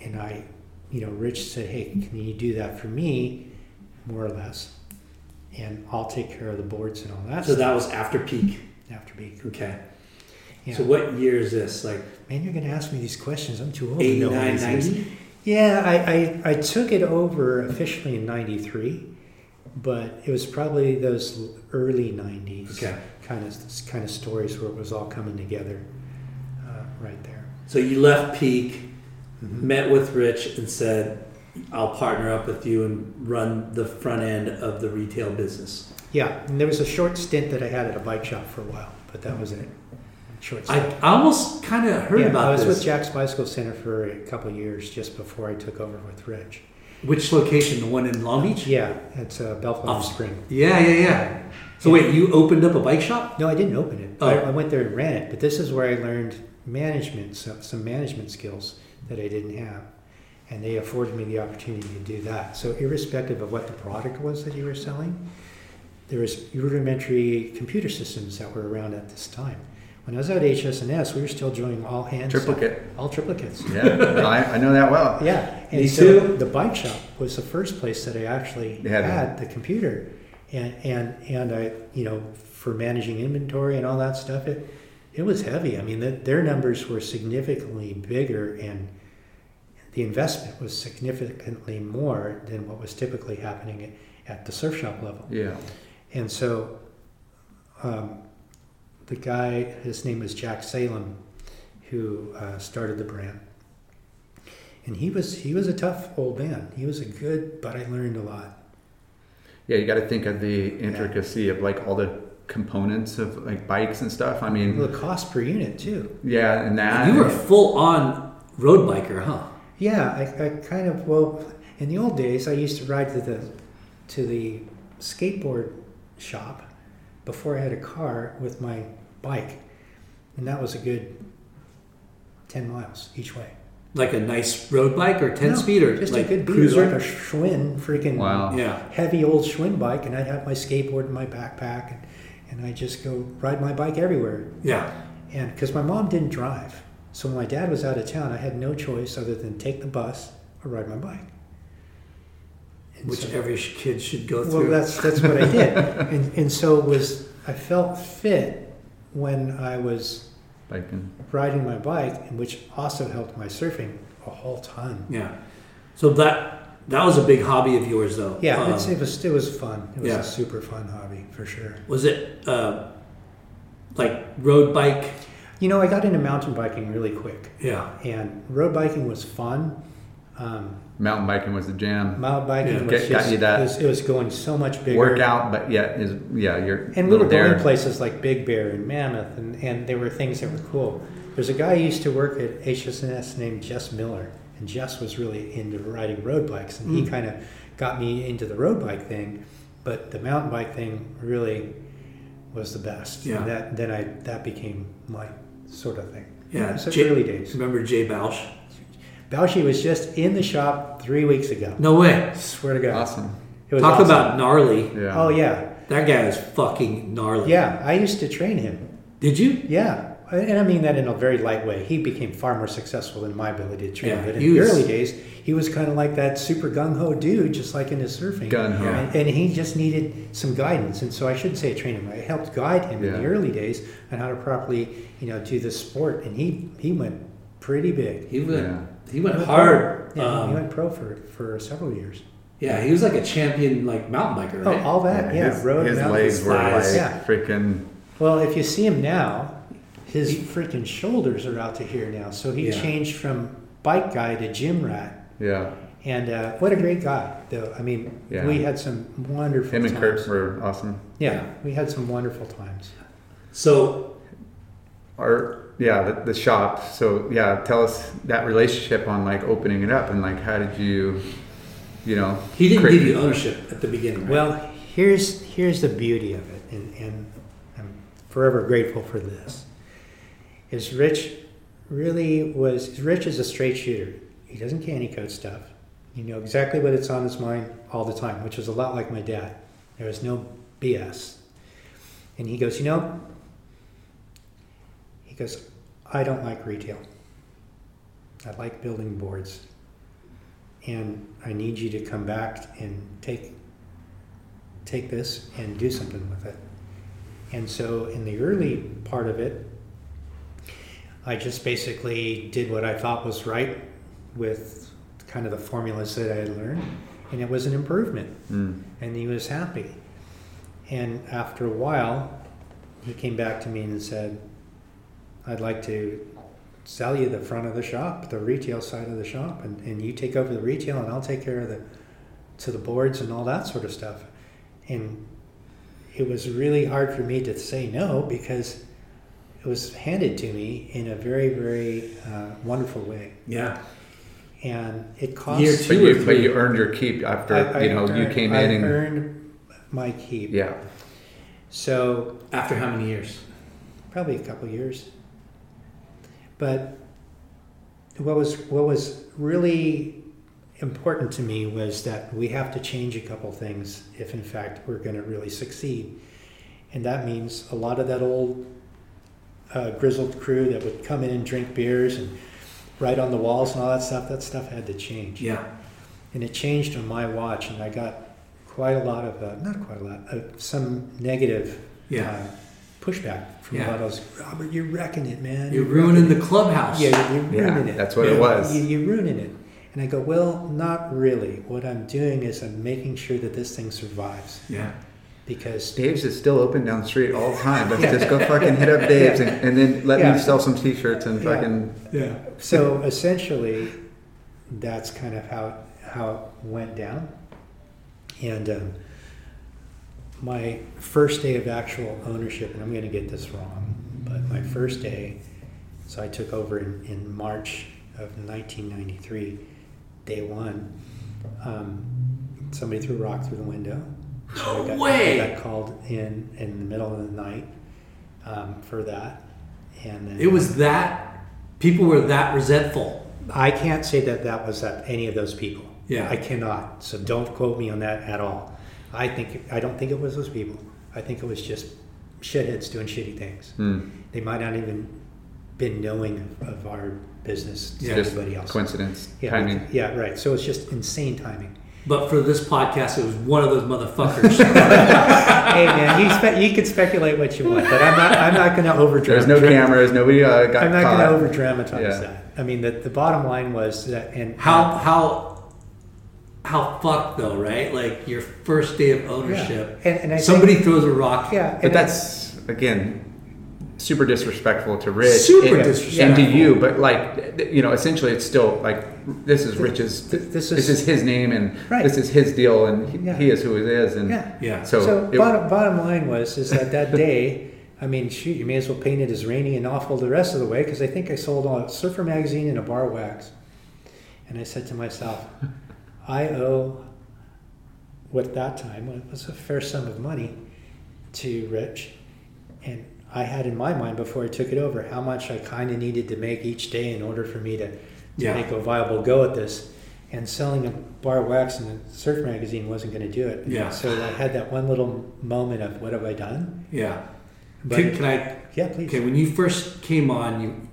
and I, you know, Rich said, "Hey, can you do that for me, more or less?" And I'll take care of the boards and all that. So stuff that was after peak. after being. Okay. Yeah. So what year is this? Like Man, you're going to ask me these questions. I'm too old to know 89, 90? Yeah, I, I, I took it over officially in 93, but it was probably those early 90s Okay. kind of kind of stories where it was all coming together uh, right there. So you left peak, Mm-hmm. met with Rich, and said, "I'll partner up with you and run the front end of the retail business." Yeah, and there was a short stint that I had at a bike shop for a while, but that was it. Short I, stint. I almost kind of heard yeah, about this. I was this. with Jack's Bicycle Center for a couple of years just before I took over with Rich. Which location? The one in Long Beach? Yeah, it's uh, Bellflower Oh. Spring. Yeah, yeah, yeah. So wait, you opened up a bike shop? No, I didn't open it. Oh. I, I went there and ran it, but this is where I learned management, some management skills that I didn't have. And they afforded me the opportunity to do that. So, irrespective of what the product was that you were selling, there was rudimentary computer systems that were around at this time. When I was at HS&S, we were still doing all hands, Triplicate. all triplicates. Yeah, I, I know that well. Yeah, and Me so too. the bike shop was the first place that I actually You had had, the computer, and and and I, you know, for managing inventory and all that stuff, it it was heavy. I mean, the, their numbers were significantly bigger, and the investment was significantly more than what was typically happening at, at the surf shop level. Yeah. And so, um, the guy, his name was Jack Salem, who uh, started the brand. And he was he was a tough old man. He was a good, but I learned a lot. Yeah, you got to think of the intricacy of like all the components of like bikes and stuff. I mean, The cost per unit too. yeah, and that. You were a full on road biker, huh? Yeah, I, I kind of well, in the old days, I used to ride to the to the skateboard shop before I had a car with my bike, and that was a good ten miles each way. Like a nice road bike or 10 No, speeder? just like a good beater, cruiser? like a Schwinn, freaking Wow. yeah. heavy old Schwinn bike, and I'd have my skateboard in my backpack, and, and I'd just go ride my bike everywhere. Yeah. And because my mom didn't drive, so when my dad was out of town, I had no choice other than take the bus or ride my bike. And Which so- every kid should go well, through. Well, that's that's what I did, and and so was I felt fit when I was biking. riding my bike, and which also helped my surfing a whole ton. yeah. So that that was a big hobby of yours, though. Yeah, Um, it's, it was it was fun. It was yeah. a super fun hobby for sure. was it uh, like road bike? You know, I got into mountain biking really quick, Yeah. and road biking was fun. Um, Mountain biking was the jam. mountain biking Yeah. was Get- got just you that it was, it was going so much bigger. Workout, but yeah, is yeah, you're And we were little going dare. places like Big Bear and Mammoth, and, and there were things that were cool. There's a guy who used to work at HS&S named Jess Miller, and Jess was really into riding road bikes, and he Mm. kind of got me into the road bike thing, but the mountain bike thing really was the best. Yeah. And that then I that became my sort of thing. Yeah, so Jay- early days. Remember Jay Bausch? Bauschy was just in the shop three weeks ago. No way. Swear to God. Awesome. It was Talk awesome. about gnarly. Yeah. Oh yeah, That guy is fucking gnarly. yeah. I used to train him. Did you? Yeah, and I mean that in a very light way. He became far more successful than my ability to train. Yeah, but in the was- early days, he was kind of like that super gung ho dude, just like in his surfing. Gung-ho. And, and he just needed some guidance. And so I shouldn't say train him. I helped guide him in the early days on how to properly, you know, do the sport. And he he went pretty big. He went. Yeah. He went He hard. Yeah, Um, he went pro for for several years. yeah, he was like a champion, like mountain biker, right? Oh, all that, yeah. his, road his mountain legs were like. Yeah. freaking. Well, if you see him now, his freaking shoulders are out to here now. So he Yeah. changed from bike guy to gym rat. Yeah. And uh, what a great guy, though. I mean, Yeah. we had some wonderful Him and. Kurt were awesome. yeah, we had some wonderful times. So Our yeah, the, the shop. So yeah, tell us that relationship on like opening it up and like how did you, you know, he didn't give you ownership at the beginning, right? Well, here's here's the beauty of it, and, and I'm forever grateful for this. Is Rich really was Rich is a straight shooter. He doesn't candy coat stuff. You know exactly what it's on his mind all the time, which is a lot like my dad. There was no BS. And he goes, you know, he goes, I don't like retail. I like building boards. And I need you to come back and take take this and do something with it. And so in the early part of it, I just basically did what I thought was right with kind of the formulas that I had learned, and it was an improvement. Mm. And he was happy. And after a while, he came back to me and said, I'd like to sell you the front of the shop, the retail side of the shop, and, and you take over the retail and I'll take care of the to the boards and all that sort of stuff. And it was really hard for me to say no because it was handed to me in a very, very uh, wonderful way. yeah. And it cost Year But two or you, but you earned your keep after I- I you know you came I in and earned my keep. yeah. So After how many years? probably a couple years. But what was what was really important to me was that we have to change a couple things if in fact we're going to really succeed. And that means a lot of that old uh, grizzled crew that would come in and drink beers and write on the walls and all that stuff, that stuff had to change. Yeah. And it changed on my watch, and I got quite a lot of, uh, not quite a lot, uh, some negative Yeah. uh, pushback from Yeah. a lot of those. Robert, you're wrecking it, man. You're ruining the clubhouse. Yeah, you're Yeah, ruining it. that's what Yeah. it was. You, you're ruining it. And I go, well, not really. What I'm doing is I'm making sure that this thing survives Yeah. Because Dave's is still open down the street all the time. Let's just go fucking hit up Dave's and, and then let Yeah. me sell some t-shirts and Yeah. fucking Yeah. so essentially that's kind of how how it went down. And um, my first day of actual ownership, and I'm going to get this wrong, but my first day, so I took over in, in March of 1993, day one. Um, somebody threw a rock through the window. So I got, way! I got called in in the middle of the night um, for that, and then It was that. People were that resentful. I can't say that that was that any of those people. Yeah. I cannot. So don't quote me on that at all. I think I don't think it was those people. I think it was just shitheads doing shitty things. hmm, They might not even been knowing of, of our business to Yeah. anybody else. coincidence Yeah, timing. yeah, right. So it's just insane timing. But for this podcast, it was one of those motherfuckers. hey man, you, spe- you can speculate what you want, but I'm not. I'm not going to over. There's no cameras. Nobody uh, got I'm not going to over dramatize Yeah. that. I mean, the, the bottom line was that, and how how how fucked though, right? Like your first day of ownership, And- and I somebody think- throws a rock. yeah, But and I- that's again super disrespectful to Rich. Super and, disrespectful. and to you. But like you know, essentially, it's still like this is Rich's. th- this This is- is his name, and Right. this is his deal, and he, Yeah. he is who he is. And Yeah. Yeah. so, So, it- bottom, bottom line was is that that day, I mean, shoot, you may as well paint it as rainy and awful the rest of the way because I think I sold a Surfer magazine and a bar wax, and I said to myself, I owe what that time was a fair sum of money to Rich. And I had in my mind before I took it over how much I kind of needed to make each day in order for me to, to Yeah. make a viable go at this. And selling a bar of wax in a surf magazine wasn't going to do it. Yeah. So I had that one little moment of what have I done? Yeah. But Can, can I? yeah, please. Okay, when you first came on, you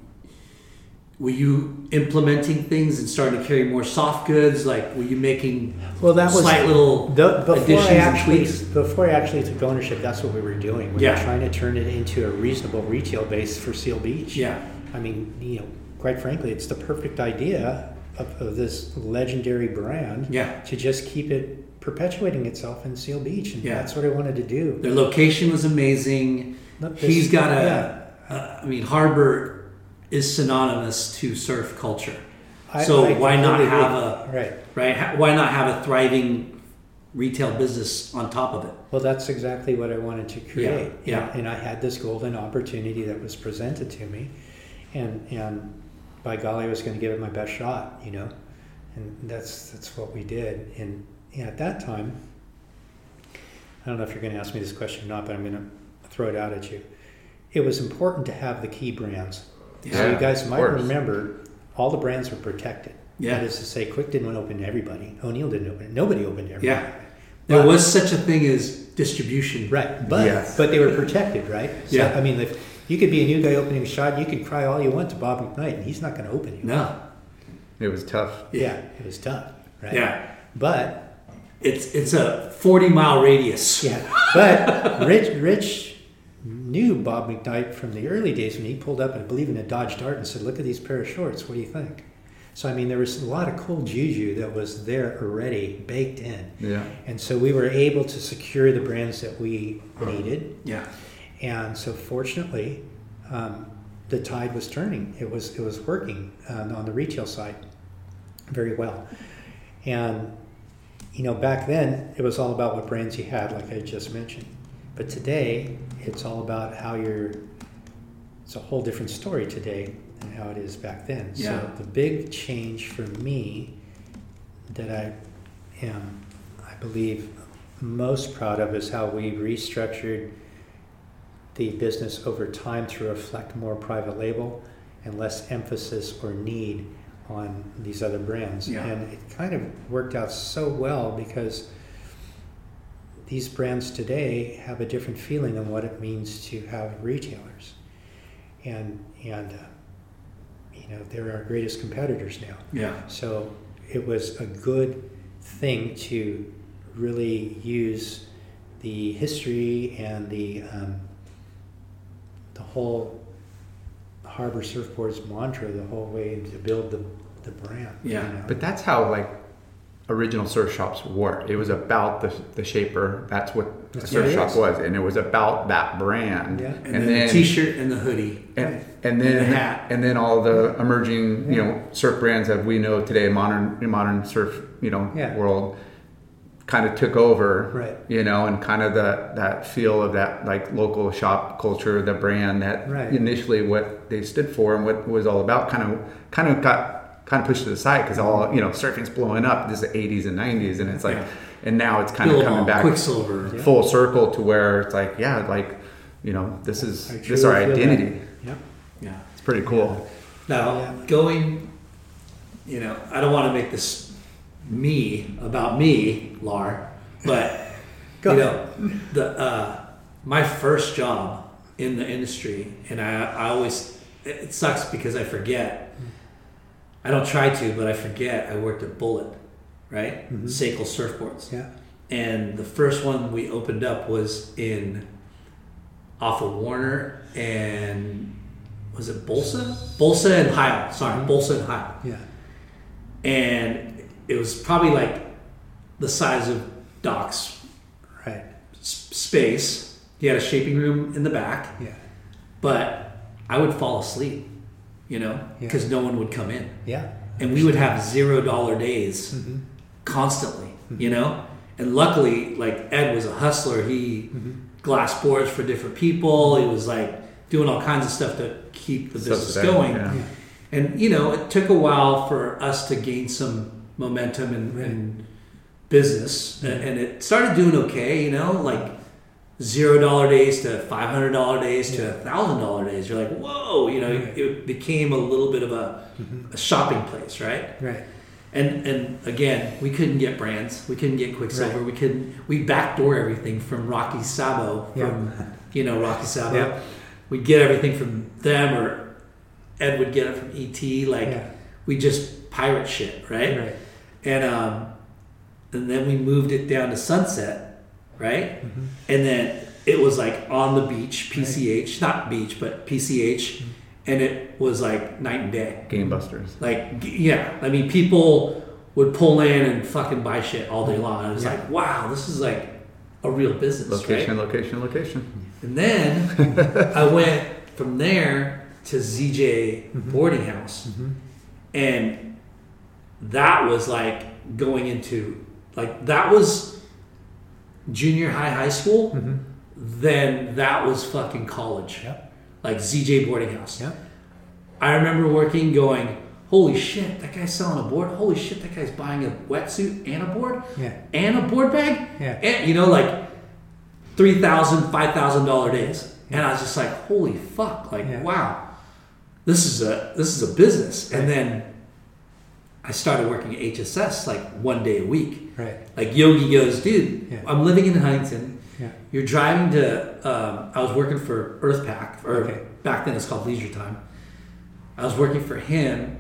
were you implementing things and starting to carry more soft goods? Like, were you making Well, that was slight little The, before additions I and actually tweaks? before I actually took ownership, that's what we were doing. We Yeah. were trying to turn it into a reasonable retail base for Seal Beach. Yeah. I mean, you know, quite frankly, it's the perfect idea of, of this legendary brand. Yeah. To just keep it perpetuating itself in Seal Beach, and Yeah. that's what I wanted to do. Their location was amazing. He's got a. yeah. uh, I mean, Harbour is synonymous to surf culture. I- so I why not have agree. a right? right? Why not have a thriving retail business on top of it? Well, that's exactly what I wanted to create. yeah. And, and I had this golden opportunity that was presented to me, and and by golly, I was going to give it my best shot, you know, and that's that's what we did. And yeah, at that time, I don't know if you're going to ask me this question or not, but I'm going to throw it out at you. It was important to have the key brands. So you guys might remember, all the brands were protected. Yeah. That is to say, Quik didn't open to everybody. O'Neill didn't open it. Nobody opened to everybody. Yeah. There But- was such a thing as distribution. Right, but Yes. but they were protected, right? So, Yeah. I mean, if you could be a new guy opening a shot, you could cry all you want to Bob McKnight, and he's not going to open you. No. It was tough. Yeah, it was tough, right? Yeah. But It's it's a forty mile radius. yeah, but Rich Rich knew Bob McKnight from the early days when he pulled up, I believe, in a Dodge Dart and said, "Look at these pair of shorts. What do you think?" So I mean, there was a lot of cool juju that was there already baked in, Yeah. and so we were able to secure the brands that we needed. Yeah. And so, fortunately, um, the tide was turning. It was it was working um, on the retail side very well. And you know, back then it was all about what brands you had, like I just mentioned. But today, it's all about how you're. It's a whole different story today than how it is back then. Yeah. So the big change for me that I am, I believe, most proud of is how we restructured the business over time to reflect more private label and less emphasis or need on these other brands. Yeah. And it kind of worked out so well because these brands today have a different feeling on what it means to have retailers. And, and uh, you know, they're our greatest competitors now. Yeah. So it was a good thing to really use the history and the um, the whole Harbour Surfboards mantra the whole way to build the, the brand. Yeah, know? But that's how like original surf shops were. It was about the the shaper. That's what That's surf shop is. was, and it was about that brand. Yeah. And, then, the t-shirt and the hoodie. and, and then And the hat. and then all the emerging you know surf brands that we know today, modern modern surf you know Yeah. world, kind of took over. Right. You know, and kind of the that feel of that like local shop culture, the brand that Right. initially what they stood for and what it was all about, kind of kind of got kind of pushed to the side because all you know surfing's blowing up. This is the 80s and 90s, and it's like, Yeah. and now it's kind of coming back Quiksilver. full circle to where it's like, yeah, like you know, this is this is our truly feel that. identity. Yeah, Yeah. It's pretty cool. Now, Yeah. going, you know, I don't want to make this me about me, Lar, but Go you ahead. know, the uh, my first job in the industry, and I, I always it sucks because I forget. I don't try to, but I forget. I worked at Bullet, right? Mhm. Seiko surfboards, Yeah. and the first one we opened up was in off of Warner and was it Bolsa? Bolsa and Heil. Sorry, Bolsa and Heil Yeah. and it was probably like the size of Doc's Right. s- space. He had a shaping room in the back, Yeah. but I would fall asleep, you know, Yeah. because no one would come in, Yeah. and we would have zero dollar days Mm-hmm. constantly, you know. And luckily, like Ed was a hustler. He Mm-hmm. glass boards for different people. He was like doing all kinds of stuff to keep the business Subsidizing, going. yeah. Yeah. And you know, it took a while for us to gain some momentum and, and business, and, and it started doing okay. You know, like zero dollar days to five hundred dollar days to thousand dollar days. You're like, whoa! You know, Right. it became a little bit of a, a shopping place, right? Right. And and again, we couldn't get brands. We couldn't get Quiksilver. Right. We couldn't. We backdoor everything from Rocky Sabo. From you know Rocky Sabo. Yeah. We'd get everything from them, or Ed would get it from ET. Like Yeah. we just pirate shit, right? Right. And um, and then we moved it down to Sunset, right? Mm-hmm. And then it was like on the beach, PCH, not beach, but PCH, and it was like night and day. Game Busters. Like, yeah, I mean, people would pull in and fucking buy shit all day long. And it was Yeah. like, wow, this is like a real business, Location, right? location, location. And then I went from there to ZJ Mm-hmm. boarding house, and that was like going into like that was junior high, high school. Mm-hmm. Then that was fucking college, like ZJ boarding house. I remember working, going, "Holy shit, that guy's selling a board! Holy shit, that guy's buying a wetsuit and a board Yeah. and a board bag, Yeah. and you know, like three thousand, five thousand dollar $5,000 days." And I was just like, "Holy fuck! Like, Yeah. wow, this is a this is a business." And then I started working at HSS like one day a week. Right. Like Yogi goes, "Dude, Yeah. I'm living in Huntington." Yeah. You're driving to. Um, I was working for EarthPack, or Okay. back then it's called Leisure Time. I was working for him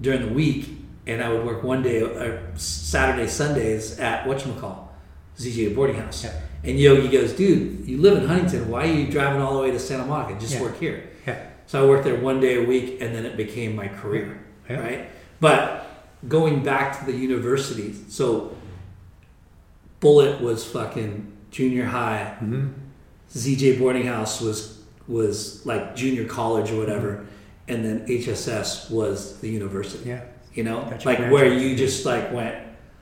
during the week, and I would work one day, or Saturday, Sundays at whatchamacall, ZJ Boarding House. Yeah. And Yogi goes, dude, you live in Huntington. Why are you driving all the way to Santa Monica? Just Yeah. work here. Yeah. So I worked there one day a week, and then it became my career, right? But going back to the university, so Bullet was fucking junior high. Mm-hmm. ZJ Boarding House was was like junior college or whatever, and then HSS was the university. Yeah. You know, like where you just like went,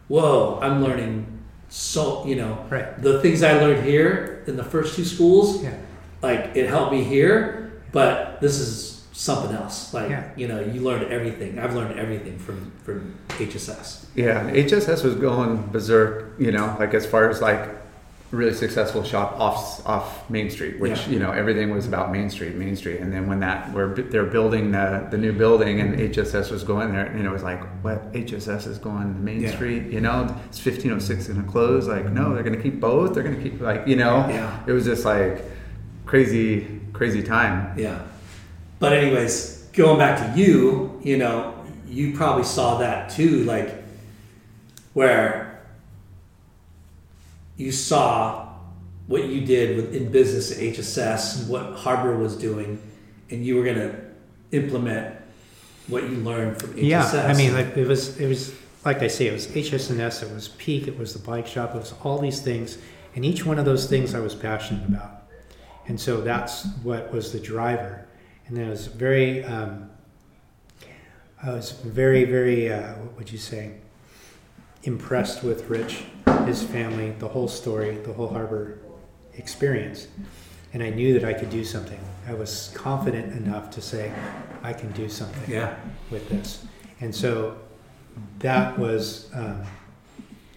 whoa, I'm learning so you know Right. the things I learned here in the first two schools, Yeah. like it helped me here, but this is something else. Like Yeah. you know, you learned everything. I've learned everything from from HSS. Yeah, HSS was going berserk, you know, like as far as like really successful shop off off Main Street, which Yeah. you know everything was about Main Street, Main Street, and then when that where they're building the the new building and HSS was going there, and it was like, what HSS is going to Main Yeah. Street, you know, it's fifteen oh six going to close, like no, they're going to keep both, they're going to keep like you know, Yeah. it was just like crazy crazy time. Yeah. But anyways, going back to you, you know, you probably saw that too, like where you saw what you did with, in business at HSS, what Harbour was doing, and you were going to implement what you learned from HSS. Yeah, I mean, like, it was it was like I say, it was HS&S, it was Peak, it was the bike shop, it was all these things, and each one of those things I was passionate about, and so that's what was the driver, and then I was very, um, I was very very uh, what would you say, impressed with Rich, his family, the whole story, the whole harbour experience, and I knew that I could do something. I was confident enough to say, I can do something yeah, with this. And so that was um,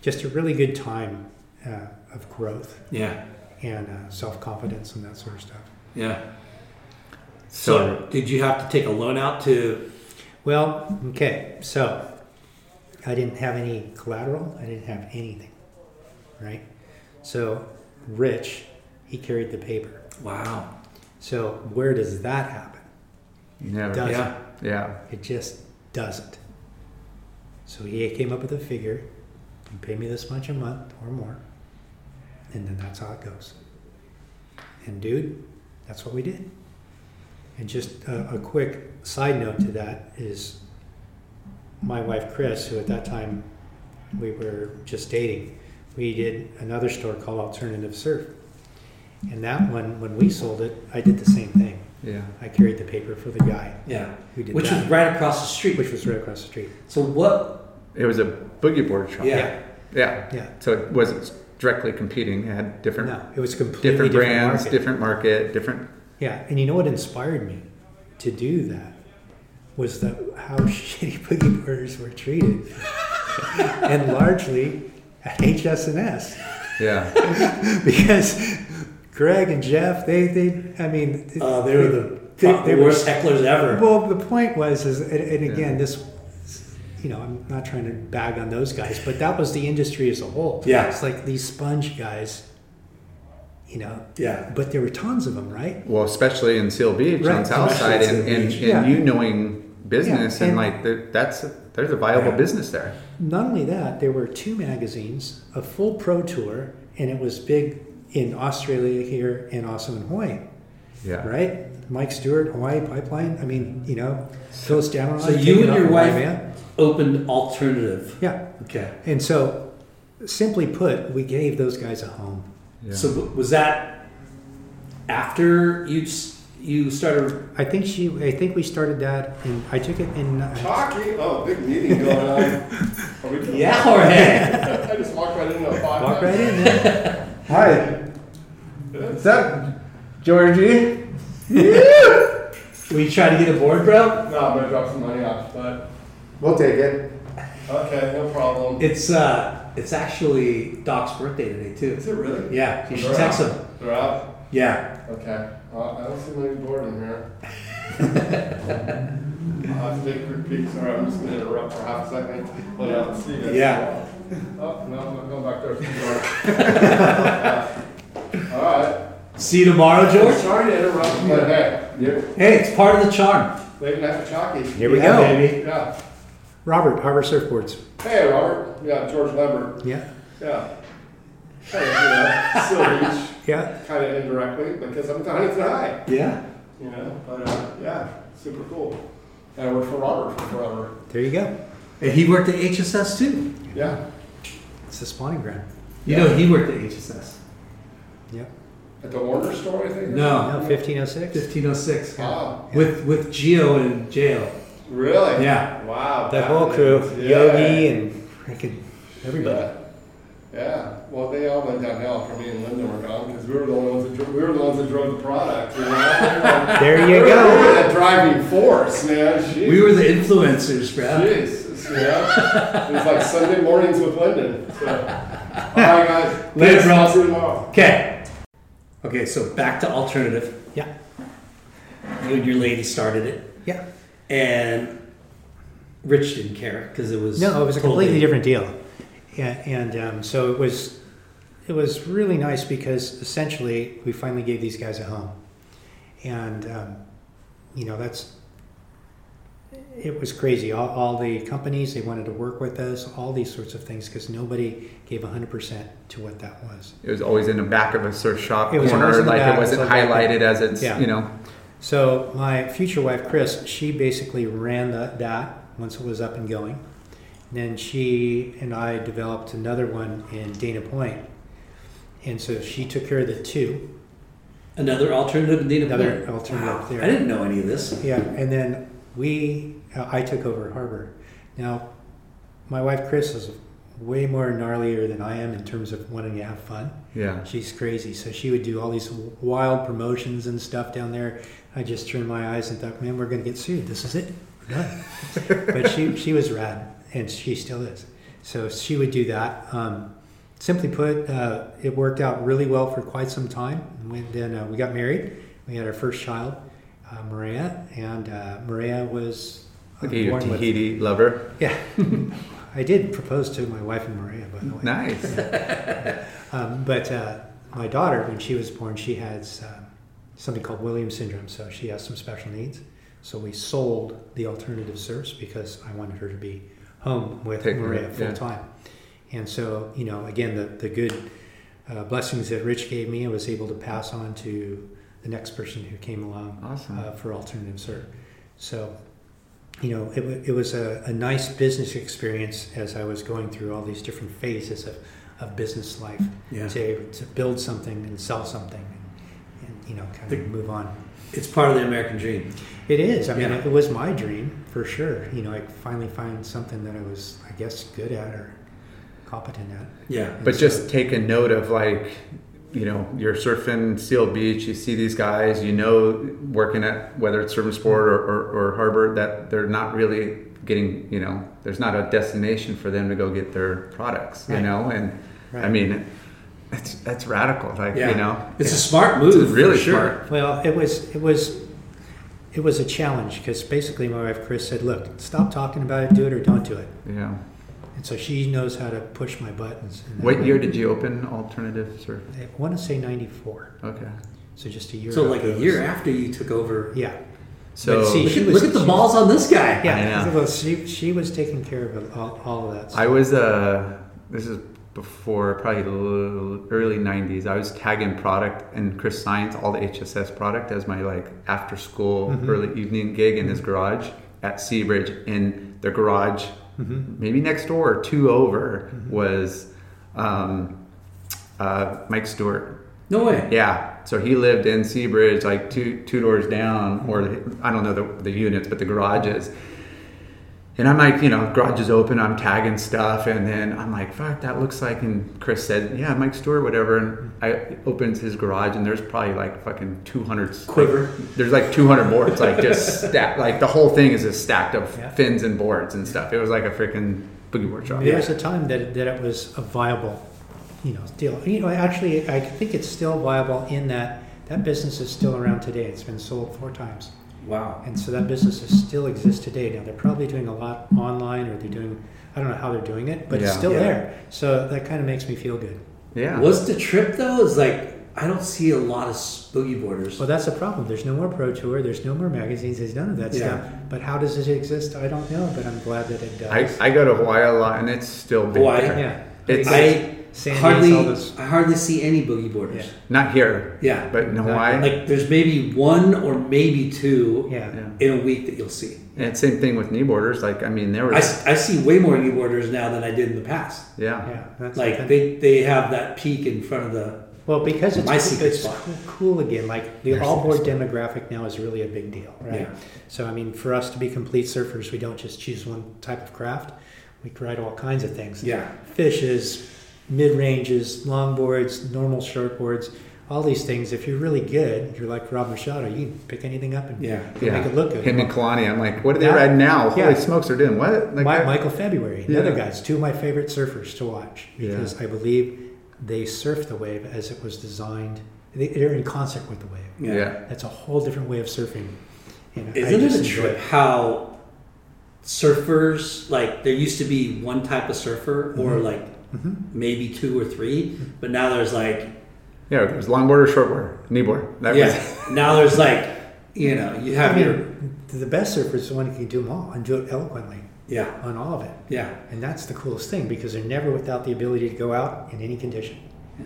just a really good time uh, of growth yeah, and uh, self confidence and that sort of stuff. yeah. So, did you have to take a loan out to? Well, okay, so I didn't have any collateral, I didn't have anything, right? So Rich, he carried the paper. Wow. So where does that happen? You never, Doesn't. Yeah. yeah, It just doesn't. So he came up with a figure, you pay me this much a month or more, and then that's how it goes. And dude, that's what we did. And just a, a quick side note to that is my wife Chris, who at that time we were just dating, we did another store called Alternative Surf. And that one, when we sold it, I did the same thing. yeah. I carried the paper for the guy, Yeah. who did Which that, was right across the street. which was right across the street. so what? It was a boogie board shop. Yeah. yeah. Yeah. So it wasn't directly competing. It had different No, it was completely different different, brands, market. different market, different. Yeah, and you know what inspired me to do that was that how shitty boogie boarders were treated, and largely at HS&S Yeah. because Greg and Jeff, they, they, I mean, Uh, they were the, They- pro- they the were- worst hecklers ever. Well, the point was, is, and, and again, Yeah. this, you know, I'm not trying to bag on those guys, but that was the industry as a whole. Yeah. It's like these sponge guys, you know, yeah. but there were tons of them, right? Well, especially in Seal Beach Right, on South especially Side, and, and, Beach. and Yeah. you knowing business, Yeah, and, and- like there- that's a, there's a viable Yeah. business there. Not only that, there were two magazines, a full pro tour, and it was big in Australia here and also in Hawaii, Yeah. right? Mike Stewart, Hawaii Pipeline. I mean, you know, Phil Stanley. So you and your wife man. opened alternative. Yeah. Okay. And so, simply put, we gave those guys a home. Yeah. So was that after you you started? I think she. I think we started that, and I took it in. Uh, Hockey? Oh, big meeting going on. Are we doing- Yeah, Jorge. I just walked right into a podcast. walk right in. There. Hi. What's up, Georgie? Were you trying to get aboard, bro? No, I'm gonna drop some money off, but We'll take it. okay, no problem. It's uh, it's actually Doc's birthday today too. Is it really? Yeah, you should text out. him. They're out. Yeah. Okay. Uh, I don't see many board in here. I'll have to take a quick peek. Sorry, I'm just gonna interrupt for half a second. Let out see you. Yeah. Oh no, I'm not going back there. It's too dark. All right. See you tomorrow, George. Sorry to interrupt, but hey, you Hey, it's part of the charm. late night for chalky. Here we Yeah, go. baby. Yeah. Robert Harbour Surfboards. Hey, Robert. Yeah, George Lambert. Yeah. Yeah. Kind of, you know, still reach, Yeah. kind of indirectly, because I'm down at high, Yeah. you know, but, uh, yeah, super cool. And I worked for Robert for forever. There you go. And he worked at HSS too. Yeah. It's a spawning ground. You know, he worked at HSS. Yep. At the Warner store, I think? No. No, 1506. 1506. Wow. With with Geo in jail. Really? Yeah. Wow. That back whole then. crew, Yeah. Yogi and freaking everybody. Yeah. Yeah. Well, they all went downhill for me and Linda were gone because we were the ones that dro- we were the ones that drove the product. You know? There you we were, go. We were that driving force, man. Jeez. We were the influencers, bro. Jeez, yeah. It was like Sunday mornings with Lyndon. So. All right, guys. Later, Peace. bro. I'll see you tomorrow. Okay. Okay, so back to alternative. Yeah. You and your lady started it, Yeah. And Rich didn't care because it was No, it was a totally- completely different deal. Yeah, and um, so it was, it was really nice because essentially we finally gave these guys a home, and um, you know that's. It was crazy. All, all the companies they wanted to work with us, all these sorts of things, because nobody gave 100% to what that was. It was always in the back of a surf shop It corner, in like back, it wasn't so like- highlighted as it's Yeah. you know. So my future wife, Chris, she basically ran the, that once it was up and going. And then she and I developed another one in Dana Point. And so she took care of the two, Another alternative in Dana another Point. alternative there. I didn't know any of this. Yeah, and then we, uh, I took over Harbour. Now, my wife Chris is way more gnarlier than I am in terms of wanting to have fun. Yeah. She's crazy. So she would do all these wild promotions and stuff down there. I just turned my eyes and thought, man, we're going to get sued. This is it. We're done. but she, she was rad, and she still is. So she would do that. Um, simply put, uh, it worked out really well for quite some time. And when, then uh, we got married. We had our first child, uh, Maria, and uh, Maria was uh, Look at you, born with- Tahiti lover. Yeah. I did propose to my wife and Maria, by the way. Nice. Um, but uh, my daughter, when she was born, she has um, something called Williams syndrome, so she has some special needs. So we sold the alternative service because I wanted her to be home with Take Maria yeah. full time. And so, you know, again, the, the good uh, blessings that Rich gave me, I was able to pass on to the next person who came along Awesome. uh, for alternative surf. So, you know, it, it was a, a nice business experience as I was going through all these different phases of, of business life Yeah. to, to build something and sell something you know, kind The- of move on. It's part of the American dream. It is. I mean, Yeah. it was my dream for sure. You know, I finally find something that I was, I guess, good at or competent at. Yeah. But just take a note of like, you know, you're surfing Seal Beach, you see these guys, you know, working at whether it's Surf and Sport or, or, or Harbour, that they're not really getting you know there's not a destination for them to go get their products you Right. know and I mean it's that's radical like Yeah. you know It's a smart move. It's really sure. smart. Well, it was it was it was a challenge because basically my wife Chris said, "Look, stop talking about it, do it or don't do it." yeah And so she knows how to push my buttons. And what year did you open alternative surf I want to say '94, okay so just a year. So like after a year was- after you took over. Yeah, so see, Look at, was- look at the she- balls on this guy. I yeah. know. Well, she she was taking care of all, all of that. Stuff. I was uh this is before probably early 90s I was tagging product and Chris Science all the HSS product as my like after school Mhm. early evening gig in his garage at Seabridge in the garage Mhm. maybe next door or two over Mhm. was um, uh, Mike Stewart No way. yeah so he lived in Seabridge like two two doors down or I don't know the, the units but the garages and I'm like, you know, garage is open, I'm tagging stuff, and then I'm like, fuck, that looks like, and Chris said, yeah, Mike Stewart, whatever, and I opens his garage, and there's probably like fucking 200 Quiver. There's like 200 boards, like just stacked, like the whole thing is just stacked of Yeah. fins and boards and stuff. It was like a freaking boogie board shop. There was a time that, that it was a viable, you know, deal. You know, actually, I think it's still viable in that that business is still around today. It's been sold four times, Wow. and so that business is still exists today. Now they're probably doing a lot online, or they're doing, I don't know how they're doing it, but it's still Yeah. there. So that kind of makes me feel good. Yeah. What's the trip though? Is like I don't see a lot of boogie boarders. Well, that's the problem. There's no more Pro Tour. There's no more magazines. There's none of that Yeah. stuff. But how does it exist? I don't know. But I'm glad that it does. I, I go to Hawaii a lot, and it's still big. Hawaii? there. yeah. It's I Sandy's, hardly, I hardly see any boogie boarders. Yeah. not here, Yeah. but in Hawaii. Like there's maybe one or maybe two Yeah. yeah. in a week that you'll see. And same thing with kneeboarders. Like, I mean, there I, was, s- I see way more knee boarders now than I did in the past. yeah. Yeah. That's Like they, they have that peak in front of the Well, because it's, My cool, secret it's spot. cool, cool again. Like the Their all board demographic now is really a big deal, right? Yeah. So I mean, for us to be complete surfers, we don't just choose one type of craft. We ride all kinds of things. yeah Fishes, mid ranges, longboards, normal shortboards, all these things. If you're really good, you're like Rob Machado. You can pick anything up and yeah. you'll make it look good. Him and Kalani, I'm like, what are they Yeah. riding now? Yeah. Holy smokes, they're doing what? Like, Mi- I- Michael February, another Yeah. guys, two of my favorite surfers to watch because I believe they surf the wave as it was designed. They- They're in concert with the wave. yeah. yeah. That's a whole different way of surfing. And Isn't it just a trip how surfers like there used to be one type of surfer or Mhm. like Mhm. maybe two or three, but now there's like Yeah, there's longboard or shortboard, kneeboard. That yeah. was, now there's like you know you have I your the best surfer is the one who can do them all and do it eloquently yeah on all of it. yeah And that's the coolest thing because they're never without the ability to go out in any condition. Yeah.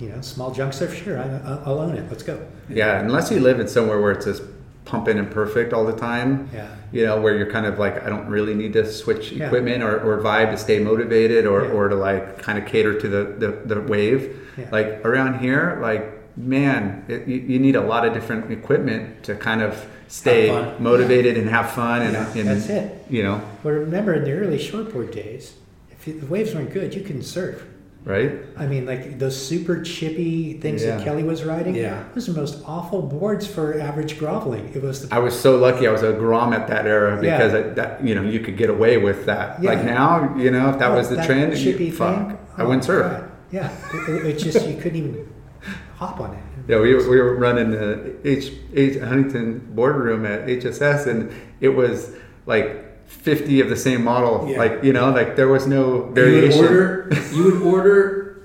You know, small junk surf, sure, I, I- I'll own it. Let's go. yeah, unless you live in somewhere where it's just pumping and perfect all the time, Yeah. You know, where you're kind of like, I don't really need to switch Yeah. equipment or, or vibe to stay motivated or, Yeah. or to like kind of cater to the, the, the wave. Yeah. Like around here, like, man, it, you, you need a lot of different equipment to kind of stay motivated and have fun and, and that's it. you know, But remember, in the early shortboard days, if you, the waves weren't good, you couldn't surf. Right? I mean, like those super chippy things that Kelly was riding. Yeah. those are the most awful boards for average groveling. It was the I was so lucky I was a Grom at that era Yeah. because I, that you know you could get away with that. Yeah. Like now, you know, if that Oh, was the trend, chippy you, fuck, thing. I Oh, wouldn't surf. God. Yeah, it, it- it just you couldn't even hop on it. Yeah, we, we were running the H, H Huntington boardroom at HSS, and it was like fifty of the same model. Yeah. Like you know, like there was no you would variation. order you would order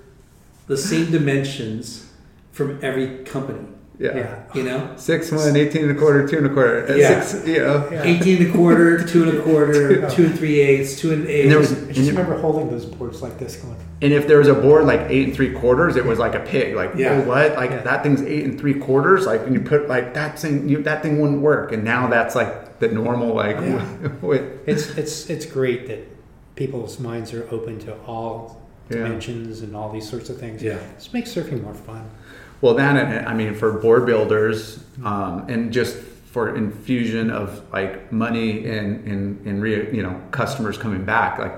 the same dimensions from every company yeah. Yeah. you know Six one, 18 and a quarter, two and a quarter. and Yeah. Six, you know. Yeah. 18 and a quarter two and a quarter two and three eighths two and eight And there was, I and, just remember holding those boards like this, going, and if there was a board like eight and three quarters, it was like a pig. Like, Yeah. oh, what? Like Yeah. that thing's eight and three quarters. Like, and you put like that thing, you, that thing wouldn't work. And now that's like the normal. Like, Yeah. with, it's it's it's great that people's minds are open to all Yeah. dimensions and all these sorts of things. Yeah. Just makes surfing more fun. Well, that and I mean for board builders um, and just for infusion of like money and and and re, you know customers coming back like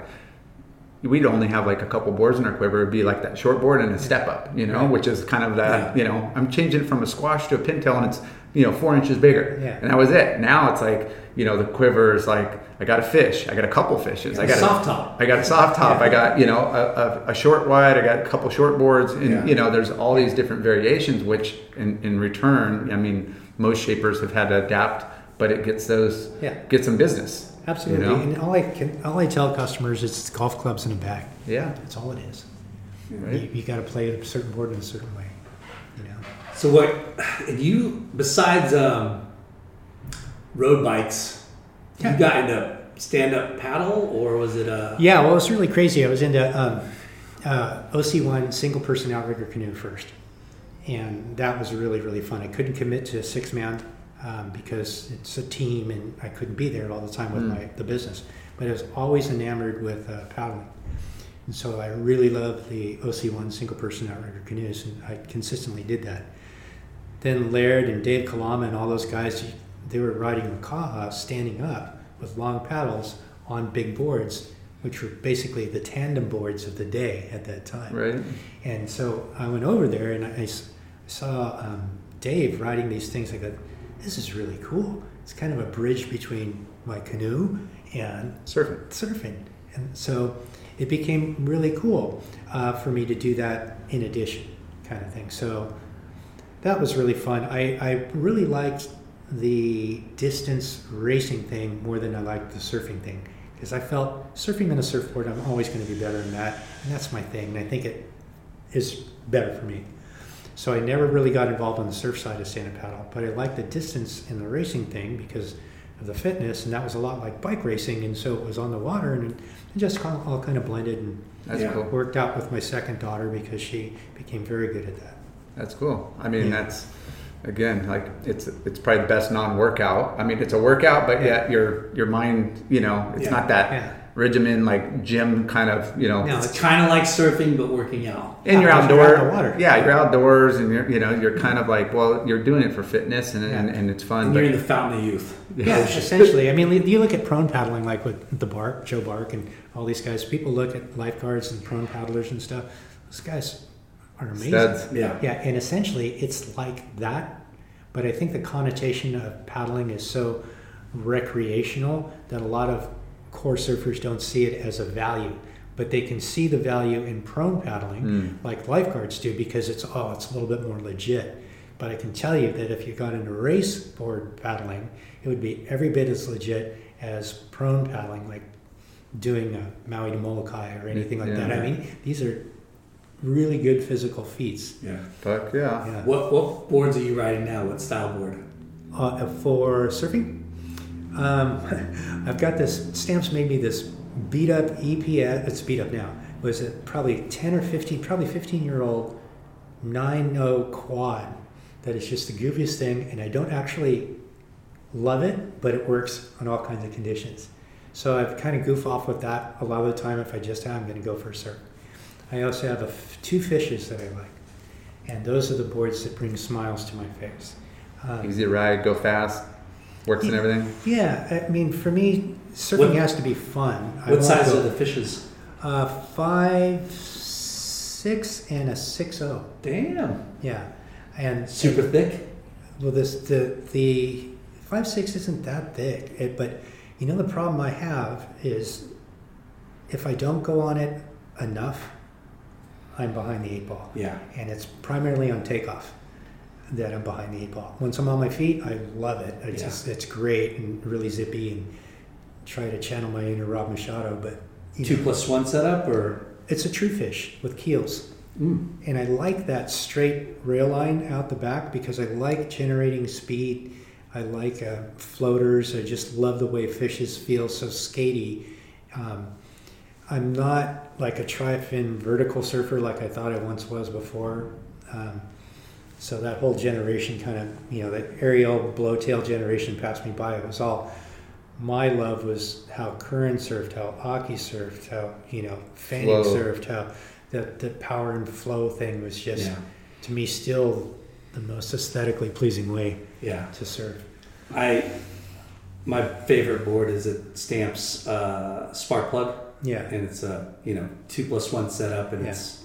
we'd only have like a couple boards in our quiver it'd be like that short board and a step up you know which is kind of that Yeah. you know i'm changing from a squash to a pintail and it's you know four inches bigger, Yeah. and that was it. Now it's like you know the quiver is like I got a fish, I got a couple fishes, I got a soft top. I got a soft top, I got you know a, a, a short wide, I got a couple short boards, and Yeah. you know there's all these different variations. Which in in return, I mean, most shapers have had to adapt, but it gets those Yeah. gets some business. Absolutely. You know? And all I can, all I tell customers is it's golf clubs in a bag. Yeah. That's all it is. Right. You, you got to play a certain board in a certain way. You know. So what did you besides um, road bikes, Yeah. you got into stand up paddle or was it a Yeah, well, it was really crazy. I was into um, uh, OC1 single person outrigger canoe first. And that was really, really fun. I couldn't commit to a six man um, because it's a team and I couldn't be there all the time with my the business. But I was always enamored with uh, paddling. And so I really loved the OC1 single person outrigger canoes, and I consistently did that. Then Laird and Dave Kalama and all those guys, they were riding Makaha standing up with long paddles on big boards, which were basically the tandem boards of the day at that time. Right. And so I went over there and I saw um, Dave riding these things. I go, this is really cool. It's kind of a bridge between my canoe and Surfing. surfing. And so it became really cool uh, for me to do that in addition, kind of thing. So that was really fun. I, I really liked the distance racing thing more than I liked the surfing thing because I felt surfing on a surfboard, I'm always going to be better than that. And that's my thing. And I think it is better for me. So I never really got involved on the surf side of stand up paddle, but I liked the distance in the racing thing because of the fitness, and that was a lot like bike racing, and so it was on the water, and it just kind of, all kind of blended and That's Yeah. cool. worked out with my second daughter because she became very good at that. That's cool. I mean, Yeah. that's again like it's it's probably the best non-workout. I mean, it's a workout, but yet your your mind, you know, it's Yeah. not that Yeah. regimen like gym kind of, you know. No, it's kind of like surfing but working out. and you're you're outdoor. out the water. Yeah, you're outdoors, and you're you know you're kind of like well, you're doing it for fitness and and, and it's fun. And you're in the fountain of youth. Yeah, essentially. I mean, you look at prone paddling, like with the Bark, Joe Bark, and all these guys. People look at lifeguards and prone paddlers and stuff. Those guys are amazing. Yeah. Yeah, and essentially it's like that, but I think the connotation of paddling is so recreational that a lot of core surfers don't see it as a value, but they can see the value in prone paddling, Mm. like lifeguards do, because it's oh, it's a little bit more legit. But I can tell you that if you got into race board paddling, it would be every bit as legit as prone paddling, like doing a Maui to Molokai or anything like that. I mean, these are really good physical feats. Yeah. fuck yeah. Yeah. What what boards are you riding now? What style board? Uh, for surfing, um, I've got this. Stamps made me this beat up EPS. It's beat up now. Was it probably ten or fifteen? Probably fifteen year old nine no quad. That is just the goofiest thing, and I don't actually love it, but it works on all kinds of conditions. So I've kind of goof off with that a lot of the time. If I just have, I'm going to go for a surf. I also have a f- two fishes that I like, and those are the boards that bring smiles to my face. Um, Easy to ride, go fast, works and everything. yeah, I mean, for me, surfing What- has to be fun. I What won't size go- are the fishes? Uh, five, six, and a six zero. Damn. Yeah, and Super thick. well, this the the five six isn't that thick. It, but you know, the problem I have is if I don't go on it enough, I'm behind the eight ball. Yeah. and it's primarily on takeoff that I'm behind the eight ball. Once I'm on my feet, I love it. It's Yeah. just it's great and really zippy and try to channel my inner Rob Machado, but you Two know, plus one setup or it's a true fish with keels. mm. And I like that straight rail line out the back because I like generating speed. I like uh, floaters. I just love the way fishes feel so skatey. Um, I'm not like a tri-fin vertical surfer like I thought I once was before. Um, so that whole generation kind of, you know, the aerial blowtail generation passed me by. It was all my love was how Curren surfed, how Occy surfed, how you know Fanning Flow. surfed, how the the power and flow thing was just Yeah. to me still the most aesthetically pleasing way Yeah. to surf. I my favorite board is at Stamps uh, Spark Plug, Yeah, and it's a you know two plus one setup, and Yeah. it's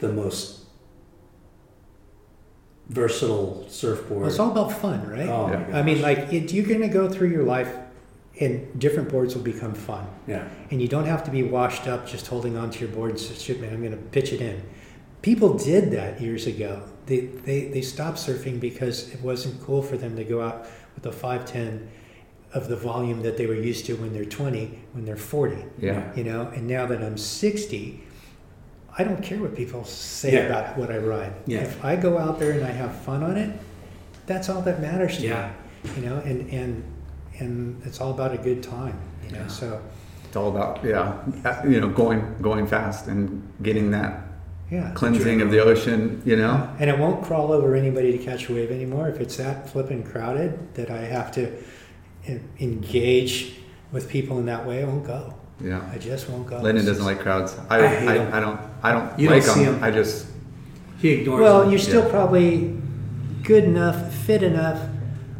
the most versatile surfboard. Well, it's all about fun, right? Oh, Yeah. I mean, like it, you're going to go through your life, and different boards will become fun, yeah, and you don't have to be washed up just holding onto your board and say, "Shit, man, I'm going to pitch it in." People did that years ago. They, they they stopped surfing because it wasn't cool for them to go out with a 510 of the volume that they were used to when they're 20, when they're 40. Yeah. You know, and now that I'm 60, I don't care what people say Yeah. about what I ride. Yeah. If I go out there and I have fun on it, that's all that matters to Yeah. me. You know, and and and it's all about a good time. You know, Yeah. so It's all about yeah, uh, you know, going going fast and getting that yeah. cleansing of the ocean. You know. And it won't crawl over anybody to catch a wave anymore. If it's that flippin' crowded that I have to engage with people in that way, I won't go. Yeah. I just won't go. Lennon doesn't like crowds. I, I hate I, 'em. I, don't I don't You don't like see them. 'em. I just he ignores. Well, them. you're still Yeah. probably good enough, fit enough,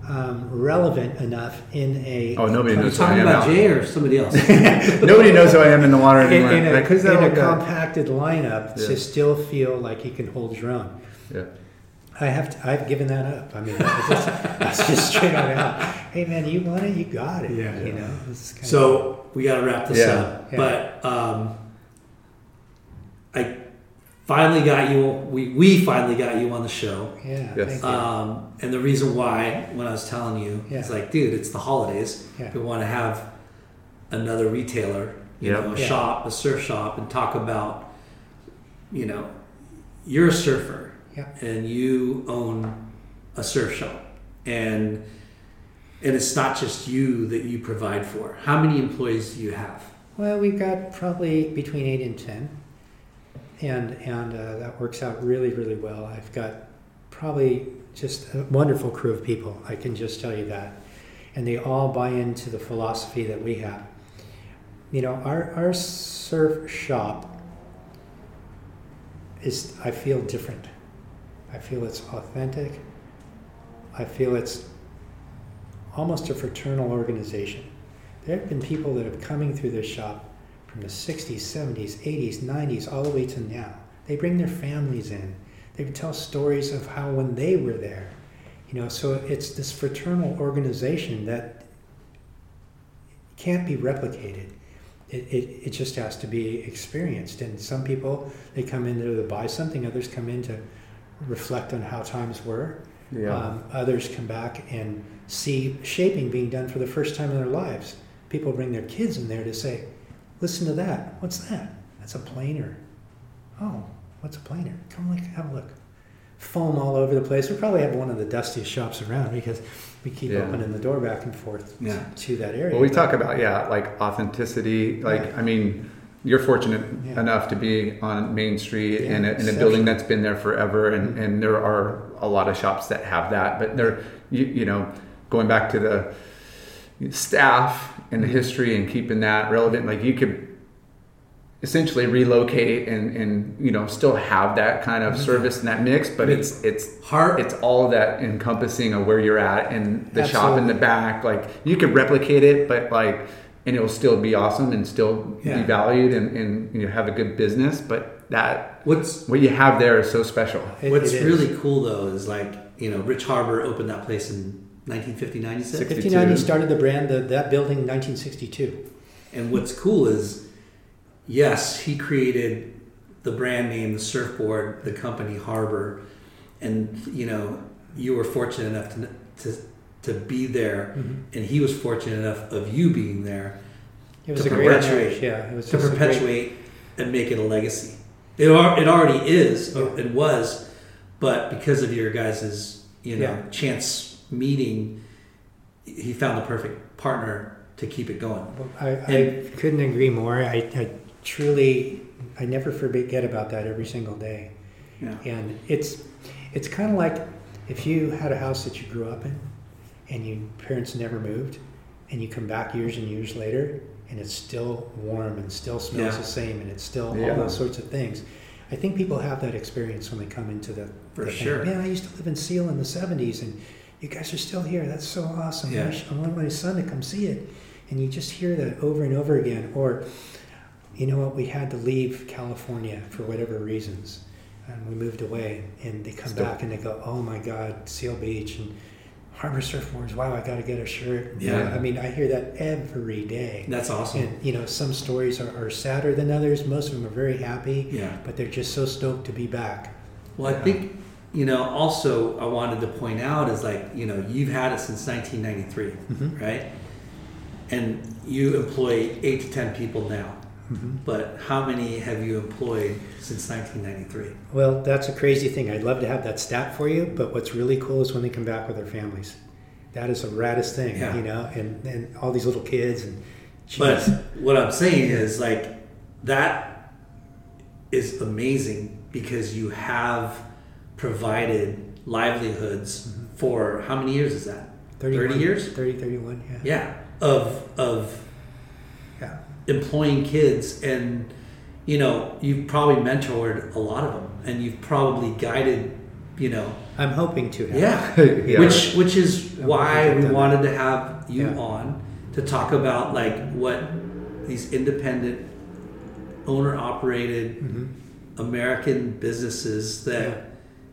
um, relevant enough in a. oh nobody Are you knows who I talking am about now. Jay or somebody else? Nobody knows who I am in the water in, anymore. in a, Like, who's in a compacted lineup Yeah. to still feel like you can hold your own. Yeah. I have to, I've given that up. I mean, I just, that's just straight on out. Hey man, you want it, you got it. Yeah. You know. It's kind of- So we got to wrap this Yeah. up. Yeah. But um, I finally got you. We we finally got you on the show. yeah. Yes. Thank you. Um, and the reason why, when I was telling you, Yeah. it's like, dude, it's the holidays. Yeah. We want to have another retailer, you Yep. know, a Yeah. shop, a surf shop, and talk about, you know, you're a surfer, Yeah. and you own a surf shop, and and it's not just you that you provide for. How many employees do you have? Well, we've got probably between eight and ten, and and uh, that works out really really well. I've got probably just a wonderful crew of people. I can just tell you that, and they all buy into the philosophy that we have. You know, our our surf shop is I feel different. I feel it's authentic. I feel it's almost a fraternal organization. There have been people that have coming through this shop from the 60s, 70s, 80s, 90s, all the way to now. They bring their families in. They tell stories of how when they were there. You know, so it's this fraternal organization that can't be replicated. It, it, it just has to be experienced. And some people, they come in there to buy something, others come in to reflect on how times were. Yeah. Um, others come back and see shaping being done for the first time in their lives. People bring their kids in there to say, "Listen to that. What's that? That's a planer. Oh, what's a planer? Come look, have a look. Foam all over the place. We probably have one of the dustiest shops around because we keep Yeah. opening the door back and forth Yeah. to that area. Well, we But- talk about yeah, like authenticity. Like Yeah. I mean, you're fortunate Yeah. enough to be on Main Street Yeah, in, a, in a building that's been there forever, and, mm-hmm. and there are a lot of shops that have that. But they're you, you know going back to the staff and the mm-hmm. history and keeping that relevant. Like you could essentially relocate and, and you know still have that kind of mm-hmm. service and that mix, but it's it's Heart. it's all that encompassing of where you're at and the shop in the back. Like you could replicate it, but like, and it'll still be awesome and still Yeah. be valued and, and you know, have a good business. But that What's what you have there is so special. It- What's it is. really cool though is like you know Rich Harbour opened that place in 1959. You said, 59, he 62. started the brand, the, that building, 1962. and what's cool is, yes, he created the brand name, the surfboard, the company Harbour, and you know you were fortunate enough to to to be there, mm-hmm. and he was fortunate enough of you being there It was To a great perpetuate- marriage. Yeah, it was to a great- perpetuate and make it a legacy. It, al- it already is, Yeah. it was, but because of your guys' you know Yeah. chance meeting, he found the perfect partner to keep it going. I, I And- couldn't agree more. I, I truly, I never forget about that every single day. Yeah. And it's, it's kind of like if you had a house that you grew up in, and your parents never moved, and you come back years and years later, and it's still warm and still smells Yeah. the same, and it's still Yeah. all those sorts of things. I think people have that experience when they come into the. For the sure. Man, I used to live in Seal in the '70s, and you guys are still here. That's so awesome. Yeah. I, I want my son to come see it, and you just hear that over and over again. Or, you know what? We had to leave California for whatever reasons. and we moved away, and they come Still- back and they go, "Oh my God, Seal Beach and Harbour Surfboards! Wow, I got to get a shirt." Know, Yeah. I mean, I hear that every day. That's awesome. And you know, some stories are, are sadder than others. Most of them are very happy. Yeah. But they're just so stoked to be back. Well, I think, you know, also I wanted to point out is like, you know, you've had it since 1993, Mhm. right? And you employ eight to 10 people now. Mhm. But how many have you employed since 1993? Well, that's a crazy thing. I'd love to have that stat for you, but what's really cool is when they come back with their families. That is the raddest thing, Yeah. you know, and, and all these little kids and But what I'm saying is like, that is amazing because you have provided livelihoods for how many years is that? 31, 30 years? 30, 31, yeah. Yeah. Of, of. Employing kids and you know you've probably mentored a lot of them and you've probably guided you know I'm hoping to have. yeah, Yeah. which which is I'm why we have wanted to have you Yeah. on to talk about like what these independent owner operated Mhm. american businesses that Yeah.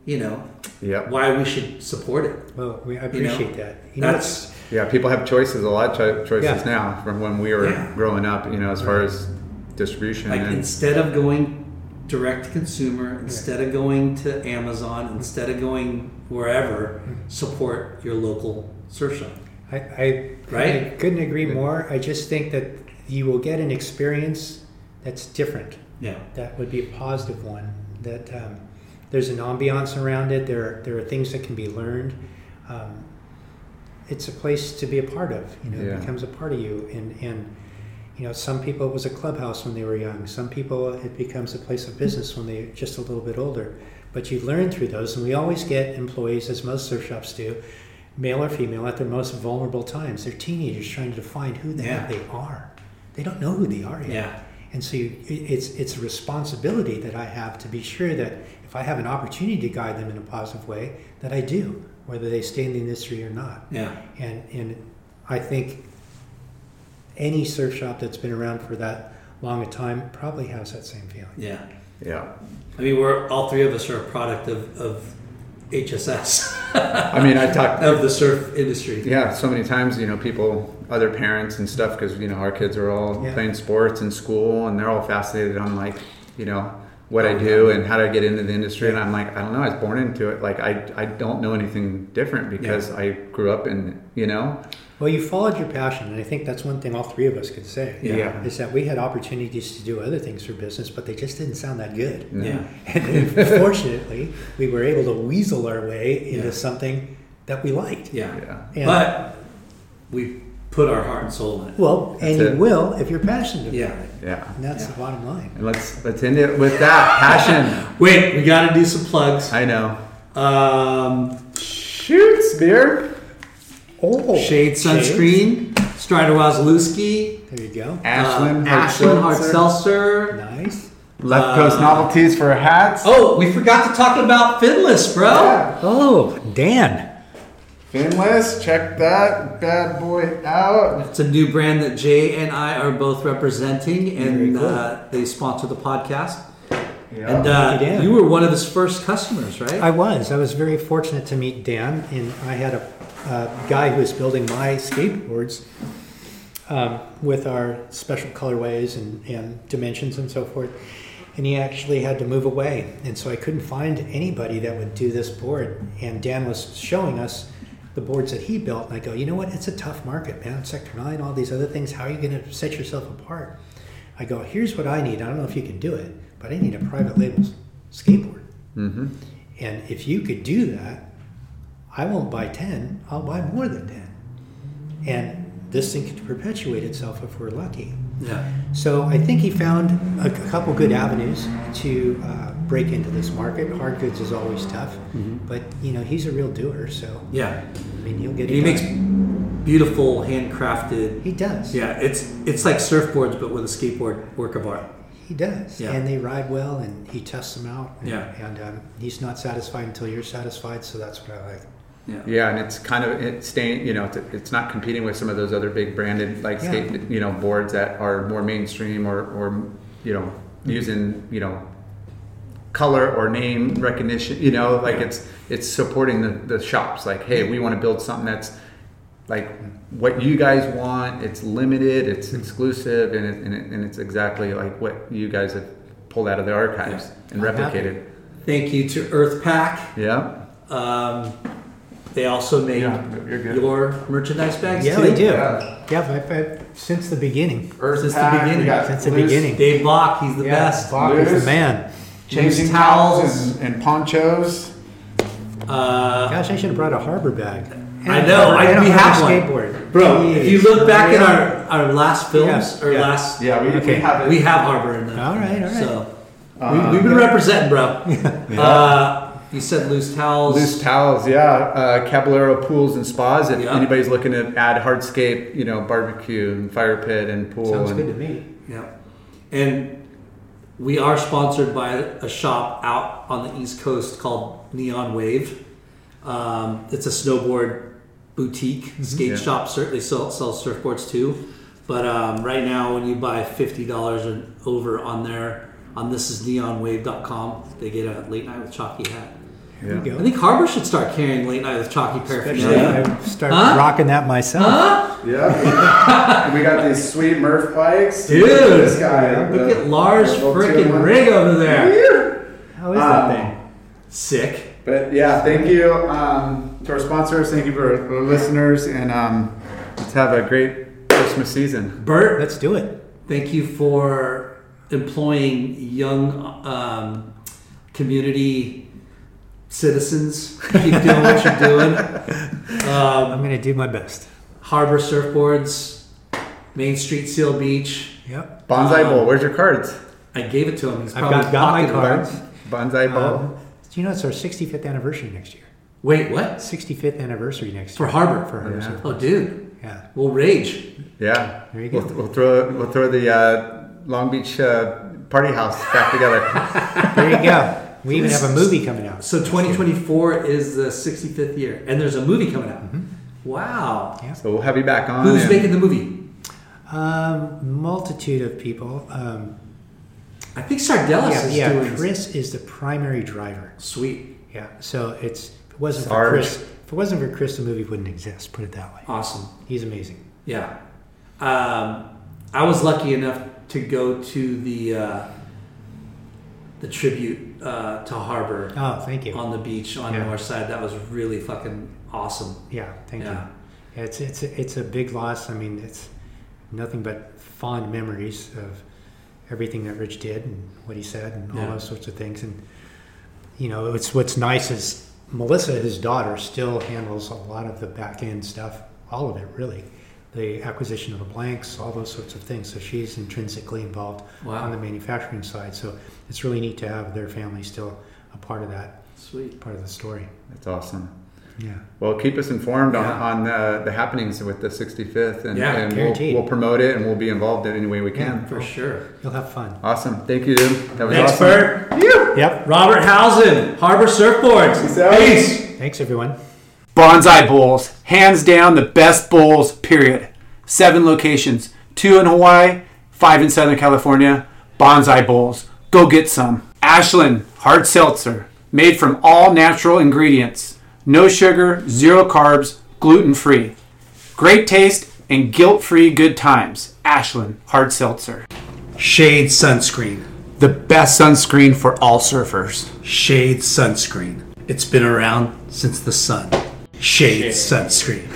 you know Yep. why we should support it Well, we, I You know, appreciate that. You know, that's Yeah, people have choices, a lot of cho- choices Yeah. now from when we were Yeah. growing up, you know, as far as distribution. Like and, instead of going direct to consumer, instead of going to Amazon, instead of going wherever, support your local surf shop. I, I, Right? I couldn't agree more. I just think that you will get an experience that's different. Yeah. That would be a positive one. That um, there's an ambiance around it. There, there are things that can be learned. Um, it's a place to be a part of. You know, Yeah. it becomes a part of you. And and you know, some people it was a clubhouse when they were young. Some people it becomes a place of business when they're just a little bit older. But you learn through those, and we always get employees, as most surf shops do, male or female, at their most vulnerable times. They're teenagers trying to define who the Yeah. they are. They don't know who they are yet. Yeah. And so you, it's it's a responsibility that I have to be sure that if I have an opportunity to guide them in a positive way, that I do, whether they stay in the industry or not. Yeah. And and I think any surf shop that's been around for that long a time probably has that same feeling. Yeah. yeah. I mean, we're all three of us are a product of, of HSS, I mean, I talked, of the surf industry. yeah, so many times, you know, people, other parents and stuff, because, you know, our kids are all Yeah. playing sports in school and they're all fascinated on, like, you know, what I oh, do and how did I get into the industry. And I'm like, I don't know, I was born into it. Like, I, I don't know anything different because I grew up in, you know, Well, you followed your passion, and I think that's one thing all three of us could say. Yeah. Is that we had opportunities to do other things for business, but they just didn't sound that good. Yeah. And fortunately, we were able to weasel our way into Yeah. something that we liked. Yeah. yeah. And- But we put our heart and soul in it. Well, and That's you will if you're passionate about Yeah. it. Yeah. And that's Yeah. the bottom line. And let's, let's end it with that passion. Wait, we got to do some plugs. I know. Um, Shoots, beer. Oh, Shade Sunscreen, Strider Wasilewski, There you go. Ashland, uh, Hard Ashland Hard Seltzer. Seltzer. Nice. Left Coast Uh, Novelties for hats. Oh, we forgot to talk about Finless, bro. Yeah. Oh, Dan. Finless, check that bad boy out. It's a new brand that Jay and I are both representing, and cool. uh, they sponsor the podcast. Yeah. And uh, you, Dan. you were one of his first customers, right? I was. I was very fortunate to meet Dan, and I had a, a guy who was building my skateboards um, with our special colorways and, and dimensions and so forth. And he actually had to move away, and so I couldn't find anybody that would do this board. And Dan was showing us the boards that he built, and I go, you know what? It's a tough market, man. Sector nine, all these other things. How are you going to set yourself apart? I go, here's what I need. I don't know if you can do it, but I need a private label skateboard. Mm-hmm. And if you could do that, I won't buy 10, I'll buy more than 10. And this thing could perpetuate itself if we're lucky. yeah. So I think he found a, a couple good avenues to uh, break into this market. Hard goods is always tough, but you know he's a real doer. So Yeah. I mean he'll get And he it makes beautiful, handcrafted. He does. Yeah, it's it's like surfboards, but with a skateboard work of art. He does, Yeah. and they ride well, and he tests them out. And, Yeah. and um, he's not satisfied until you're satisfied. So that's what I like. Yeah. Yeah, and it's kind of it's staying. You know, it's, it's not competing with some of those other big branded like Yeah. skate, you know, boards that are more mainstream or or you know using you know color or name recognition. You know, like it's it's supporting the, the shops. Like, hey, we want to build something that's like what you guys want. It's limited, it's exclusive, and, it, and, it, and it's exactly like what you guys have pulled out of the archives and I'm happy. replicated. Thank you to Earth Pack. Yeah. Um, they also made Yeah, your merchandise bags Yeah, too. they do. Yeah. Yeah, I've, I've, since the beginning. Earth Since the Pack, we beginning. got Since the loose- beginning. Dave Block, he's the yeah, best. Bob is Loose. the man. Changing Loose towels and, and ponchos. Uh, Gosh, I should have brought a harbour bag. And I a know, harbour- I- we have one. skateboard. bro, if you look back at Yeah. our, our last films Yeah, or yeah. last, Yeah, we, we have it. we have Harbour in them. All right, all right. So Uh, we, we've been representing, bro. Uh, you said loose towels. Loose towels, yeah. Uh, Caballero pools and spas. If Yeah. anybody's looking to add hardscape, you know, barbecue and fire pit and pool. Sounds and, good to me. Yeah. And we are sponsored by a shop out on the East Coast called Neon Wave. Um, it's a snowboard boutique skate Yeah. shop. Certainly sell, sells surfboards too. But um, right now, when you buy fifty dollars and over on there, on this is neonwave.com, they get a late night with chalky hat. Here we Yeah. I think Harbour should start carrying late night with chalky Especially paraphernalia. I start Huh? rocking that myself. Huh? Yeah. we got these sweet Murph bikes. Dude, this guy. Look the- at Lars the little freaking two-in-one. rig over there. How is that Um, thing? Sick. But yeah, thank you um, to our sponsors. Thank you for the listeners, and um, let's have a great Christmas season. Bert, Let's do it. thank you for employing young um, community citizens. Keep doing what you're doing. I'm Um, going to do my best. Harbour Surfboards, Main Street Seal Beach. Yep. Bonsai Um, Bowl. Where's your cards? I gave it to him. He's I've got, got my cards. Bonsai Bowl. Um, do you know it's our 65th anniversary next year? Wait, what? 65th anniversary next For year. Harbour? For Harbour Yeah. Oh, dude, Yeah. we'll rage. yeah. There you go. We'll, we'll throw we'll throw the uh, Long Beach uh, party house back together. There you go. We even have a movie coming out. So 2024 is the 65th year, and there's a movie coming out. Mm-hmm. Wow. so we'll have you back on. Who's making the movie? Um, multitude of people. Um, I think Sardellis yeah, is yeah. doing Chris is the primary driver. Sweet. Yeah. So it's if it wasn't Sarge. for Chris. If it wasn't for Chris, the movie wouldn't exist. Put it that way. Awesome. He's amazing. Yeah. Um, I was lucky enough to go to the uh, the tribute uh, to Harbour Oh, thank you. on the beach on the Yeah. north side. That was really fucking awesome. Yeah, thank Yeah. you. Yeah, it's it's a, it's a big loss. I mean, it's nothing but fond memories of everything that Rich did and what he said and all those sorts of things. And you know, it's what's nice is Melissa, his daughter, still handles a lot of the back end stuff, all of it really, the acquisition of the blanks, all those sorts of things. So she's intrinsically involved Wow. on the manufacturing side. So it's really neat to have their family still a part of that, Sweet. part of the story. That's awesome. Yeah. Well, keep us informed on, Yeah. on uh, the happenings with the 65th, and, Yeah, and we'll, guaranteed. we'll promote it, and we'll be involved in any way we can. For sure. You'll have fun. Awesome. Thank you, dude. That was Thanks, awesome. Bert. Yep. Robert Howson, Harbour Surfboards. Peace. Peace. Thanks, everyone. Bonsai Bowls, hands down the best bowls, period. Seven locations, two in Hawaii, five in Southern California. Bonsai Bowls, go get some. Ashland Hard Seltzer, made from all natural ingredients. No sugar, zero carbs, gluten free. Great taste and guilt free good times. Ashland Hard Seltzer. Shade Sunscreen. The best sunscreen for all surfers. Shade Sunscreen. It's been around since the sun. Shade, Sunscreen.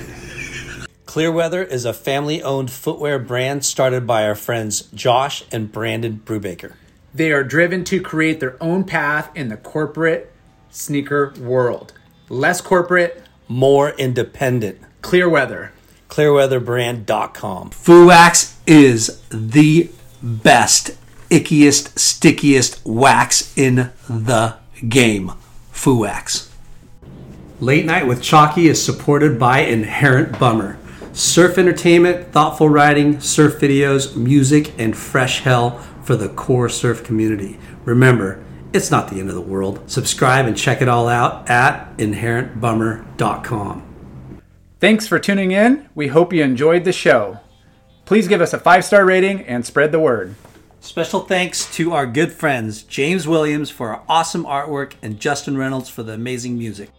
Clearweather is a family owned footwear brand started by our friends Josh and Brandon Brubaker. They are driven to create their own path in the corporate sneaker world. Less corporate, More independent. clear weather. clearweatherbrand.com. Fuwax is the best, ickiest, stickiest wax in the game. Fuwax. Late Night with Chalky is supported by Inherent Bummer. Surf entertainment, thoughtful writing, surf videos, music, and fresh hell for the core surf community. Remember, it's not the end of the world. Subscribe and check it all out at inherentbummer.com. Thanks for tuning in. We hope you enjoyed the show. Please give us a five star rating and spread the word. Special thanks to our good friends James Williams for our awesome artwork and Justin Reynolds for the amazing music.